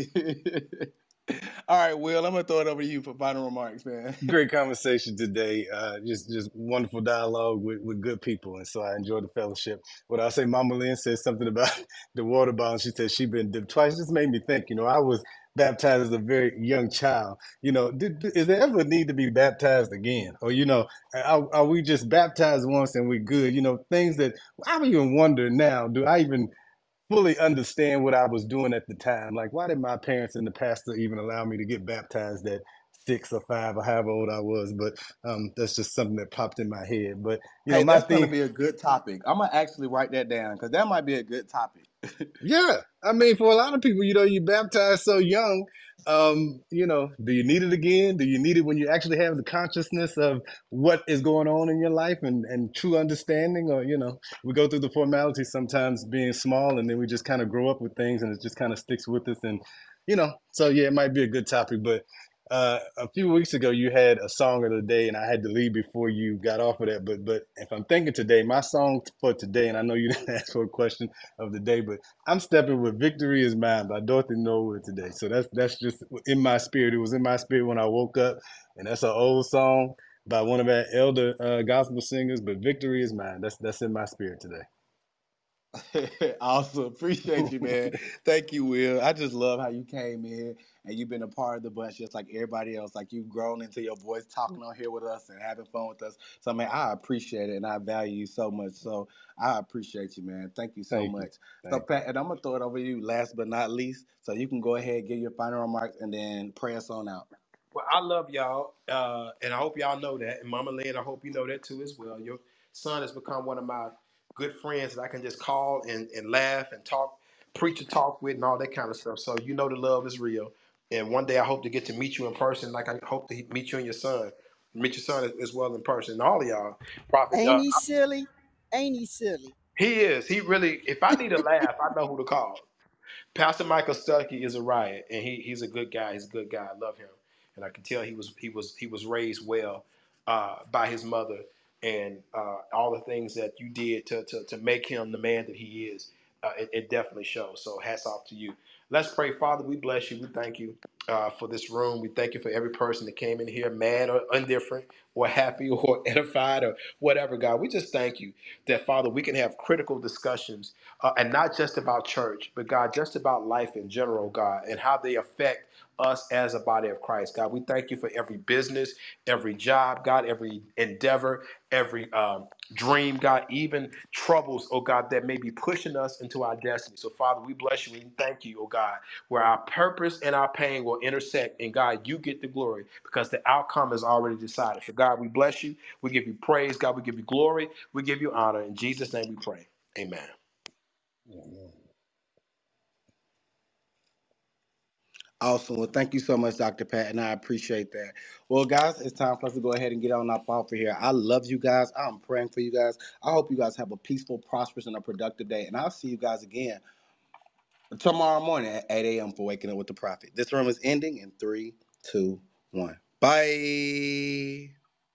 All right, Will, I'm gonna throw it over to you for final remarks, man. Great conversation today. Uh, just just wonderful dialogue with, with good people, and so I enjoyed the fellowship. What I say, Mama Lynn said something about the water bottle. She said she been dipped twice. Just made me think. You know, I was baptized as a very young child. You know, did, is there ever a need to be baptized again, or you know, are, are we just baptized once and we're good? You know, things that I even wonder now. Do I even fully understand what I was doing at the time. Like, why did my parents and the pastor even allow me to get baptized at six or five or however old I was? But um, that's just something that popped in my head. But you know, my that's gonna be a good topic. I'm gonna actually write that down because that might be a good topic. Yeah. I mean, for a lot of people, you know, you baptized so young. Um, you know, do you need it again? Do you need it when you actually have the consciousness of what is going on in your life and, and true understanding? Or, you know, we go through the formalities sometimes being small and then we just kind of grow up with things and it just kind of sticks with us. And, you know, so yeah, it might be a good topic. But uh, a few weeks ago, you had a song of the day, and I had to leave before you got off of that. But but if I'm thinking today, my song for today, and I know you didn't ask for a question of the day, but I'm stepping with "Victory Is Mine" by Dorothy Norwood today. So that's that's just in my spirit. It was in my spirit when I woke up, and that's an old song by one of our elder uh, gospel singers. But "Victory Is Mine." That's that's in my spirit today. awesome. Appreciate you, man. Thank you, Will. I just love how you came in and you've been a part of the bunch just like everybody else. Like you've grown into your voice talking on here with us and having fun with us. So man, I appreciate it and I value you so much. So I appreciate you, man. Thank you so Thank you. much. So Patton I'm gonna throw it over to you last but not least. So you can go ahead, give your final remarks and then pray us on out. Well, I love y'all, uh, and I hope y'all know that. And Mama Lynn, I hope you know that too as well. Your son has become one of my good friends that I can just call and, and laugh and talk, preach, preacher talk with, and all that kind of stuff. So you know the love is real. And one day I hope to get to meet you in person, like I hope to meet you and your son, meet your son as well in person. And all of y'all, prophet. Ain't Uh, he silly? Ain't he silly? he is. He really. If I need a laugh, I know who to call. Pastor Michael Stuckey is a riot, and he, he's a good guy. He's a good guy. I love him, and I can tell he was he was he was raised well uh, by his mother, and uh, all the things that you did to, to to make him the man that he is. Uh, it, it definitely shows. So hats off to you. Let's pray, Father. We bless you. We thank you. uh, for this room. We thank you for every person that came in here, mad or indifferent, or happy or edified or whatever, God. We just thank you that, Father, we can have critical discussions uh, and not just about church, but God, just about life in general, God, and how they affect us as a body of Christ. God, we thank you for every business, every job, God, every endeavor, every um, dream, God, even troubles, oh God, that may be pushing us into our destiny. So, Father, we bless you and thank you, oh God, where our purpose and our pain will intersect. And God, you get the glory because the outcome is already decided. So, God, we bless you. We give you praise. God, we give you glory. We give you honor. In Jesus' name we pray. Amen. Awesome. Well, thank you so much, Dr. Pat, and I appreciate that. Well, guys, it's time for us to go ahead and get on up off of here. I love you guys. I'm praying for you guys. I hope you guys have a peaceful, prosperous, and a productive day. And I'll see you guys again tomorrow morning at 8 a.m. for Waking Up with the Prophet. This room is ending in three, two, one. Bye.